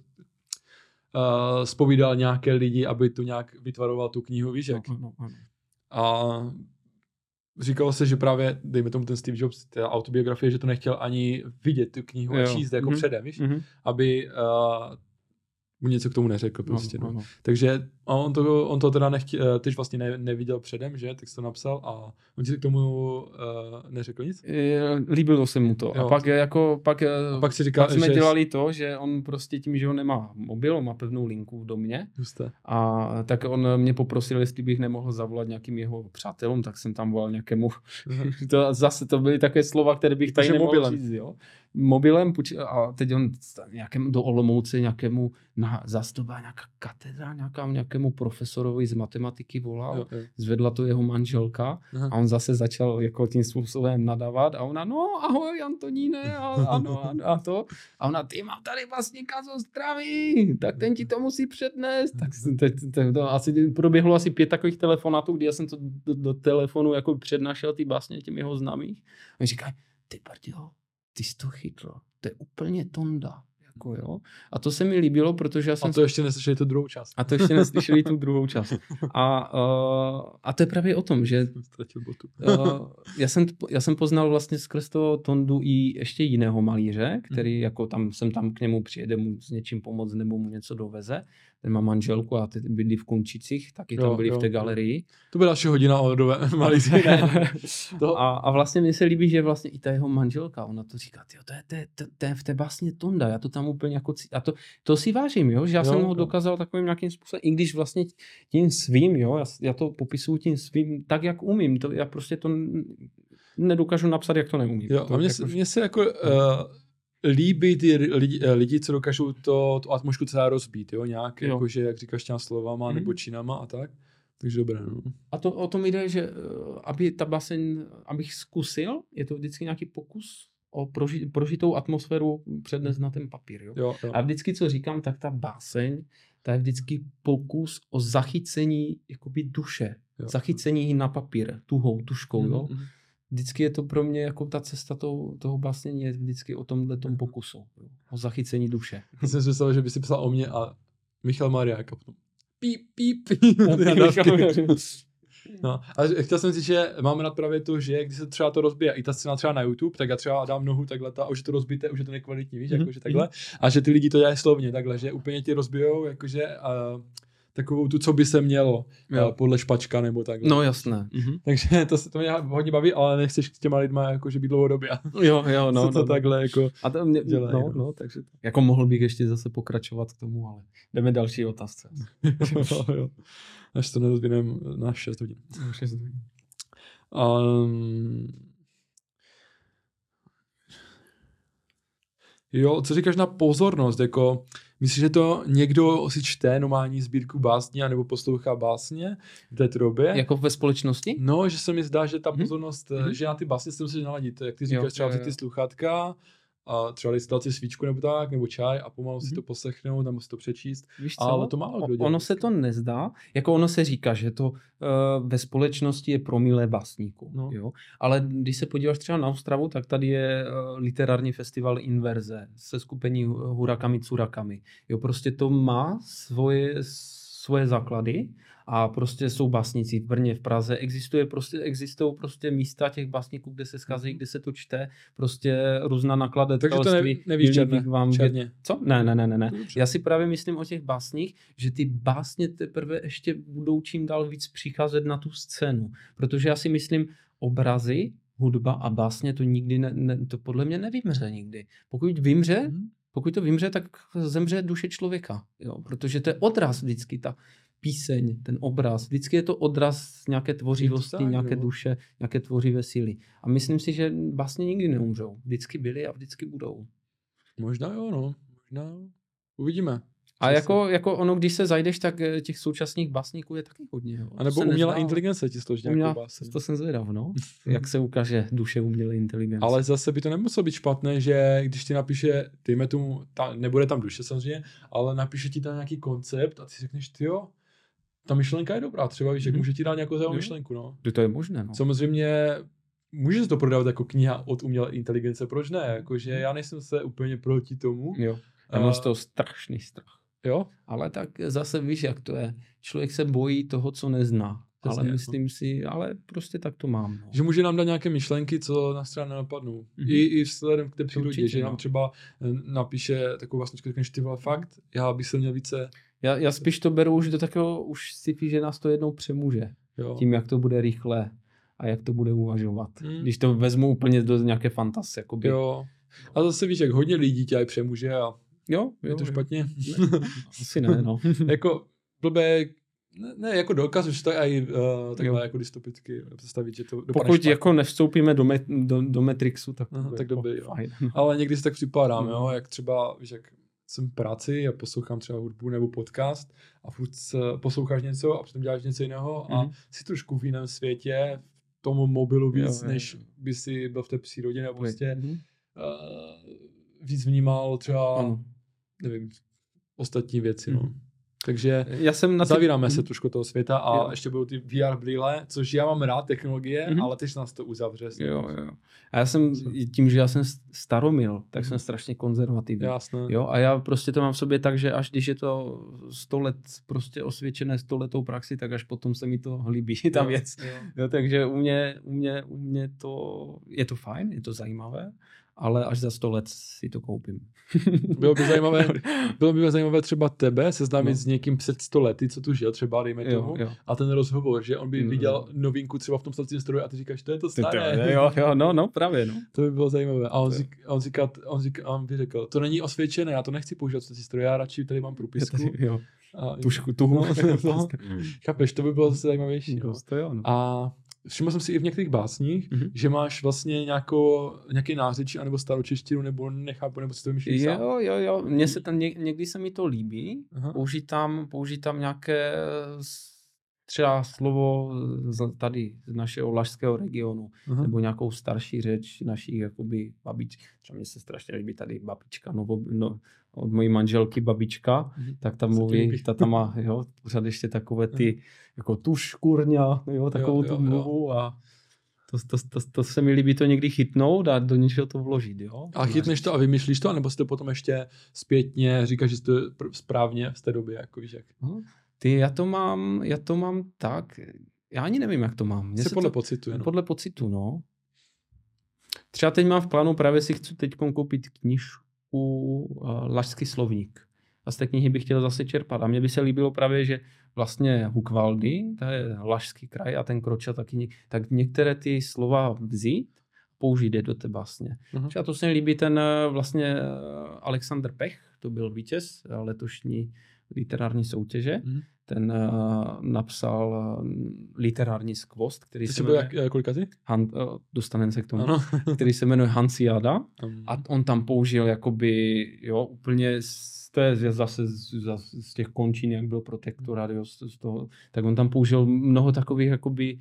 uh, spovídal nějaké lidi, aby to nějak vytvaroval tu knihu, víš jak? Ano, ano. A říkalo se, že právě, dejme tomu ten Steve Jobs, ta autobiografie, že to nechtěl ani vidět tu knihu jo. a číst jako mm-hmm. předem, víš? Mm-hmm. Aby uh, mu něco k tomu neřekl prostě. No, no. Takže on to, on to teda nechtěl, eh, tyž vlastně ne, neviděl předem, že, tak to napsal a on ti k tomu uh, neřekl nic? Líbilo se mu to. Jo. A pak jako, pak, a pak, si říkal, pak jsme že dělali to, že on prostě tím, že on nemá mobil, on má pevnou linku v domě. Juste. A tak on mě poprosil, jestli bych nemohl zavolat nějakým jeho přátelům, tak jsem tam volal nějakému. to zase to byly také slova, které bych tady nemohl mobilem. říct, jo mobilem a teď on nějakému do Olomouce nějakému na zastoba nějaká katedra, nějaká, nějakému profesorovi z matematiky volal, jo. zvedla to jeho manželka Aha. a on zase začal jako tím způsobem nadávat a ona, no ahoj Antoníne a, ano, a, a to a ona, ty má tady vlastně kazo zdraví, tak ten ti to musí přednést. Tak teď, teď, to asi proběhlo asi pět takových telefonátů, kdy já jsem to do, do telefonu jako přednášel ty vlastně těm jeho známých. A říkají, ty pardio, ty jsi to chytl, to je úplně tonda. Jako jo. A to se mi líbilo, protože já jsem... A to ještě neslyšeli tu druhou část. A to ještě neslyšeli tu druhou část. A, uh, a to je právě o tom, že... uh, já, jsem, já jsem poznal vlastně skrz toho Tondu i ještě jiného malíře, který mm. jako tam jsem tam k němu přijede mu s něčím pomoct nebo mu něco doveze ten má manželku a ty bydlí v Kunčicích, taky tam byli jo, v té galerii. To byla další hodina o malý to... a, a vlastně mně se líbí, že vlastně i ta jeho manželka, ona to říká, jo, to je, to, je, to, to je v té vlastně Tonda, já to tam úplně jako, a to, to si vážím, jo, že já jo, jsem ho dokázal takovým nějakým způsobem, i když vlastně tím svým, jo, já, já to popisuju tím svým tak, jak umím, to, já prostě to nedokážu napsat, jak to neumím. Jo, to, a mně, jako, se, se jako uh, líbí ty lidi, eh, lidi co dokážou to, tu atmosféru celá rozbít, jo, nějak, jo. jakože, jak říkáš těma slovama, mm. nebo činama a tak. Takže dobré, no. A to o tom jde, že eh, aby ta baseň, abych zkusil, je to vždycky nějaký pokus o proži, prožitou atmosféru přednes na ten papír. Jo? Jo, jo. A vždycky, co říkám, tak ta báseň, to je vždycky pokus o zachycení jakoby duše. Jo. Zachycení na papír, tuhou, tuškou. Mm-hmm. Jo? Mhm vždycky je to pro mě jako ta cesta toho, toho básnění je vždycky o tomhle tom pokusu, jo, o zachycení duše. Já jsem si myslel, že by si psal o mě a Michal Mariák a potom píp, píp, píp. No, a chtěl jsem říct, že máme nad právě to, že když se třeba to rozbije, i ta scéna třeba na YouTube, tak já třeba dám nohu takhle, ta, a už je to rozbité, už je to nekvalitní, víš, mm-hmm. jakože takhle. A že ty lidi to dělají slovně takhle, že úplně ti rozbijou, jakože a takovou tu, co by se mělo jo. podle špačka nebo tak. No jasné. Mhm. Takže to, to mě hodně baví, ale nechceš s těma lidma jakože být dlouhodobě. Jo, jo, no. Co to no, takhle jako A to mě, dělají, no, no, takže jako mohl bych ještě zase pokračovat k tomu, ale jdeme další otázce. jo, jo. Až to nedozvíneme na 6 hodin. Na 6 hodin. Um, jo, co říkáš na pozornost, jako Myslíš, že to někdo si čte normální sbírku básně nebo poslouchá básně v této době? Jako ve společnosti? No, že se mi zdá, že ta mhm. pozornost, mm-hmm. že na ty básně se musíš naladit. Jak ty říkáš, jo, třeba jo, jo. ty sluchátka, a třeba dát si svíčku nebo tak, nebo čaj a pomalu si mhm. to poslechnout, tam si to přečíst. Víš co? Ale to málo kdo dělá. Ono se to nezdá, jako ono se říká, že to uh, ve společnosti je promilé básníků. No. Jo? Ale když se podíváš třeba na Ostravu, tak tady je uh, literární festival Inverze se skupení Hurakami Curakami. Jo, prostě to má svoje, svoje základy a prostě jsou básníci v Brně, v Praze. Existuje prostě, existují prostě místa těch básníků, kde se scházejí, mhm. kde se to čte, prostě různá nakladatelství. Takže to ne, nevíš černě, vám černě. Co? Ne, ne, ne, ne. ne. Já si právě myslím o těch básních, že ty básně teprve ještě budou čím dál víc přicházet na tu scénu. Protože já si myslím, obrazy, hudba a básně to nikdy, ne, ne, to podle mě nevymře nikdy. Pokud vymře, hmm. pokud to vymře, tak zemře duše člověka. Jo? Protože to je odraz vždycky. Ta, píseň, ten obraz, vždycky je to odraz nějaké tvořivosti, tak, nějaké jo. duše, nějaké tvořivé síly. A myslím si, že vlastně nikdy neumřou. Vždycky byli a vždycky budou. Možná jo, no. Možná uvidíme. A jako, jako ono, když se zajdeš, tak eh, těch současných básníků je taky hodně. Jo. A nebo umělá nezná, inteligence ti složí nějakou básní. To jsem zvědav, no. Jak se ukáže duše umělé inteligence. Ale zase by to nemuselo být špatné, že když ti napíše, dejme tomu, ta, nebude tam duše samozřejmě, ale napíše ti tam nějaký koncept a ty si řekneš, ty jo, ta myšlenka je dobrá, třeba víš, mm-hmm. jak mhm. může ti dát nějakou zajímavou myšlenku, no. To je možné, no. Samozřejmě může se to prodávat jako kniha od umělé inteligence, proč ne? Jakože já nejsem se úplně proti tomu. Jo. Já mám z toho strašný strach. Jo? Ale tak zase víš, jak to je. Člověk se bojí toho, co nezná. Přesně, ale myslím no. si, ale prostě tak to mám. No. Že může nám dát nějaké myšlenky, co na straně napadnou. Mm-hmm. I, I vzhledem k té přírodě, určitě, že nám no. třeba eh, napíše takovou vlastně řekneš, ty fakt, já bych se měl více... Já, já spíš to beru už do takového, už si že nás to jednou přemůže. Jo. Tím, jak to bude rychle a jak to bude uvažovat. Mm. Když to vezmu úplně do nějaké fantasie. Jakoby. Jo. A zase víš, jak hodně lidí tě přemůže a Jo, je to jo. špatně? Ne, asi ne, no. jako blbé, ne, ne jako dokaz, že to je i uh, takhle jo. jako dystopicky představit, že to Pokud špatně. jako nevstoupíme do, met, do, do Matrixu, tak Aha, tak jako dobrý, jo. Fajn. Ale někdy si tak připadám, jo, jak třeba, víš, jak jsem v práci a poslouchám třeba hudbu nebo podcast a furt posloucháš něco a potom děláš něco jiného a mm-hmm. si trošku v jiném světě, v tom mobilu víc, jo, než jo. by si byl v té přírodě nebo prostě mm-hmm. uh, víc vnímal třeba ano nevím, ostatní věci. No. Takže já jsem na ty... zavíráme se trošku toho světa a jo. ještě budou ty VR brýle, což já mám rád technologie, mm-hmm. ale teď nás to uzavře. Jo, jo. A já jsem, tím, že já jsem staromil, tak mm. jsem strašně konzervativní. Jasné. Jo, a já prostě to mám v sobě tak, že až když je to 100 let prostě osvědčené 100 letou praxi, tak až potom se mi to líbí, ta jo, věc. Jo. Jo, takže u mě, u, mě, u mě to, je to fajn, je to zajímavé, ale až za 100 let si to koupím. bylo by zajímavé, bylo by zajímavé třeba tebe seznámit no. s někým před 100 lety, co tu žil třeba, dejme jo, tomu, jo. a ten rozhovor, že on by mm. viděl novinku třeba v tom stacím stroji a ty říkáš, to je to staré. jo, jo, no, no, právě, no. To by bylo zajímavé. A on, řík, on, říká, on, říká, on by řekl, to není osvědčené, já to nechci používat v stroje, já radši tady mám průpisku. Jo. A, Tušku, tuhu. No, no, chápeš, to by bylo zase zajímavější. No. To jo, no. A všiml jsem si i v některých básních, mm-hmm. že máš vlastně nějakou, nějaký nářečí, anebo staročeštinu, nebo nechápu, nebo si to vymýšlíš Jo, sám. jo, jo, mně se tam, něk, někdy se mi to líbí, Aha. použít tam, použít tam nějaké třeba slovo z, tady z našeho lašského regionu, Aha. nebo nějakou starší řeč našich jakoby babič. Třeba mně se strašně líbí tady babička, novo, no, od mojí manželky babička, mm. tak tam mluví, ta tam má, jo, pořád ještě takové ty, jako tu škurňa, jo, takovou jo, jo, tu mluvu a to, to, to, to, se mi líbí to někdy chytnout a do něčeho to vložit, jo. A chytneš to a vymýšlíš to, nebo si to potom ještě zpětně říkáš, že to je správně v té době, jako víš jak. Hm? Ty, já to mám, já to mám tak, já ani nevím, jak to mám. Mně se podle to, pocitu, jenom. Podle pocitu, no. Třeba teď mám v plánu, právě si chci teď koupit knižku uh, Lašský slovník. A z té knihy bych chtěl zase čerpat. A mně by se líbilo právě, že vlastně Hukvaldy, to je Lašský kraj a ten Kroča taky, tak některé ty slova vzít, použít je do té básně. Uh-huh. A to se mi líbí ten vlastně Alexander Pech, to byl vítěz letošní literární soutěže. Mm. Ten uh, napsal uh, literární skvost, který Ty se jmenuje... Jak, kolikatý? Han, uh, dostaneme se k tomu. Ano. který se jmenuje Hansiada. Um. A on tam použil jakoby, jo, úplně to je zase z, z, z těch končin, jak byl protektorát, jo, z, z toho, tak on tam použil mnoho takových jakoby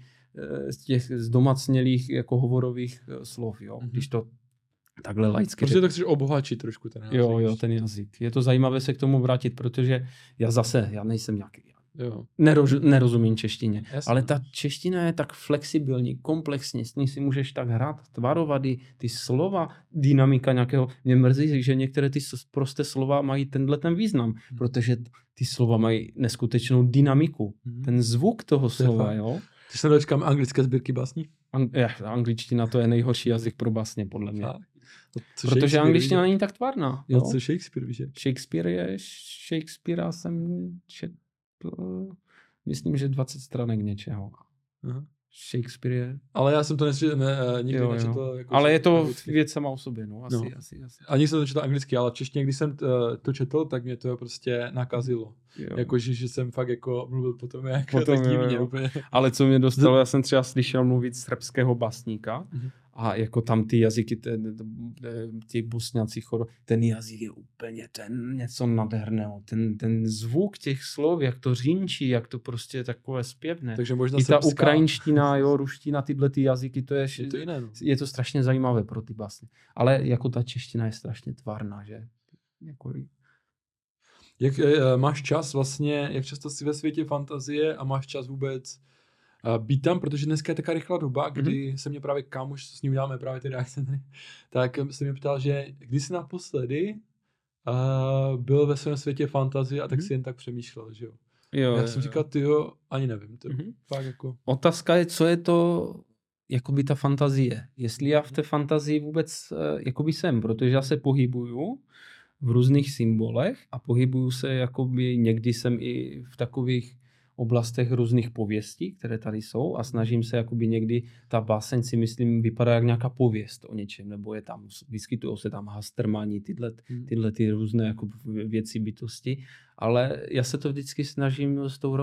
z těch zdomacnělých jako hovorových slov, jo. Mm-hmm. Když to takhle laicky. Protože to chceš obohačit trošku ten jazyk. Jo, jo, ten jazyk. Je to zajímavé se k tomu vrátit, protože já zase, já nejsem nějaký, jo. Neroz, nerozumím češtině, Jasně. ale ta čeština je tak flexibilní, komplexní, s ní si můžeš tak hrát, tvarovady, ty slova, dynamika nějakého. Mě mrzí, že některé ty prosté slova mají tenhle ten význam, hmm. protože ty slova mají neskutečnou dynamiku. Hmm. Ten zvuk toho slova, jo. Ty se dočkám anglické sbírky básní? An- angličtina to je nejhorší jazyk pro básně, podle mě. Tak. Co Protože angličtina není tak tvarná. Jo? Co Shakespeare víš? Shakespeare je, Shakespearea jsem četl, myslím, že 20 stranek něčeho. Aha. Shakespeare je... Ale já jsem to nesli, ne, eh, nikdy jo, nečetl. Jo. Jako ale je to anglicky. věc sama o sobě, no, asi, no. asi, asi. Ani jsem to četl anglicky, ale češtině, když jsem eh, to četl, tak mě to prostě nakazilo. Jakože, že jsem fakt jako mluvil potom jako potom, tak divně, úplně. Ale co mě dostalo, já jsem třeba slyšel mluvit srbského basníka mm-hmm. A jako tam ty jazyky, ten, ty bosňací choro, ten jazyk je úplně ten něco nádherného. Ten, ten zvuk těch slov, jak to řínčí, jak to prostě je takové zpěvné. Takže možná I ta srbská... ukrajinština, jo, ruština, tyhle ty jazyky, to je, je to, jiné, no. je to strašně zajímavé pro ty basy. Ale jako ta čeština je strašně tvárná, že? Jako... Jak e, máš čas vlastně, jak často jsi ve světě fantazie a máš čas vůbec být tam, protože dneska je taková rychlá doba, kdy mm-hmm. se mě právě kámoš, s ním děláme právě ty reakce, tak se mě ptal, že kdy jsi naposledy uh, byl ve svém světě fantazie a tak mm-hmm. si jen tak přemýšlel, že jo. jo já jo, jsem říkal, ty jo, ani nevím. To, mm-hmm. fakt jako... Otázka je, co je to jakoby ta fantazie. Jestli já v té fantazii vůbec uh, jakoby jsem, protože já se pohybuju v různých symbolech a pohybuju se jakoby, někdy jsem i v takových oblastech různých pověstí, které tady jsou a snažím se jakoby někdy, ta báseň si myslím vypadá jak nějaká pověst o něčem, nebo je tam, vyskytují se tam hastermani, tyhle, hmm. tyhle ty různé jako věci, bytosti, ale já se to vždycky snažím s tou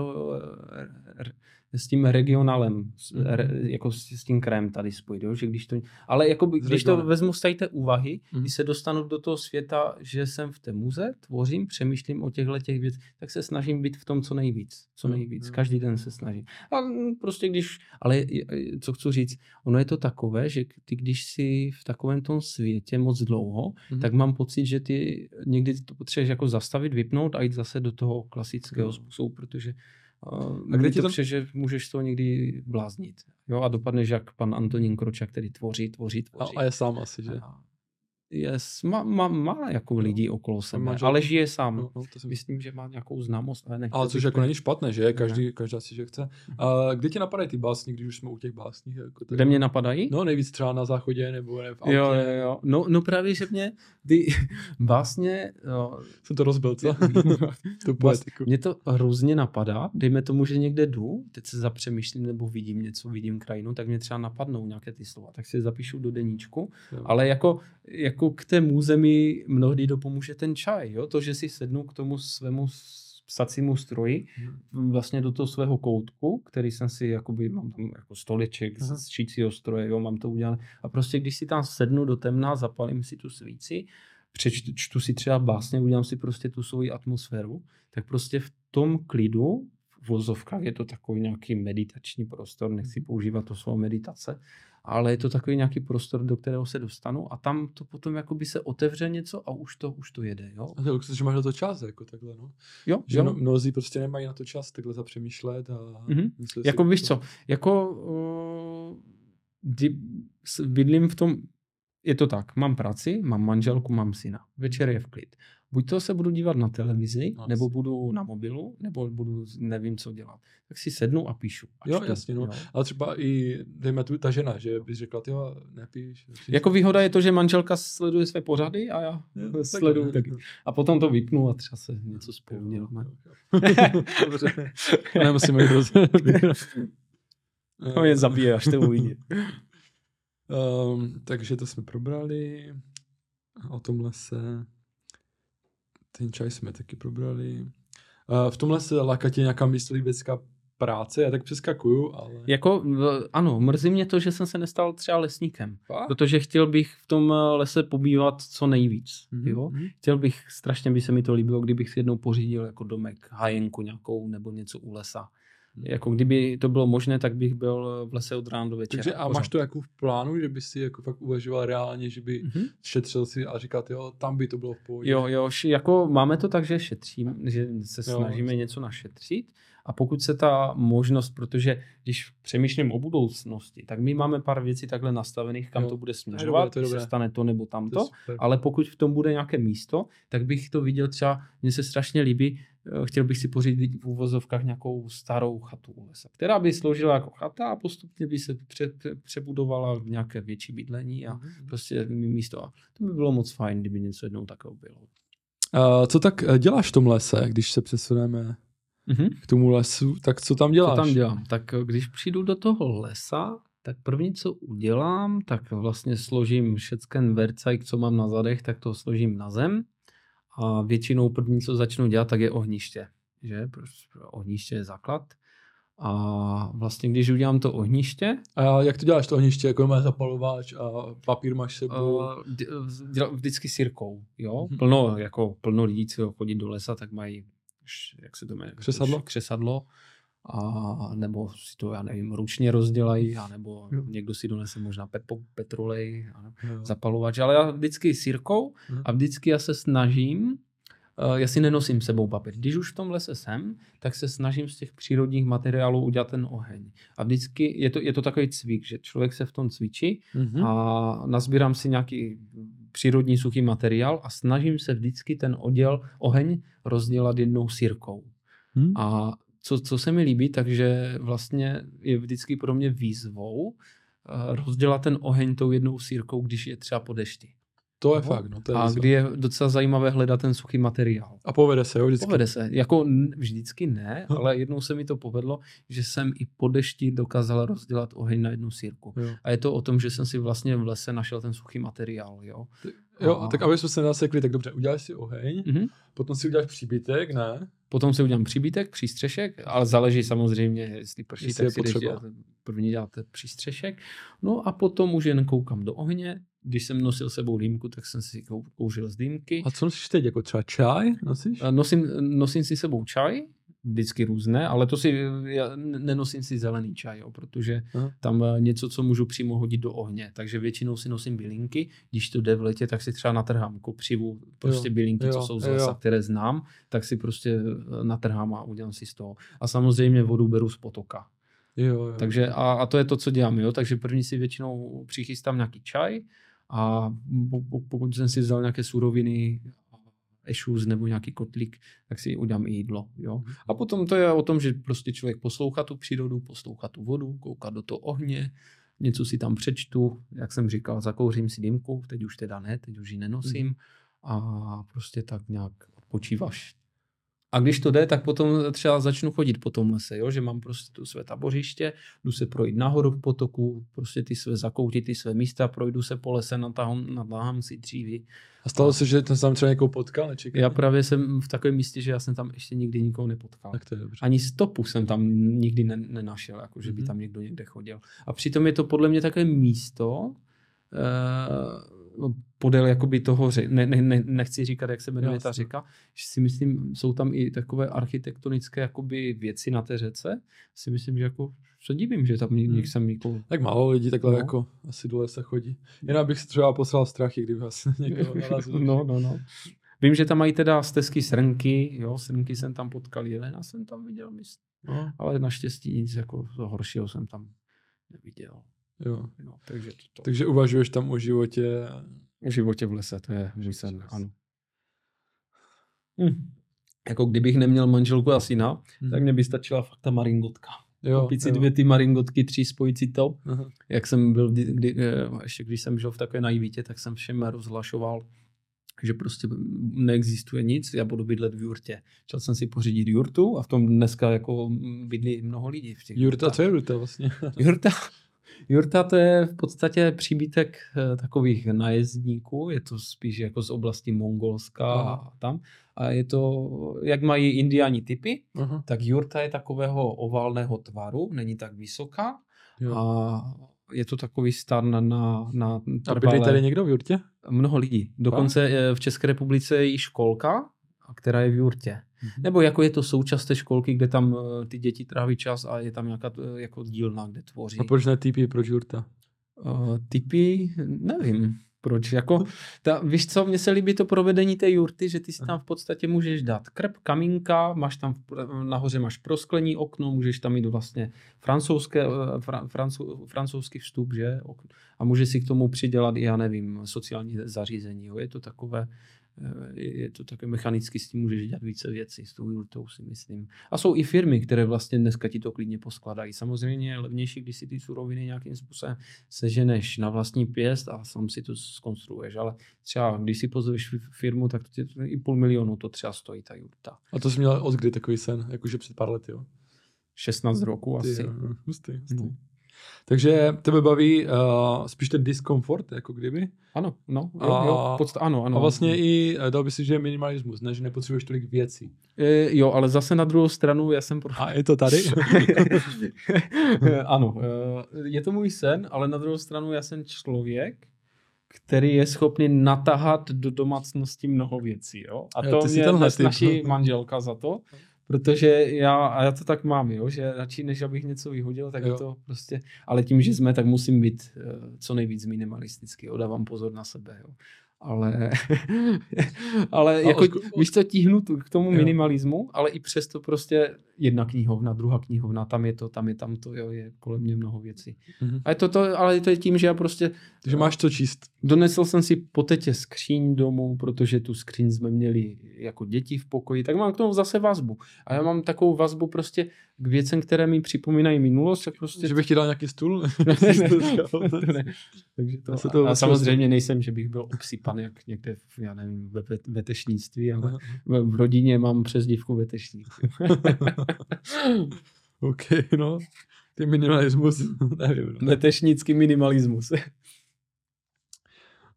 s tím regionálem, s, re, jako s, s tím krem tady spojit, jo? že když to, ale jako by, když to vezmu z té úvahy, mm. když se dostanu do toho světa, že jsem v té muze, tvořím, přemýšlím o těchto těch věcech, tak se snažím být v tom co nejvíc, co nejvíc, mm. každý den se snažím. A prostě když, ale co chci říct, ono je to takové, že ty když jsi v takovém tom světě moc dlouho, mm. tak mám pocit, že ty někdy to potřebuješ jako zastavit, vypnout a jít zase do toho klasického mm. způsobu, protože a kde ti to pře, že můžeš to někdy bláznit. Jo, a dopadneš jak pan Antonín Kroča, který tvoří, tvoří, tvoří. A, a je sám asi, že? A, Yes, má, má, má jako lidí okolo sebe, manžel, ale žije sám. No, no, to si myslím, že má nějakou známost, ale Ale což jako není špatné, že? Každý, ne. každá si, že chce. A kde tě napadají ty básně, když už jsme u těch básní? Jako tady? Kde mě napadají? No nejvíc třeba na záchodě nebo ne v autě. Jo, jo, jo. No, no právě, že mě ty básně... Jo, Jsem to rozbil, co? tu poetiku. Mě to hrozně napadá, dejme tomu, že někde jdu, teď se zapřemýšlím nebo vidím něco, vidím krajinu, tak mě třeba napadnou nějaké ty slova, tak si je zapíšu do deníčku, jo. ale jako, jako k té můze mi mnohdy dopomůže ten čaj, jo? to, že si sednu k tomu svému psacímu stroji, hmm. vlastně do toho svého koutku, který jsem si, jakoby, mám tam jako stoleček uh-huh. z čícího stroje, jo, mám to udělané. A prostě když si tam sednu do temna, zapalím si tu svíci, přečtu si třeba básně, udělám si prostě tu svoji atmosféru, tak prostě v tom klidu, v vozovkách je to takový nějaký meditační prostor, nechci mhm. používat to slovo meditace, ale je to takový nějaký prostor, do kterého se dostanu a tam to potom jakoby se otevře něco a už to, už to jede. Jo? A to že máš na to čas, jako takhle, no. Jo, že jo. mnozí prostě nemají na to čas takhle zapřemýšlet a mm-hmm. Jako víš co, jako uh, kdy bydlím v tom, je to tak, mám práci, mám manželku, mám syna, večer je v klid buď to se budu dívat na televizi, no, nebo budu na mobilu, nebo budu, nevím, co dělat. Tak si sednu a píšu. Jo, čtu, jasně, no. Jo. Ale třeba i, dejme tu, ta žena, že bys řekla, ty nepíš. Jako výhoda je to, že manželka sleduje své pořady a já jo, sleduju taky. A potom to vypnu a třeba se něco děláme. Dobře. Nemusíme jít roz... No je zabije, až to uvidí. Um, takže to jsme probrali. O tomhle se ten čaj jsme taky probrali. V tomhle se láká tě nějaká myslivecká práce, já tak přeskakuju, ale... Jako, ano, mrzí mě to, že jsem se nestal třeba lesníkem, Fakt? protože chtěl bych v tom eh, lese pobývat co nejvíc, mm-hmm. jo? Mhm. Chtěl bych, strašně by se mi to líbilo, kdybych si jednou pořídil jako domek, hajenku nějakou nebo něco u lesa. Jako kdyby to bylo možné, tak bych byl v lese od rána do večera. Takže a máš to jako v plánu, že bys si jako fakt uvažoval reálně, že by mm-hmm. šetřil si a říkal, jo, tam by to bylo v pohodě. Jo, jo, jako máme to tak, že šetřím, že se snažíme jo, něco našetřit a pokud se ta možnost, protože když přemýšlím o budoucnosti, tak my máme pár věcí takhle nastavených, kam jo. to bude směřovat, to se stane to nebo tamto, to ale pokud v tom bude nějaké místo, tak bych to viděl třeba, mně se strašně líbí, chtěl bych si pořídit v úvozovkách nějakou starou chatu u lesa, která by sloužila jako chata a postupně by se pře, pře, přebudovala v nějaké větší bydlení a mm-hmm. prostě místo. A to by bylo moc fajn, kdyby něco jednou takového bylo. Uh, co tak eh, děláš v tom lese, když se přesuneme mm-hmm. k tomu lesu, tak co tam děláš? Co tam dělám? Tak eh, když přijdu do toho lesa, tak první, co udělám, tak vlastně složím všechen vercajk, co mám na zadech, tak to složím na zem. A většinou první, co začnu dělat, tak je ohniště. Že? Ohniště je základ. A vlastně, když udělám to ohniště... A jak to děláš to ohniště? Jako máš zapalováč a papír máš sebou? Uh, vždycky sírkou, jo. Hmm. Plno, jako plno lidí, co chodí do lesa, tak mají, jak se to jmenuje? Křesadlo? Křesadlo. A nebo si to, já nevím, ručně rozdělají, anebo jo. někdo si donese možná pepo, petrolej, zapalovač, ale já vždycky sírkou hmm. a vždycky já se snažím Eh, já si nenosím sebou papír. Když už v tom lese jsem, tak se snažím z těch přírodních materiálů udělat ten oheň. A vždycky je to, je to takový cvik, že člověk se v tom cvičí mm-hmm. a nazbírám si nějaký přírodní suchý materiál a snažím se vždycky ten oděl, oheň rozdělat jednou sírkou. Mm. A co, co se mi líbí, takže vlastně je vždycky pro mě výzvou eh, rozdělat ten oheň tou jednou sírkou, když je třeba po dešti. To je no. fakt. No, to je a kdy je docela zajímavé hledat ten suchý materiál. A povede se, jo, vždycky? Povede se. Jako vždycky ne, hm. ale jednou se mi to povedlo, že jsem i po dešti dokázal rozdělat oheň na jednu sírku. Jo. A je to o tom, že jsem si vlastně v lese našel ten suchý materiál. Jo, jo a... tak aby jsme se nasekli, tak dobře, uděláš si oheň, mm-hmm. potom si uděláš příbytek, ne? Potom si udělám příbytek, přístřešek, ale záleží samozřejmě, jestli prší, jestli tak si dělat, první děláte přístřešek. No a potom už jen koukám do ohně, když jsem nosil sebou dýmku, tak jsem si kouřil z dýmky. A co nosíš teď, jako třeba čaj nosíš? Nosím, nosím si sebou čaj, vždycky různé, ale to si, já nenosím si zelený čaj, jo, protože Aha. tam eh, něco, co můžu přímo hodit do ohně, takže většinou si nosím bylinky, když to jde v letě, tak si třeba natrhám kopřivu, prostě jo, bylinky, jo, co jsou z lesa, jo. které znám, tak si prostě eh, natrhám a udělám si z toho. A samozřejmě vodu beru z potoka. Jo, jo. Takže a, a to je to, co dělám, jo, takže první si většinou přichystám nějaký čaj, a pokud jsem si vzal nějaké suroviny, ešus nebo nějaký kotlík, tak si udělám i jídlo. Jo? Mhm. A potom to je o tom, že prostě člověk poslouchá tu přírodu, poslouchá tu vodu, kouká do toho ohně, něco si tam přečtu, jak jsem říkal, zakouřím si dýmku, teď už teda ne, teď už ji nenosím mm. a prostě tak nějak odpočíváš a když to jde, tak potom třeba začnu chodit po tom lese, jo? že mám prostě tu své tabořiště, jdu se projít nahoru v potoku, prostě ty své zakoutit, ty své místa, projdu se po lese, natahám, natahám si dříví. A stalo se, že ten tam třeba někoho potkal? Nečekal? Já právě jsem v takovém místě, že já jsem tam ještě nikdy nikoho nepotkal. Tak to je dobře. Ani stopu jsem tam nikdy ne, nenašel, jako že by mm-hmm. tam někdo někde chodil. A přitom je to podle mě takové místo, uh, podél jakoby toho, ne, ne, ne, nechci říkat, jak se jmenuje ta řeka, že si myslím, jsou tam i takové architektonické jakoby věci na té řece. Si myslím, že jako se divím, že tam někdy hmm. jsem jako... Tak málo lidí takhle no. jako asi dole se chodí. Jinak bych se třeba poslal strachy, kdyby asi někoho narazil. no, no, no. Vím, že tam mají teda stezky srnky, jo, srnky jsem tam potkal, jelena jsem tam viděl, myslím. No. Ale naštěstí nic jako horšího jsem tam neviděl. Jo. No, takže, to, to. takže uvažuješ tam o životě v životě v lese, to je že sen, ano. Hm. Jako kdybych neměl manželku a syna, hm. tak mě by stačila fakt ta maringotka. Jo, si jo. dvě ty maringotky, tři spojit si to. Aha. Jak jsem byl, kdy, kdy, eh, ještě když jsem žil v takové naivitě, tak jsem všem rozhlašoval, že prostě neexistuje nic, já budu bydlet v jurtě. Chtěl jsem si pořídit jurtu a v tom dneska jako bydlí mnoho lidí. V těch jurta, co je jurta vlastně? jurta, Jurta to je v podstatě příbytek eh, takových najezdníků, je to spíš jako z oblasti Mongolska a tam. A je to, jak mají indiáni typy, Aha. tak jurta je takového oválného tvaru, není tak vysoká jo. a je to takový stan na, na, na trvalé... A tady někdo v jurtě? Mnoho lidí. Dokonce a? v České republice je i školka, která je v jurtě. Mm-hmm. Nebo jako je to součást té školky, kde tam uh, ty děti tráví čas a je tam nějaká uh, jako dílna, kde tvoří. A proč ne typy, proč jurta? Uh, typy, nevím. Proč? Jako, ta, víš co, mně se líbí to provedení té jurty, že ty si tam v podstatě můžeš dát krp, kamínka, máš tam nahoře máš prosklení okno, můžeš tam mít vlastně francouzské, fra, francou, francouzský vstup, že? A můžeš si k tomu přidělat i, já nevím, sociální zařízení. Jo? Je to takové, Eh, je to také mechanicky, s tím můžeš dělat více věcí, s tou jurtou si myslím. A jsou i firmy, které vlastně dneska ti to klidně poskladají. Samozřejmě je levnější, když si ty suroviny nějakým způsobem seženeš na vlastní pěst a sám si to skonstruuješ, ale třeba když si pozveš firmu, tak to i půl milionu to třeba stojí ta jurta. A to jsi měl od kdy takový sen, jakože před pár lety, jo? 16 roku asi. hustý, hustý. No. Takže tebe baví uh, spíš ten diskomfort, jako kdyby? Ano, no, jo, a, jo, podst- ano, ano. A vlastně i eh, dal by si, že je minimalismus, ne, že nepotřebuješ tolik věcí. E, jo, ale zase na druhou stranu já jsem... Pro... A je to tady? ano, je to můj sen, ale na druhou stranu já jsem člověk, který je schopný natahat do domácnosti mnoho věcí. Jo? A to jo, mě naší manželka za to, protože já, a já to tak mám, jo, že radši než abych něco vyhodil, tak jo. je to prostě, ale tím, že jsme, tak musím být uh, co nejvíc minimalistický, jo, dávám pozor na sebe, jo ale, ale jako, osko, víš co, tíhnu k tomu jo. minimalismu, ale i přesto prostě jedna knihovna, druhá knihovna, tam je to, tam je tam to, jo, je kolem mě mnoho věcí. Mm-hmm. A je to, to, ale to je tím, že já prostě... Takže máš to číst. Donesl jsem si po tetě skříň domů, protože tu skříň jsme měli jako děti v pokoji, tak mám k tomu zase vazbu. A já mám takovou vazbu prostě k věcem, které mi připomínají minulost, tak prostě... Že bych ti dal nějaký stůl? ne, Takže to, to, to a, a samozřejmě nejsem, že bych byl obsypan jak někde, v, já nevím, ve vetešnictví, ale v, v rodině mám přezdívku vetešník. OK, no. Ty minimalismus, nevím. No. Vetešnický minimalismus.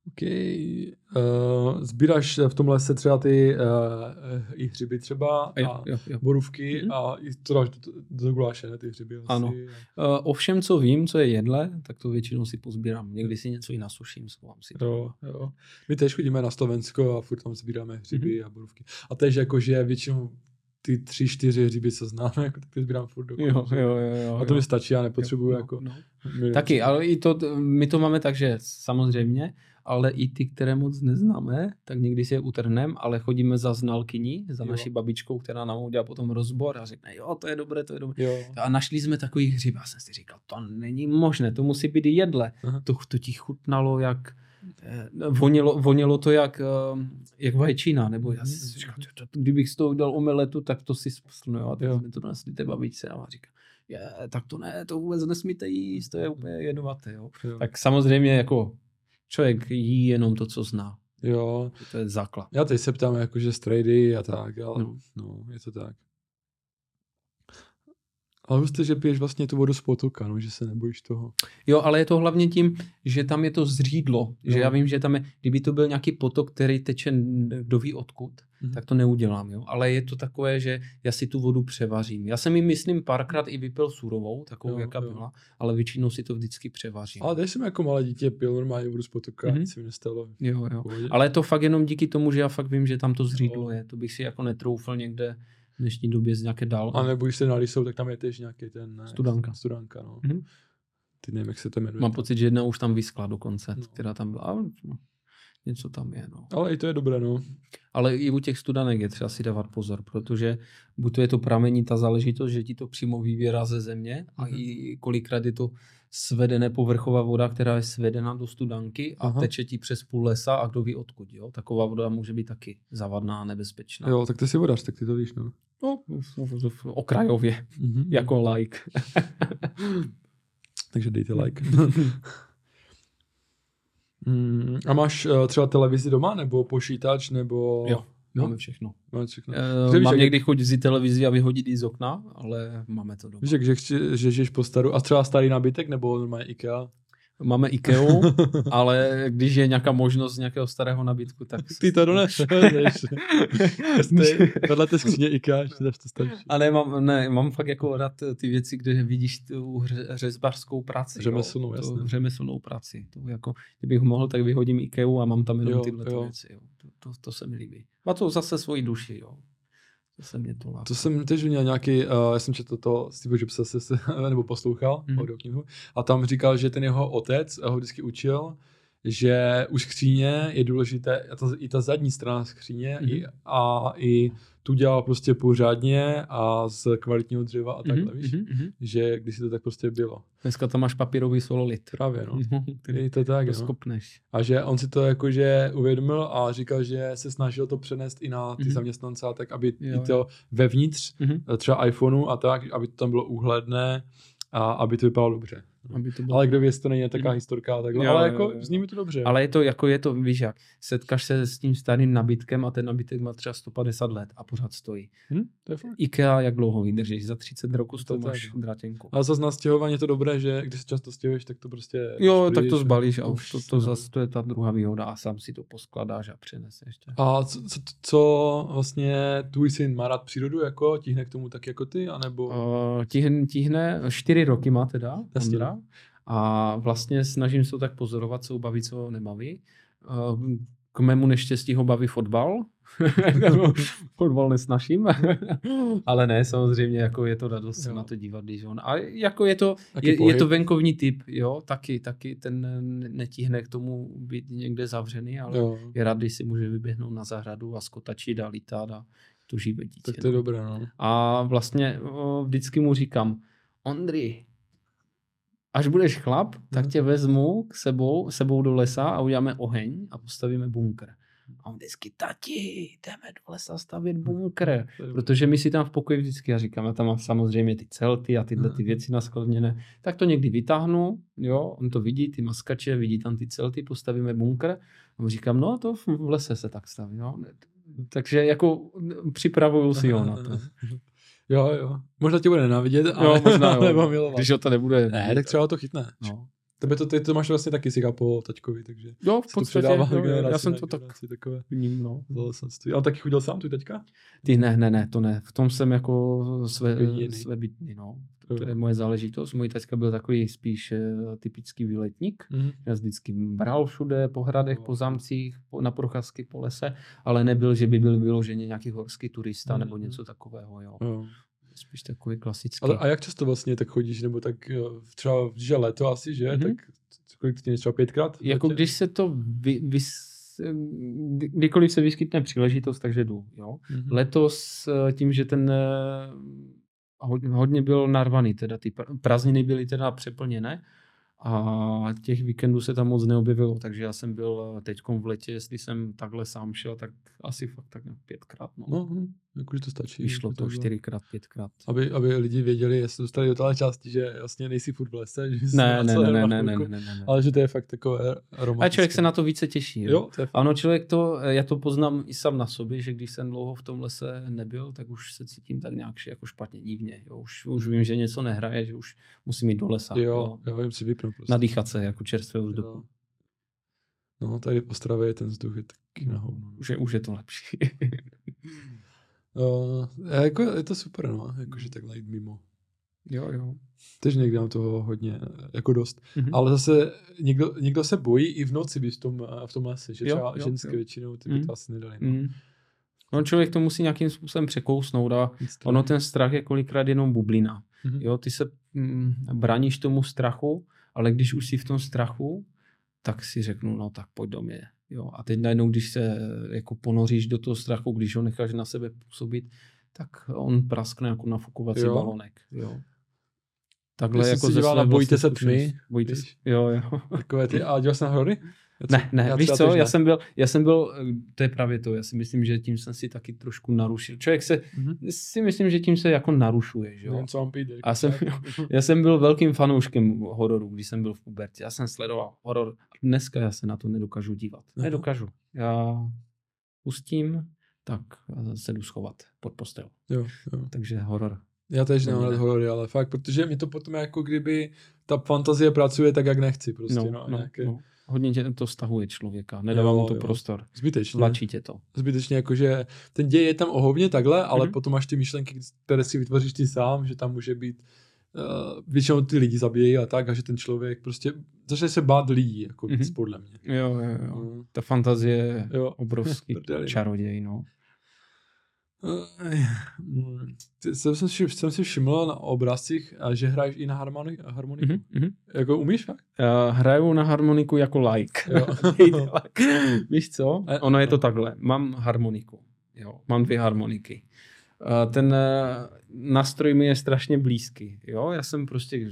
OK. Uh, sbíráš v tom lese třeba ty uh, i hřiby třeba jo, a jo, jo. borůvky mm-hmm. a i to dáš do, do guláše, ne, ty hřiby asi. Ano. Uh, ovšem, co vím, co je jedle, tak to většinou si pozbírám. Někdy si něco i nasuším, schovám si to. Jo, jo. My tež chodíme na Slovensko a furt tam sbíráme hřiby mm-hmm. a borůvky. A tež jakože většinou ty tři, čtyři hříby, co známe, jako, tak ty sbírám furt do jo, jo, jo, jo, A to mi stačí, já nepotřebuju jo, jako... No. Taky, ale i to, my to máme tak, že samozřejmě, ale i ty, které moc neznáme, tak někdy si je utrhneme, ale chodíme za znalkyní, za jo. naší babičkou, která nám udělá potom rozbor a řekne, jo, to je dobré, to je dobré. Jo. A našli jsme takový hřib. Já jsem si říkal, to není možné, to musí být jedle. To, to ti chutnalo jak, eh, vonilo, vonilo to jak, eh, jak vajčina, nebo já si říkal, kdybych z toho udělal omeletu, tak to si spustnu, jo. A tak jsme to donesli té babičce a říká, je, tak to ne, to vůbec nesmíte jíst, to je úplně jedovaté, jo. jo. Tak samozřejmě jako člověk jí jenom to, co zná. Jo. To je základ. Já teď se ptám jakože strady a tak, ale no. no, je to tak. Ale jste, že piješ vlastně tu vodu z potoka, no, že se nebojíš toho. Jo, ale je to hlavně tím, že tam je to zřídlo. Jo. Že já vím, že tam je, kdyby to byl nějaký potok, který teče kdo ví odkud, mm. tak to neudělám. Jo. Ale je to takové, že já si tu vodu převařím. Já jsem ji, myslím, párkrát i vypil surovou, takovou, jo, jaká jo. byla, ale většinou si to vždycky převařím. Ale teď jsem jako malé dítě pil normálně vodu z potoka, mm. nic se mi nestalo. Jo, jo. Ale je to fakt jenom díky tomu, že já fakt vím, že tam to zřídlo jo. je. To bych si jako netroufl někde v dnešní době z nějaké dál. A nebo když se na Lisou, tak tam je tež nějaký ten... Ne, studanka. Studanka, no. Mm-hmm. Ty nevím, jak se to jmenuje. Mám pocit, že jedna už tam vyskla dokonce, no. která tam byla. No, něco tam je, no. Ale i to je dobré, no. Ale i u těch studanek je třeba si dávat pozor, protože buď to je to pramení ta záležitost, že ti to přímo vyvěrá ze země a mm-hmm. i kolikrát je to svedené povrchová voda, která je svedena do studanky a Aha. teče ti přes půl lesa a kdo ví odkud. Jo? Taková voda může být taky zavadná a nebezpečná. Jo, tak ty si vodař, tak ty to víš, no. No, okrajově, mm-hmm. jako like. Takže dejte like. mm, a máš uh, třeba televizi doma, nebo počítač, nebo... Jo, No. Máme všechno. Máme všechno. Uh, mám někdy chuť vzít televizi a vyhodit ji z okna, ale máme to doma. Víš, že, že, že žiješ po staru a třeba starý nábytek nebo normálně IKEA? Máme IKEA, ale když je nějaká možnost nějakého starého nabídku, tak... Ty to doneseš. Vedle té skříně IKEA, to starší. A ne mám, ne, mám fakt jako rád ty věci, kde vidíš tu řezbařskou práci. Řemeslnou, jasně. Řemeslnou práci. To jako, kdybych mohl, tak vyhodím IKEA a mám tam jenom jo, tyhle jo. věci. Jo. To, to, to, se mi líbí. Má to zase svoji duši, jo. To se mě to To jsem tež měl nějaký, uh, já jsem četl to Steve Jobsa, se, se, nebo poslouchal, mm. audioknihu, a tam říkal, že ten jeho otec ho vždycky učil, že u skříně je důležité i ta zadní strana skříně mm. i, a i tu dělal prostě pořádně a z kvalitního dřeva a takhle, mm-hmm, víš? Mm-hmm. Že když si to tak prostě bylo. Dneska tam máš papírový sololit. Právě, no. je to tak, to no. skopneš. A že on si to jakože uvědomil a říkal, že se snažil to přenést i na ty mm-hmm. zaměstnance, tak aby jo, i to vevnitř, mm-hmm. třeba iPhoneu a tak, aby to tam bylo úhledné a aby to vypadalo dobře. Aby to bylo... Ale kdo ví, jestli to není taková historka, takhle. Jo, ale jako jo, jo. zní mi to dobře. Ale je to, jako je to, víš jak, setkáš se s tím starým nabitkem a ten nabitek má třeba 150 let a pořád stojí. Hm? To je fakt. IKEA, jak dlouho vydržíš? Za 30 roku z toho máš drátěnku. A zase na stěhování je to dobré, že když se často stěhuješ, tak to prostě... Jo, tak to zbalíš a už to, to zase to je ta druhá výhoda a sám si to poskladáš a přeneseš. A co, co, co vlastně tvůj syn má rád přírodu, jako tíhne k tomu tak jako ty, anebo? Uh, tíhne, tíhne, čtyři roky má teda, Ondra. A vlastně snažím se to tak pozorovat, co baví, co nebaví. Uh, k mému neštěstí ho baví fotbal. fotbal nesnažím. Ale ne, samozřejmě jako je to radost se na to dívat, když on. A jako je to, je, je, to venkovní typ, jo, taky, taky ten netíhne k tomu být někde zavřený, ale jo. je rád, když si může vyběhnout na zahradu a skotačit a lítat a to živé dítě. Tak to je no. dobré, no. A vlastně vždycky mu říkám, Ondry, až budeš chlap, tak tě vezmu k sebou, sebou do lesa a uděláme oheň a postavíme bunkr. A on vždycky, tati, jdeme do lesa stavit bunkr. Protože my si tam v pokoji vždycky, já říkám, já tam mám samozřejmě ty celty a tyhle ty věci naskladněné, tak to někdy vytáhnu, jo, on to vidí, ty maskače, vidí tam ty celty, postavíme bunkr. A mu říkám, no to v lese se tak staví, no. Takže jako připravuju si ho na to. Jo, jo. Možná tě bude nenávidět, ale, jo, možná, jo. nebo milovat. Když ho to nebude. Ne, tak třeba to chytne. No. Tebe to, ty to máš vlastně taky si po taťkovi, takže jo, v podstatě, jo, já jsem to tak takové vním, no. Ale taky chodil sám tvůj teďka? Ty ne, ne, ne, to ne. V tom jsem jako své, své bytný, no. To je moje záležitost. Můj taťka byl takový spíš uh, typický výletník. Mm. Já vždycky bral všude, po hradech, po zamcích, po, na procházky po lese, ale nebyl, že by byl vyloženě nějaký horský turista mm. nebo něco takového, jo. Mm spíš takový klasický. Ale a jak často vlastně tak chodíš, nebo tak třeba, když je léto asi, že, mm-hmm. tak kolik ty třeba pětkrát? Jako když se to vy, vy, kdykoliv se vyskytne příležitost, takže jdu. Jo? Mm-hmm. Letos eh, tím, že ten eh, hodně byl narvaný, teda ty prázdniny byly teda přeplněné, a těch víkendů se tam moc neobjevilo, takže já jsem byl teď v letě, jestli jsem takhle sám šel, tak asi fakt tak pětkrát. No. no hm, jakože to stačí. Vyšlo to čtyřikrát, pětkrát. Aby, aby lidi věděli, jestli dostali do téhle části, že vlastně nejsi furt v lese. Že ne, ne, ne, ne, ne, ne, ne, ne, ne, Ale že to je fakt takové romantické. A člověk se na to více těší. Jo? Jo, to je ano, člověk to, já to poznám i sám na sobě, že když jsem dlouho v tom lese nebyl, tak už se cítím tak nějak jako špatně, divně. Jo? Už, už vím, že něco nehraje, že už musím jít do lesa. Jo, jo, jo vím si vypnout. Prostě. Nadýchat se jako čerstvého vzduchu. No, tady po Stravě ten vzduch je taky na Už je, už je to lepší. uh, jako, je to super, no, jakože takhle jít mimo. Jo, jo. Tež někdy mám toho hodně, jako dost. Mm-hmm. Ale zase někdo, někdo se bojí i v noci být v tom, v tom lese, že třeba jo, ženské jo. většinou ty by mm-hmm. to asi nedali. No. Mm-hmm. No člověk to musí nějakým způsobem překousnout a ono ten strach je kolikrát jenom bublina. Mm-hmm. Jo, ty se mm, braníš tomu strachu, ale když už jsi v tom strachu, tak si řeknu, no tak pojď do mě. Jo. A teď najednou, když se jako ponoříš do toho strachu, když ho necháš na sebe působit, tak on praskne jako nafukovací jo. balonek. Jo. Takhle jako ze své bojíte se tmy. Bojíte se, jo, jo. Takové ty, a dělal jsi na hory? Ne, ne, já víš co, já jsem, byl, já jsem byl, to je právě to, já si myslím, že tím jsem si taky trošku narušil. Člověk se, mm-hmm. si myslím, že tím se jako narušuje, že jo. co mám pít, já, jsem, já jsem byl velkým fanouškem hororu, když jsem byl v pubertě. Já jsem sledoval horor. Dneska já se na to nedokážu dívat. Aha. Nedokážu. Já pustím, tak se jdu schovat pod postel. Jo, jo. Takže horor. Já tež nemám rád horory, ale fakt, protože mi to potom jako kdyby ta fantazie pracuje tak, jak nechci prostě. No, no, no, nějaké... no hodně tě to stahuje člověka, nedává mu to jo. prostor. Zbytečně. Tlačí tě to. Zbytečně, jakože ten děj je tam ohovně takhle, ale mm-hmm. potom máš ty myšlenky, které si vytvoříš ty sám, že tam může být uh, většinou ty lidi zabíjejí a tak, a že ten člověk prostě začne se bát lidí, jako mm-hmm. víc, podle mě. Jo, jo, jo. Mm. Ta fantazie je obrovský čaroděj, no. Jsem, jsem, si, jsem si všiml na obrázcích, že hraješ i na harmoni, harmoniku. Mm-hmm. Jako umíš fakt? Uh, hraju na harmoniku jako like. Víš co? Ono je to takhle. Mám harmoniku. Jo. Mám dvě harmoniky. Uh, ten uh, nástroj mi je strašně blízký. Jo? Já jsem prostě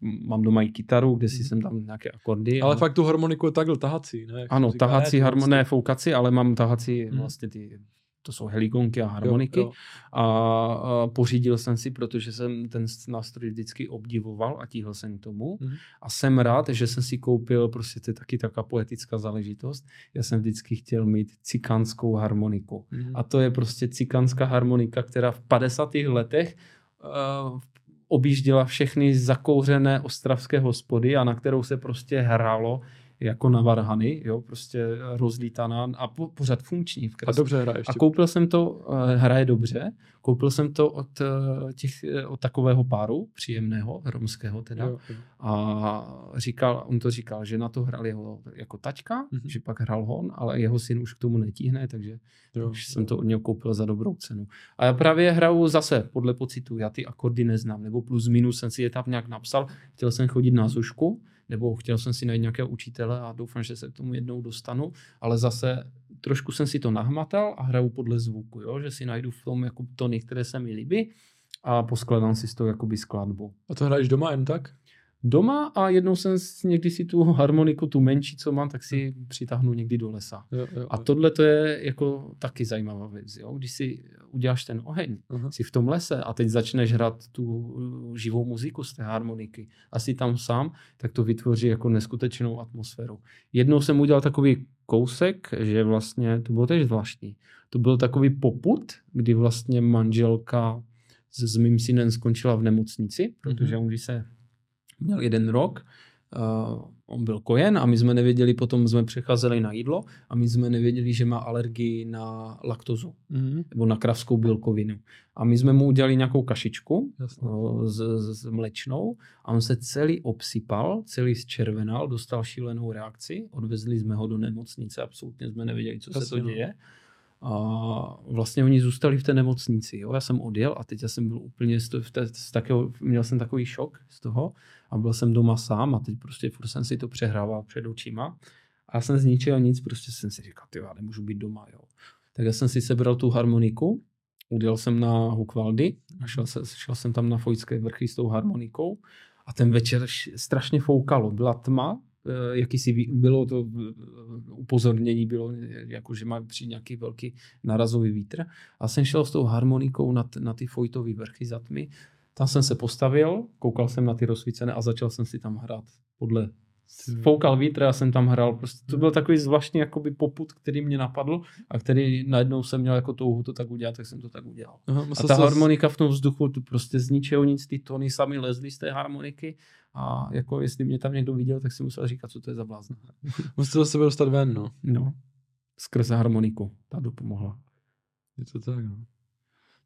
mám doma i kytaru, kde si mhm. jsem tam nějaké akordy. Ale a... fakt tu harmoniku je takhle tahací, ne? Jak ano, tahací harmonie, ne foukací, ale mám tahací hmm. vlastně ty to jsou heligonky a harmoniky. Jo, jo. A, a pořídil jsem si, protože jsem ten nástroj vždycky obdivoval a tíhl jsem k tomu. Mm. A jsem rád, že jsem si koupil, prostě to je taky taková poetická záležitost. Já jsem vždycky chtěl mít cikánskou harmoniku. Mm. A to je prostě cikánská harmonika, která v 50. letech uh, objížděla všechny zakouřené ostravské hospody a na kterou se prostě hrálo jako na varhany, jo, prostě rozlítaná a po, pořád funkční. V a dobře hraje A koupil jsem to, eh, hraje dobře, koupil jsem to od, eh, těch, eh, od takového páru, příjemného, romského teda. Jo, jo. A říkal, on to říkal, že na to hrál jeho jako taťka, mm-hmm. že pak hrál hon, ale jeho syn už k tomu netíhne, takže jo, už jo. jsem to od něho koupil za dobrou cenu. A já právě hraju zase podle pocitu, já ty akordy neznám, nebo plus minus jsem si je tam nějak napsal, chtěl jsem chodit na zušku, nebo chtěl jsem si najít nějakého učitele a doufám, že se k tomu jednou dostanu, ale zase trošku jsem si to nahmatal a hraju podle zvuku, jo? že si najdu v tom jako tony, které se mi líbí a poskladám si z toho jakoby skladbu. A to hraješ doma jen tak? Doma a jednou jsem někdy si tu harmoniku, tu menší, co mám, tak si přitáhnu někdy do lesa. Jo, jo, jo. A tohle to je jako taky zajímavá věc. Jo? Když si uděláš ten oheň, uh-huh. si v tom lese a teď začneš hrát tu uh, živou muziku z té harmoniky a si tam sám, tak to vytvoří jako neskutečnou atmosféru. Jednou jsem udělal takový kousek, že vlastně, to bylo tež zvláštní, to byl takový poput, kdy vlastně manželka s, s mým synem skončila v nemocnici, protože uh-huh. on když se měl jeden rok, uh, on byl kojen a my jsme nevěděli, potom jsme přecházeli na jídlo a my jsme nevěděli, že má alergii na laktozu mm-hmm. nebo na kravskou bílkovinu. A my jsme mu udělali nějakou kašičku uh, s, s mlečnou a on se celý obsypal, celý zčervenal, dostal šílenou reakci, odvezli jsme ho do nemocnice, absolutně jsme nevěděli, co Jasně, se to no. A vlastně oni zůstali v té nemocnici. Jo? Já jsem odjel a teď já jsem byl úplně z, té, z takého, měl jsem takový šok z toho a byl jsem doma sám a teď prostě furt jsem si to přehrával před očima. A já jsem z ničeho nic, prostě jsem si říkal, ty já nemůžu být doma. Jo. Tak já jsem si sebral tu harmoniku, udělal jsem na Hukvaldy a šel, šel jsem tam na Fojské vrchy s tou harmonikou a ten večer strašně foukalo. Byla tma, jakýsi bylo to upozornění, bylo jako, že má přijít nějaký velký narazový vítr. A jsem šel s tou harmonikou na, na ty fojtové vrchy za tmy. Tam jsem se postavil, koukal jsem na ty rozsvícené a začal jsem si tam hrát podle foukal vítr, já jsem tam hrál. Prostě to byl takový zvláštní jakoby poput, který mě napadl a který najednou jsem měl jako touhu to tak udělat, tak jsem to tak udělal. Aha, a ta harmonika v tom vzduchu, to prostě z ničeho nic, ty tóny sami lezly z té harmoniky a jako jestli mě tam někdo viděl, tak si musel říkat, co to je za blázna. Musel se dostat ven, no. No, skrze harmoniku, ta dopomohla. Je to tak, no.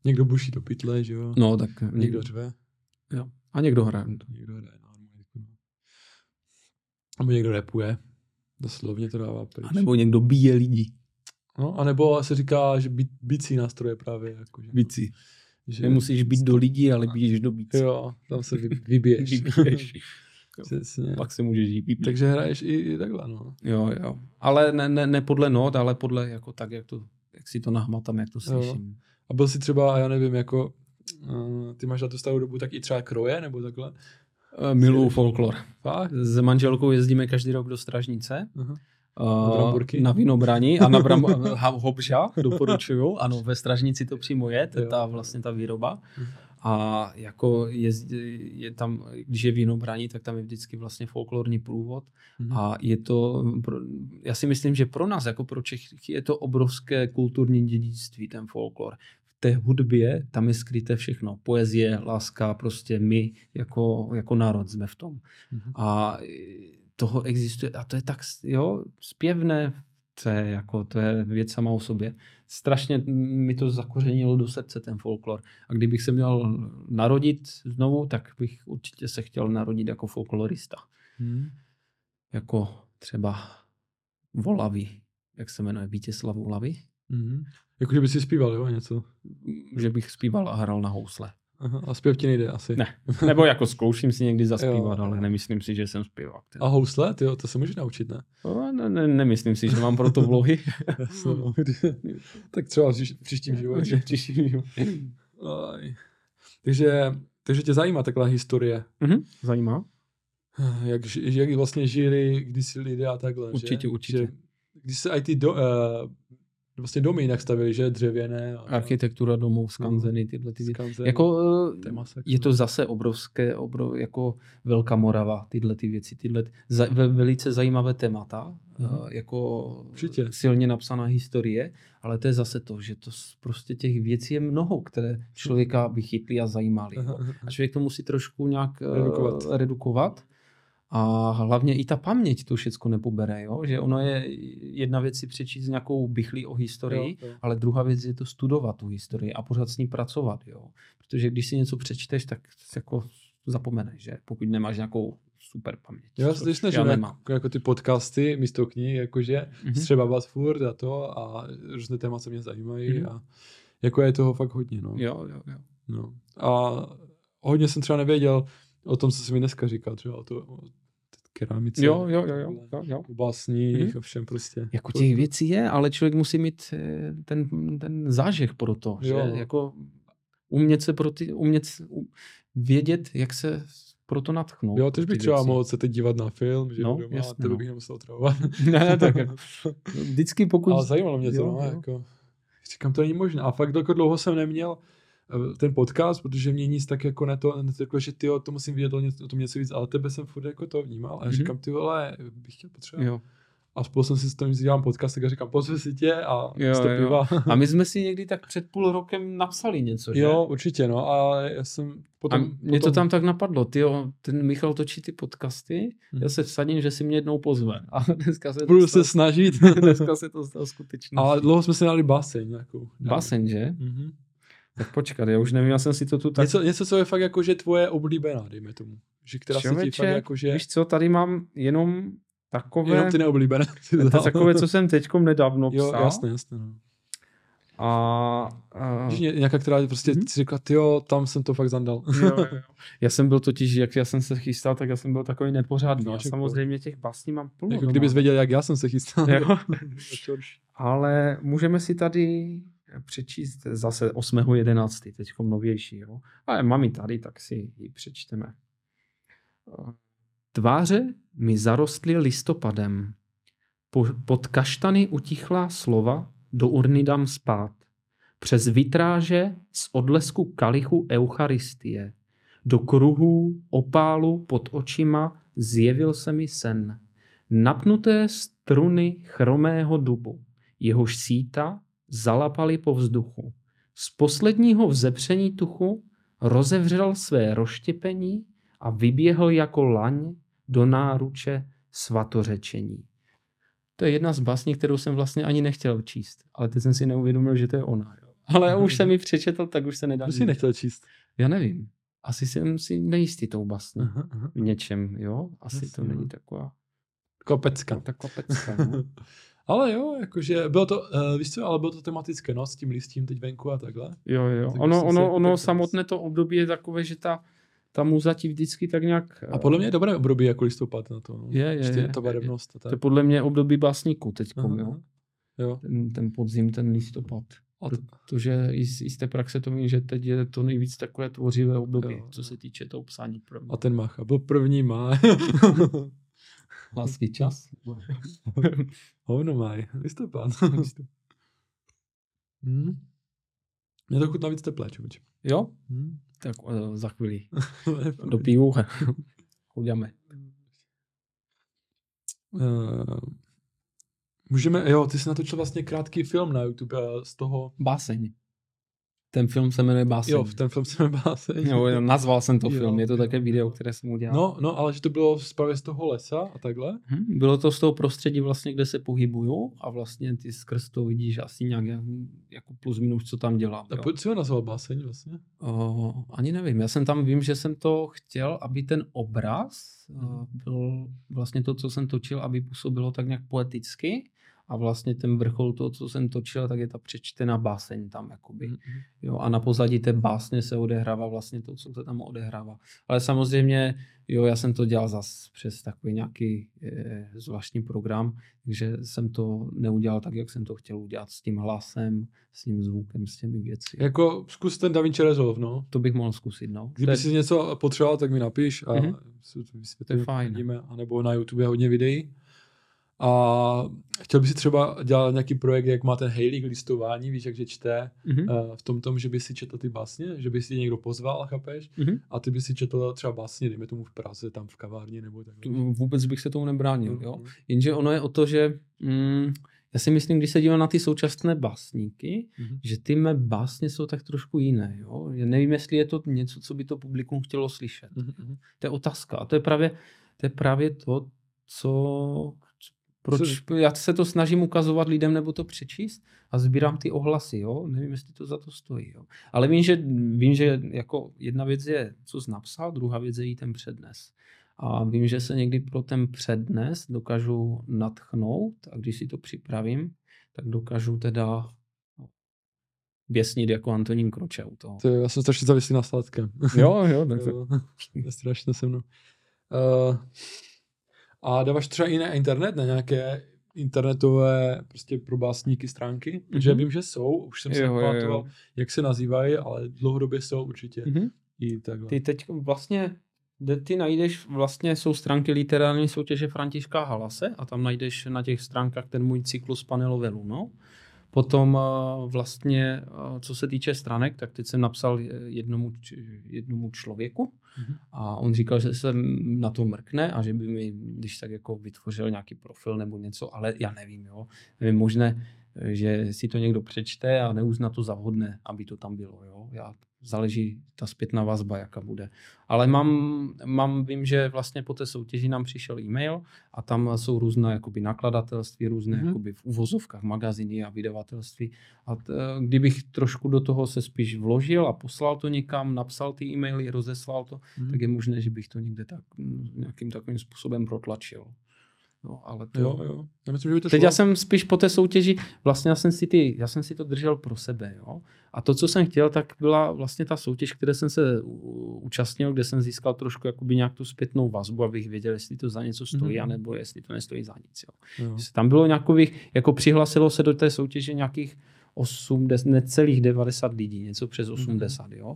Někdo buší do pytle, že jo? No, tak někdo řve. Jo. A někdo hraje. Někdo hraje. Nebo někdo repuje. Doslovně to dává pryč. A nebo někdo bíje lidi. No, a nebo se říká, že být, bící nástroje právě. Jako, že, Bící. Že Nemusíš být do lidí, ale bíjíš do bící. Jo, tam se vy, vybiješ. vybiješ. Pak se můžeš jít. Takže hraješ i, i takhle, no. Jo, jo. Ale ne, ne, ne podle not, ale podle jako tak, jak, to, jak si to nahmatám, jak to slyším. Jo. A byl si třeba, já nevím, jako uh, ty máš na tu starou dobu tak i třeba kroje, nebo takhle? Eh, miluju folklor. S manželkou jezdíme každý rok do Stražnice. Uh-huh. Uh, na Vinobraní a na Bram, Hobža, doporučuju. Ano, ve Stražnici to přímo je, to je ta, vlastně ta výroba. Uh-huh. A jako je, je tam, když je Vinobraní, tak tam je vždycky vlastně folklorní průvod. Uh-huh. A je to, já si myslím, že pro nás, jako pro Čechy, je to obrovské kulturní dědictví, ten folklor té hudbě tam je skryté všechno. Poezie, láska, prostě my jako, jako národ jsme v tom. Mm-hmm. A toho existuje, a to je tak, jo, zpěvné, to je, jako, to je věc sama o sobě. Strašně mi to zakořenilo do srdce ten folklor. A kdybych se měl narodit znovu, tak bych určitě se chtěl narodit jako folklorista. Hmm. Jako třeba Volavy, jak se jmenuje, Vítězslav Volavy. Hmm. Jako, že by si zpíval, jo, něco? Že bych zpíval a hrál na housle. Aha, a zpěv ti nejde asi. Ne, nebo jako zkouším si někdy zaspívat, ale nemyslím si, že jsem zpěvák. A housle, ty to se může naučit, ne? No, ne, ne, nemyslím si, že mám pro to vlohy. No. tak třeba v příštím životě. příštím životě. takže, takže tě zajímá takhle historie? Mhm, zajímá. Jak, jak vlastně žili kdysi lidé a takhle, Určitě, že? určitě. Že, když se i ty do, uh, vlastně domy jinak stavili, že dřevěné. A... Architektura domů, skanzeny, tyhle ty věci. Jako, je to zase obrovské, obrov, jako Velká Morava, tyhle ty věci, tyhle za, velice zajímavé témata, uh, jako Určitě. silně napsaná historie, ale to je zase to, že to prostě těch věcí je mnoho, které člověka vychytly a zajímaly. A člověk to musí trošku nějak redukovat. Uh, redukovat a hlavně i ta paměť to všechno nepobere, jo? že ono je jedna věc si přečíst nějakou bychlí o historii, jo, jo. ale druhá věc je to studovat tu historii a pořád s ní pracovat. Jo? Protože když si něco přečteš, tak jako zapomeneš, že pokud nemáš nějakou super paměť. Já si snažím jako, jako ty podcasty místo knih, jakože mm-hmm. třeba vás furt a to a různé témata mě zajímají mm-hmm. a jako je toho fakt hodně. No. Jo, jo, jo. No. A hodně jsem třeba nevěděl o tom, co jsi mi dneska říkal, třeba o, to, o keramice. Jo, jo, jo, jo. jo, jo. básních mm-hmm. a všem prostě. Jako těch věcí je, ale člověk musí mít eh, ten, ten zážeh pro to, jo. že jako umět se pro ty, umět vědět, jak se pro to natchnout. Jo, tež bych třeba mohl se teď dívat na film, že no, doma, jasně, tebe no. bych nemusel otravovat. ne, tak jako, vždycky pokud... Ale zajímalo mě to, jo, no, jo. jako, říkám, to není možné. A fakt jako dlouho jsem neměl ten podcast, protože mě nic tak jako ne to, neřeklo, že ty to musím vidět o tom něco víc, ale tebe jsem furt jako to vnímal a mm-hmm. říkám, ty vole, bych chtěl potřebovat. Jo. A spolu jsem si s tím dělám podcast, tak říkám, pozve si tě a jo, jo. A my jsme si někdy tak před půl rokem napsali něco, že? Jo, určitě, no. A já jsem potom... A mě potom... to tam tak napadlo, ty jo, ten Michal točí ty podcasty, hmm. já se vsadím, že si mě jednou pozve. A dneska se Budu se snažit. dneska se to stalo skutečně. Ale dlouho jsme si dali baseň nějakou. Baseň, že? Mm-hmm. Tak počkat, já už nevím, já jsem si to tu tak... Něco, něco co je fakt jako, že tvoje oblíbená, dejme tomu. Že která Člověče, se ti fakt jako, že... Víš co, tady mám jenom takové... Jenom ty neoblíbené. To takové, co jsem teďkom nedávno psal. Jo, jasně, jasně. No. A, a... Víš, nějaká, která prostě hmm? si řekla, jo, tam jsem to fakt zandal. Jo, jo, jo. Já jsem byl totiž, jak já jsem se chystal, tak já jsem byl takový nepořádný. No, a samozřejmě těch básní mám plno. Jako kdybys věděl, jak já jsem se chystal. Jo. Ale můžeme si tady přečíst zase 8.11. teď novější. Jo? Ale mám ji tady, tak si ji přečteme. Tváře mi zarostly listopadem. Po, pod kaštany utichla slova, do urny dám spát. Přes vitráže z odlesku kalichu Eucharistie. Do kruhů opálu pod očima zjevil se mi sen. Napnuté struny chromého dubu, jehož síta zalapali po vzduchu. Z posledního vzepření tuchu rozevřel své roštěpení a vyběhl jako laň do náruče svatořečení. To je jedna z básní, kterou jsem vlastně ani nechtěl číst, ale teď jsem si neuvědomil, že to je ona. Jo. Ale už jsem ji přečetl, tak už se nedá. To jsi nechtěl číst? Já nevím. Asi jsem si nejistý tou básní. V něčem, jo? Asi Jasně, to není no. taková... Kopecka. Taková pecka, no. Ale jo, jakože bylo to, uh, víš co, ale bylo to tematické, no, s tím listím teď venku a takhle. Jo, jo. Tak ono, ono, ono samotné to období je takové, že ta, ta muza ti vždycky tak nějak... A podle mě je dobré období jako listopad na to. No. Je, je, je. Ta barevnost. Je, je. To je podle mě období básníků teď, jo. jo. Ten, ten podzim, ten listopad. A to... Protože i z, i z té praxe to vím, že teď je to nejvíc takové tvořivé období, jo. co se týče toho psání. První. A ten Macha byl první má. Lásky čas. Hovno maj, listopad. hmm. Mě to chutná víc teplé, čuč. Jo? Hmm. Tak uh, za chvíli. Do pivu. Chodíme. Uh, můžeme, jo, ty jsi natočil vlastně krátký film na YouTube eh, z toho... Báseň. Ten film se jmenuje Báseň. Jo, ten film se jmenuje Báseň. Jo, nazval jsem to jo, film, je to také video, které jsem udělal. No, no, ale že to bylo právě z toho lesa a takhle? Hmm, bylo to z toho prostředí vlastně, kde se pohybuju a vlastně ty skrz to vidíš asi nějak jako plus minus, co tam dělám. A proč jsi ho nazval Báseň vlastně? O, ani nevím, já jsem tam, vím, že jsem to chtěl, aby ten obraz hmm. byl vlastně to, co jsem točil, aby působilo tak nějak poeticky a vlastně ten vrchol toho, co jsem točil, tak je ta přečtená báseň tam, jakoby. Mm-hmm. Jo, a na pozadí té básně se odehrává vlastně to, co se tam odehrává. Ale samozřejmě, jo, já jsem to dělal zas přes takový nějaký e, zvláštní program, takže jsem to neudělal tak, jak jsem to chtěl udělat s tím hlasem, s tím zvukem, s těmi věci. Jako zkus ten DaVinci Resolve, no. To bych mohl zkusit, no. Kdyby je... si něco potřeboval, tak mi napiš a mm-hmm. to je fajn. Vidíme, anebo na YouTube hodně videí. A chtěl by si třeba dělat nějaký projekt, jak má ten Hayley listování, víš, jak že čte mm-hmm. uh, v tom tom, že by si četl ty básně, že by si někdo pozval, chápeš? Mm-hmm. A ty by si četl třeba básně, dejme tomu v Praze, tam v kavárně nebo tak. Vůbec bych se tomu nebránil, mm-hmm. jo. Jenže ono je o to, že mm, já si myslím, když se dívám na ty současné básníky, mm-hmm. že ty mé básně jsou tak trošku jiné. Jo? Já nevím, jestli je to něco, co by to publikum chtělo slyšet. Mm-hmm. To je otázka. A to je právě, to, je právě to, co, proč já se to snažím ukazovat lidem nebo to přečíst a sbírám ty ohlasy, jo? Nevím, jestli to za to stojí, jo? Ale vím, že, vím, že jako jedna věc je, co jsi napsal, druhá věc je jí ten přednes. A vím, že se někdy pro ten přednes dokážu natchnout a když si to připravím, tak dokážu teda běsnit jako Antonín Kroče u toho. To, já jsem strašně závislý na sladkém. Jo, jo. Tak to... je strašně se mnou. Uh, a dáváš třeba i na internet, na nějaké internetové prostě pro básníky stránky, mm-hmm. protože vím, že jsou, už jsem se pamatoval, jak se nazývají, ale dlouhodobě jsou určitě mm-hmm. i takhle. Ty teď vlastně kde ty najdeš, vlastně jsou stránky literární soutěže Františka Halase a tam najdeš na těch stránkách ten můj cyklus panelové Luno. Potom eh, vlastně, eh, co se týče stranek, tak teď jsem napsal jednomu, jednomu člověku mm-hmm. a on říkal, že se na to mrkne a že by mi, když tak jako vytvořil nějaký profil nebo něco, ale já nevím, jo. Nevím, možné, že si to někdo přečte a neuzná to za vhodné, aby to tam bylo, jo. Já záleží ta zpětná vazba, jaká bude. Ale mám, mám, vím, že vlastně po té soutěži nám přišel e-mail a tam jsou různé jakoby nakladatelství, různé mm-hmm. jakoby v uvozovkách magazíny a vydavatelství. A t, kdybych trošku do toho se spíš vložil a poslal to někam, napsal ty e-maily, rozeslal to, mm-hmm. tak je možné, že bych to někde tak nějakým takovým způsobem protlačil. No, ale to... Jo, jo. Já myslím, že by to Teď šlo. já jsem spíš po té soutěži, vlastně já jsem si, ty, já jsem si to držel pro sebe, jo. A to, co jsem chtěl, tak byla vlastně ta soutěž, které jsem se účastnil, kde jsem získal trošku jakoby nějak tu zpětnou vazbu, abych věděl, jestli to za něco stojí, mm-hmm. anebo jestli to nestojí za nic, jo. jo. Tam bylo nějakových, jako přihlásilo se do té soutěže nějakých 8, necelých 90 lidí, něco přes 80, mm-hmm. jo.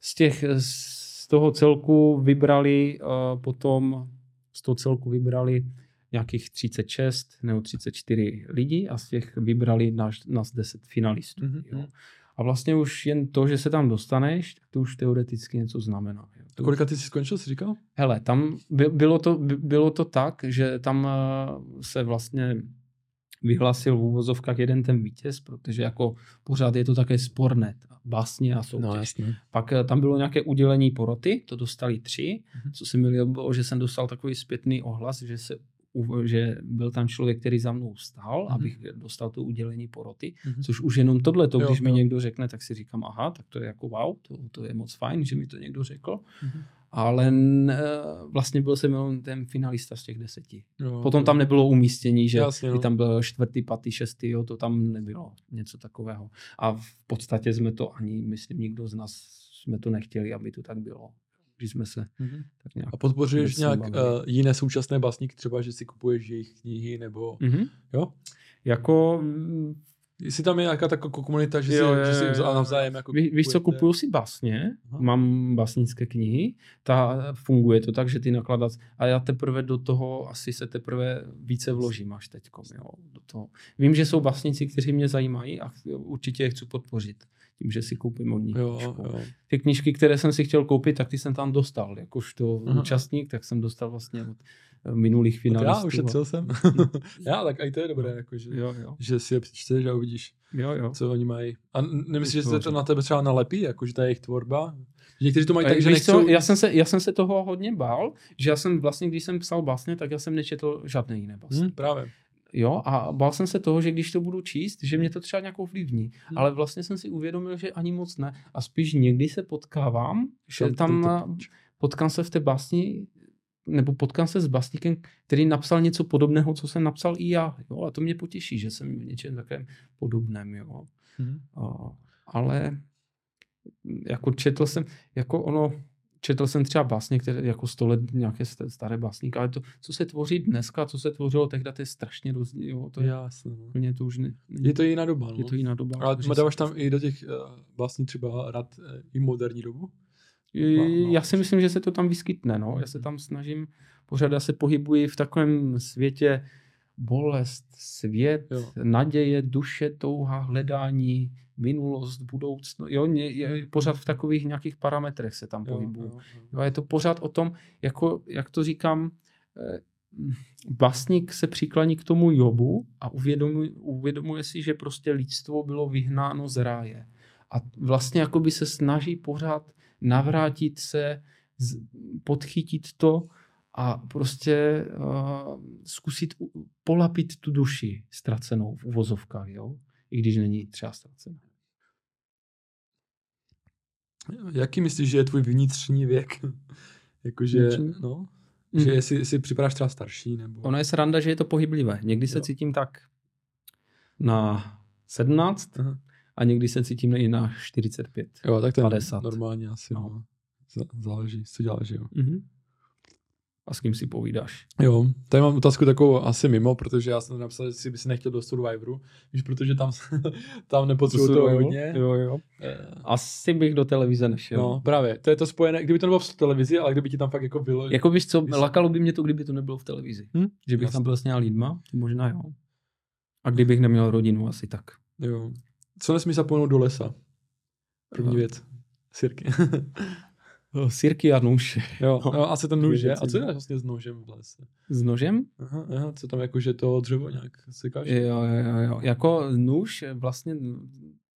Z těch, z toho celku vybrali uh, potom, z toho celku vybrali nějakých 36 nebo 34 lidí a z těch vybrali nás, nás 10 finalistů. Mm-hmm. Jo. A vlastně už jen to, že se tam dostaneš, to už teoreticky něco znamená. Jo. To Kolika ty jsi skončil, jsi říkal? Hele, tam by, bylo, to, by, bylo to tak, že tam uh, se vlastně vyhlasil v úvozovkách jeden ten vítěz, protože jako pořád je to také sporné, básně a soutěž. No, jasně. Pak uh, tam bylo nějaké udělení poroty, to dostali tři, mm-hmm. co se mi líbilo, že jsem dostal takový zpětný ohlas, že se že byl tam člověk, který za mnou stál, mm-hmm. abych dostal to udělení poroty, mm-hmm. což už jenom tohle, to, když jo, mi jo. někdo řekne, tak si říkám, aha, tak to je jako wow, to, to je moc fajn, že mi to někdo řekl. Mm-hmm. Ale n, vlastně byl jsem jenom ten finalista z těch deseti. Jo, Potom tam nebylo umístění, že Jasně, tam byl čtvrtý, patý, šestý, jo, to tam nebylo něco takového. A v podstatě jsme to ani, myslím, nikdo z nás jsme to nechtěli, aby to tak bylo když jsme se mm-hmm. tak nějak... A podpořuješ nějak uh, jiné současné básníky, třeba, že si kupuješ jejich knihy, nebo... Mm-hmm. Jo? Jako... Jestli tam je nějaká taková komunita, že, jo, si, že si navzájem jako Ví, Víš co, kupuju si básně, Aha. mám básnické knihy, ta funguje to tak, že ty nakladat a já teprve do toho asi se teprve více vložím až teď. Jo, do toho. Vím, že jsou básníci, kteří mě zajímají a určitě je chci podpořit tím, že si koupím od nich jo, knížku. Jo. Ty knížky, které jsem si chtěl koupit, tak ty jsem tam dostal. Jakožto Aha. účastník, tak jsem dostal vlastně od eh, minulých finalistů. Já ušetřil jsem. já, tak i to je dobré, jako, že, jo, jo. že si je přečteš a uvidíš, jo, jo. co oni mají. A nemyslíš, že se to na tebe třeba nalepí, jako, že je jejich tvorba? Někteří to mají tak, že nechcou... já, jsem se, já jsem se toho hodně bál, že já jsem vlastně, když jsem psal básně, tak já jsem nečetl žádné jiné básně. Hmm, právě. Jo, a bál jsem se toho, že když to budu číst, že mě to třeba nějakou vlivní. Hmm. Ale vlastně jsem si uvědomil, že ani moc ne. A spíš někdy se potkávám, že tam potkám se v té básni, nebo potkám se s básníkem, který napsal něco podobného, co jsem napsal i já. Jo, a to mě potěší, že jsem v něčem takovém podobném. Jo. Hmm. A, ale jako četl jsem, jako ono, četl jsem třeba básně, které jako sto let nějaké staré básníky, ale to, co se tvoří dneska, co se tvořilo tehdy, to je strašně rozdíl. Jo, to je, Jasně, no. to už ne, ne, je to jiná doba. No. Je to jiná doba. Ale dáváš tam i do těch uh, básní třeba rád uh, i moderní dobu? Já si myslím, že se to tam vyskytne. No. Já se tam snažím, pořád já se pohybuji v takovém světě bolest, svět, jo. naděje, duše, touha, hledání, minulost, budoucnost. Jo, je, je pořád v takových nějakých parametrech se tam pohybují. Jo, je to pořád o tom, jako, jak to říkám, eh, vlastník se přiklaní k tomu Jobu a uvědomuje, uvědomuje si, že prostě lidstvo bylo vyhnáno z ráje. A vlastně jakoby se snaží pořád navrátit se, podchytit to a prostě uh, zkusit polapit tu duši ztracenou v uvozovkách, jo? i když není třeba ztracená. Jaký myslíš, že je tvůj vnitřní věk? Jakože, no, mm. že jestli, jestli připadáš třeba starší, nebo... Ono je sranda, že je to pohyblivé. Někdy se jo. cítím tak na 17 Aha. a někdy se cítím i na 45, Jo, tak to je 50. normálně asi, no. no. Záleží, co děláš, jo. Mm-hmm a s kým si povídáš. Jo, tady mám otázku takovou asi mimo, protože já jsem napsal, že si by si nechtěl do Survivoru, víš, protože tam, tam nepotřebuji to, hodně. Jo, jo. Eh. Asi bych do televize nešel. No, právě, to je to spojené, kdyby to nebylo v televizi, ale kdyby ti tam fakt jako bylo. Jako víš co, lakalo by mě to, kdyby to nebylo v televizi. Hm? Že bych Jasný. tam byl s lidma, možná jo. A kdybych neměl rodinu, asi tak. Jo. Co nesmí zapomenout do lesa? První věc. Sirky. Sirky a nůž. Jo, no, asi ten nůž, je. A co je vlastně s nožem v lese? S nožem? Aha, aha, co tam jako, že to dřevo nějak sekáš? Jo, jo, jo. Jako nůž vlastně,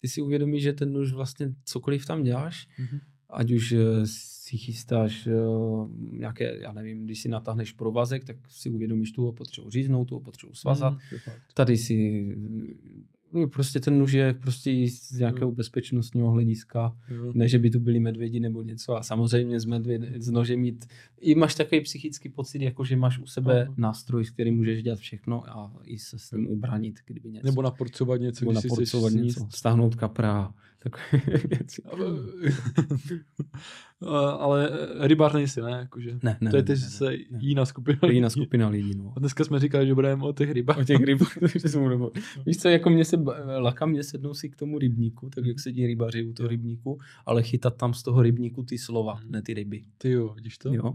ty si uvědomíš, že ten nůž vlastně cokoliv tam děláš, mm-hmm. ať už eh, si chystáš uh, nějaké, já nevím, když si natáhneš provazek, tak si uvědomíš, tu ho potřebuji říznout, tu ho potřebuji svazat. Mm, Tady si No, prostě ten nůž je prostě z nějakého mm. bezpečnostního hlediska, mm. ne, že by tu byli medvědi nebo něco a samozřejmě z, medvěd, z nože mít, i máš takový psychický pocit, jako že máš u sebe mm. nástroj, s kterým můžeš dělat všechno a i se s ním ubránit, kdyby něco. Nebo naporcovat něco, nebo naporcovat něco, stáhnout kapra, takové věci. Ale rybář nejsi, ne? Jakože, ne, ne, to je teď se jiná skupina lidí. Jiná skupina lidí, no. A dneska jsme říkali, že budeme o těch rybách. O těch rybách, takže jsme. Víš co, jako mě se laka mě sednou si k tomu rybníku, tak jak sedí rybaři u toho rybníku, ale chytat tam z toho rybníku ty slova, hmm. ne ty ryby. Ty jo, vidíš to? Jo.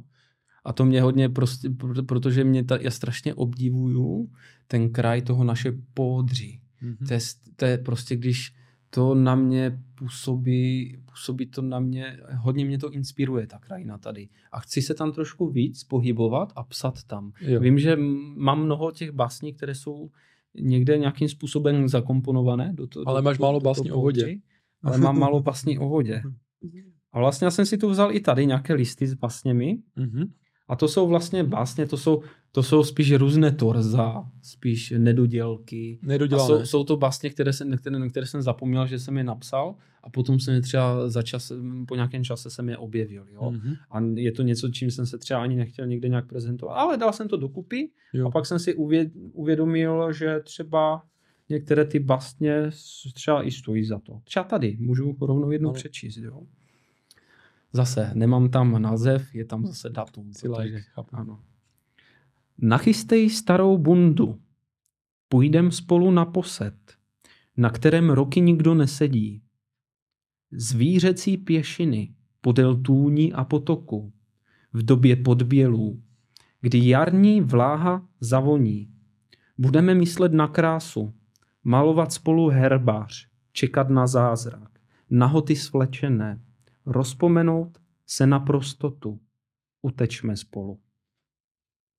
A to mě hodně prostě, protože mě ta, já strašně obdivuju ten kraj toho naše podří. Mm-hmm. To, je, to je prostě, když to na mě působí, působí to na mě, hodně mě to inspiruje, ta krajina tady. A chci se tam trošku víc pohybovat a psat tam. Jo. Vím, že mám mnoho těch básní, které jsou někde nějakým způsobem zakomponované. Do to, ale do, máš do, málo básní o vodě. Ale mám málo básní o vodě. A vlastně já jsem si tu vzal i tady nějaké listy s básněmi. Mm-hmm. A to jsou vlastně básně, to jsou, to jsou spíš různé torza, spíš nedodělky. A jsou, jsou to básně, které jsem, které, které jsem zapomněl, že jsem je napsal a potom jsem je třeba za čas, po nějakém čase jsem je objevil. Jo? Mm-hmm. A je to něco, čím jsem se třeba ani nechtěl někde nějak prezentovat. Ale dal jsem to dokupy jo. a pak jsem si uvědomil, že třeba některé ty básně třeba i stojí za to. Třeba tady, můžu rovnou jednou ale... přečíst. Jo? Zase, nemám tam název, je tam zase datum. Protože, ano. Nachystej starou bundu. Půjdem spolu na posed, na kterém roky nikdo nesedí. Zvířecí pěšiny podél tůní a potoku, v době podbělů, kdy jarní vláha zavoní. Budeme myslet na krásu, malovat spolu herbář, čekat na zázrak, nahoty svlečené, rozpomenout se na prostotu. Utečme spolu.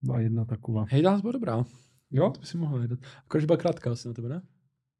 Byla jedna taková. Hej, dá byla dobrá. Jo? To by si mohl hledat. Akorát byla krátká asi na tebe, ne?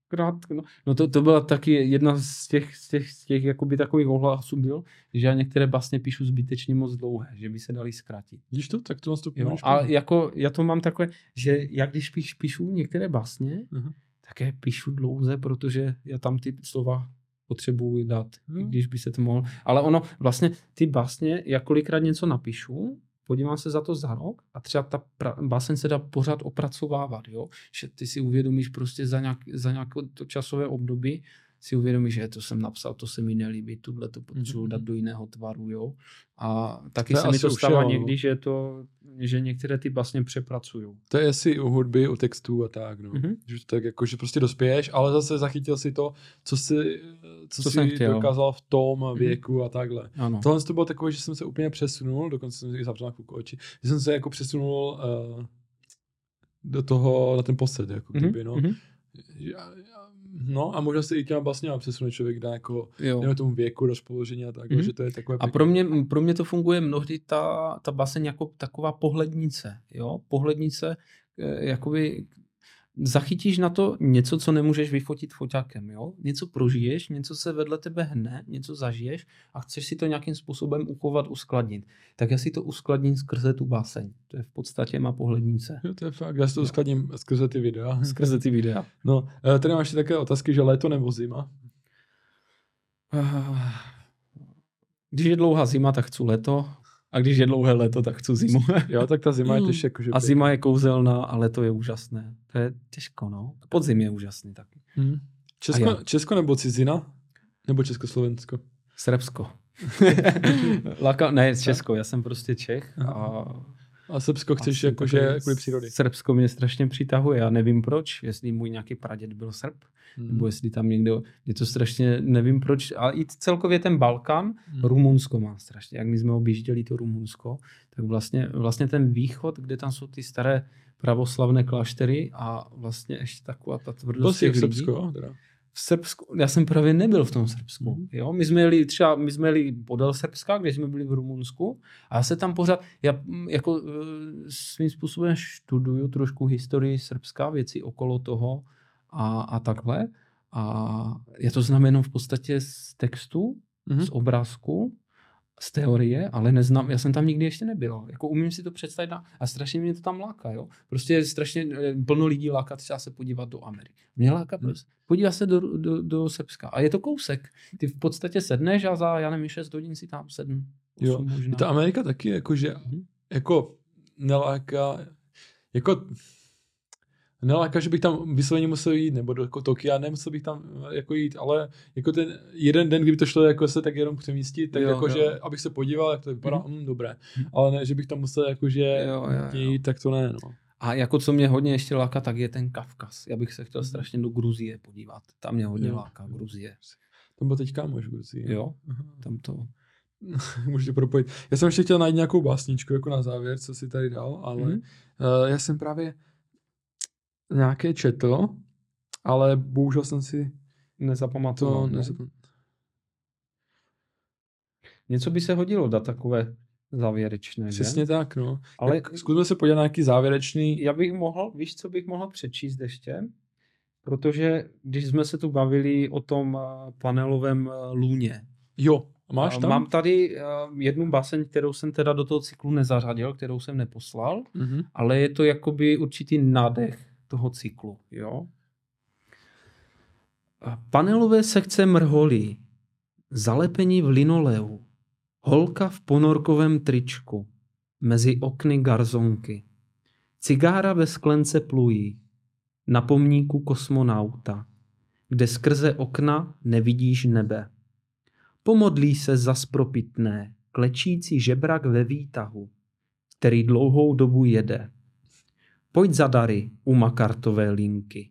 Krátká, no. no to, to byla taky jedna z těch, z těch, z těch jakoby takových ohlasů byl, že já některé básně píšu zbytečně moc dlouhé, že by se dali zkrátit. Víš to? Tak to to jo, A jako já to mám takové, že já když píš, píšu některé básně, uh-huh. tak je píšu dlouze, protože já tam ty slova potřebuji dát, hmm. když by se to mohl. Ale ono, vlastně ty básně, já kolikrát něco napíšu, podívám se za to za rok a třeba ta pra- báseň se dá pořád opracovávat, jo? že ty si uvědomíš prostě za, nějak, za nějaké to časové období, si uvědomí, že to jsem napsal, to se mi nelíbí, tuhle to potřebuji mm-hmm. dát do jiného tvaru, jo. A taky to se mi to stává někdy, že, to, že některé ty vlastně přepracují. To je asi u hudby, u textů a tak, no. Mm-hmm. Že tak jako, že prostě dospěješ, ale zase zachytil si to, co si, co, co si dokázal v tom mm-hmm. věku a takhle. Ano. Tohle to bylo takové, že jsem se úplně přesunul, dokonce jsem si zavřel na chvilku oči, že jsem se jako přesunul uh, do toho, na ten posled, jako mm-hmm. kdyby, no. Mm-hmm. No a možná se i těma vlastně přesune člověk dá jako jo. tomu věku, rozpoložení a tak, mm-hmm. že to je takové A pro mě, pro mě to funguje mnohdy ta, ta baseň jako taková pohlednice, jo, pohlednice, eh, jakoby zachytíš na to něco, co nemůžeš vyfotit foťákem, jo? Něco prožiješ, něco se vedle tebe hne, něco zažiješ a chceš si to nějakým způsobem uchovat, uskladnit. Tak já si to uskladním skrze tu báseň. To je v podstatě má pohlednice. Jo, to je fakt, já si to uskladním skrze ty videa. Skrze ty videa. No, eh, tady máš také otázky, že léto nebo zima? Když je dlouhá zima, tak chci léto. A když je dlouhé léto, tak chci zimu. jo, tak ta zima je těžké. Jako, a zima je kouzelná a léto je úžasné. To je těžko, no. Podzim je úžasný taky. Hmm. Česko, Česko nebo cizina? Nebo Československo? Srbsko. Laka, ne, Česko, já jsem prostě Čech a a Srbsko chceš jakože kvůli přírody. Srbsko mě strašně přitahuje. Já nevím proč, jestli můj nějaký praděd byl Srb, hmm. nebo jestli tam někdo, je to strašně, nevím proč. A i celkově ten Balkán, hmm. Rumunsko má strašně. Jak my jsme objížděli to Rumunsko, tak vlastně, vlastně ten východ, kde tam jsou ty staré pravoslavné kláštery a vlastně ještě taková ta tvrdost těch Srbsko, teda v Srbsku, já jsem právě nebyl v tom Srbsku. Mm. Jo? My jsme jeli třeba, my jsme jeli podél Srbska, když jsme byli v Rumunsku a já se tam pořád, já mm, jako e, svým způsobem študuju trošku historii Srbska, věci okolo toho a, a takhle. A já to znám jenom v podstatě z textu, mm. z obrázku z teorie, ale neznám, já jsem tam nikdy ještě nebyl. Jako umím si to představit na, a strašně mě to tam láká, jo. Prostě je strašně eh, plno lidí láká třeba se podívat do Ameriky. Mě láká hmm. prostě, podívat se do, do, do Srbska. A je to kousek. Ty v podstatě sedneš a za, já nevím, 6 hodin si tam sedm. Jo, možná. ta Amerika taky jakože, hmm. jako neláká, jako neláká, že bych tam vysloveně musel jít, nebo do jako Tokia, nemusel bych tam eh, jako jít, ale jako ten jeden den, kdyby to šlo jako se tak jenom přemístit, tak jo, jako, jo. že abych se podíval, jak to vypadá, mm. Mm, dobré, ale ne, že bych tam musel jakože jo, jo, jít, jo. tak to ne, no. A jako co mě hodně ještě láká, tak je ten Kavkaz. Já bych se chtěl mhm. strašně do Gruzie podívat. Tam mě hodně jo. láká Gruzie. Tam byl teďka můj v Gruzii. Jo, Aha. tam to... Můžete propojit. Já jsem ještě chtěl najít nějakou básničku jako na závěr, co si tady dal, ale mm. uh, já jsem právě nějaké četl, ale bohužel jsem si nezapamatoval. To. Něco by se hodilo dát takové závěrečné, Přesně že? tak, no. Ale tak zkusme se podívat na nějaký závěrečný. Já bych mohl, víš, co bych mohl přečíst ještě? Protože když jsme se tu bavili o tom eh, panelovém eh, lůně. Jo, máš tam? Mám tady eh, jednu baseň, kterou jsem teda do toho cyklu nezařadil, kterou jsem neposlal, mm-hmm. ale je to jakoby určitý nádech toho cyklu. Jo? Panelové sekce mrholí, zalepení v linoleu, holka v ponorkovém tričku, mezi okny garzonky, cigára ve sklence plují, na pomníku kosmonauta, kde skrze okna nevidíš nebe. Pomodlí se za spropitné, klečící žebrak ve výtahu, který dlouhou dobu jede. Pojď za dary u makartové linky,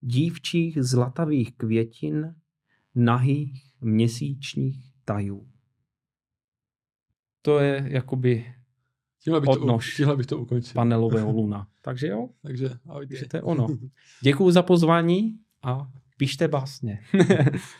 dívčích zlatavých květin, nahých měsíčních tajů. To je jakoby Tíhle bych, odnož to, bych to ukončil. panelového luna. Takže jo? Takže, ahojtě. Takže to je ono. Děkuji za pozvání a píšte básně.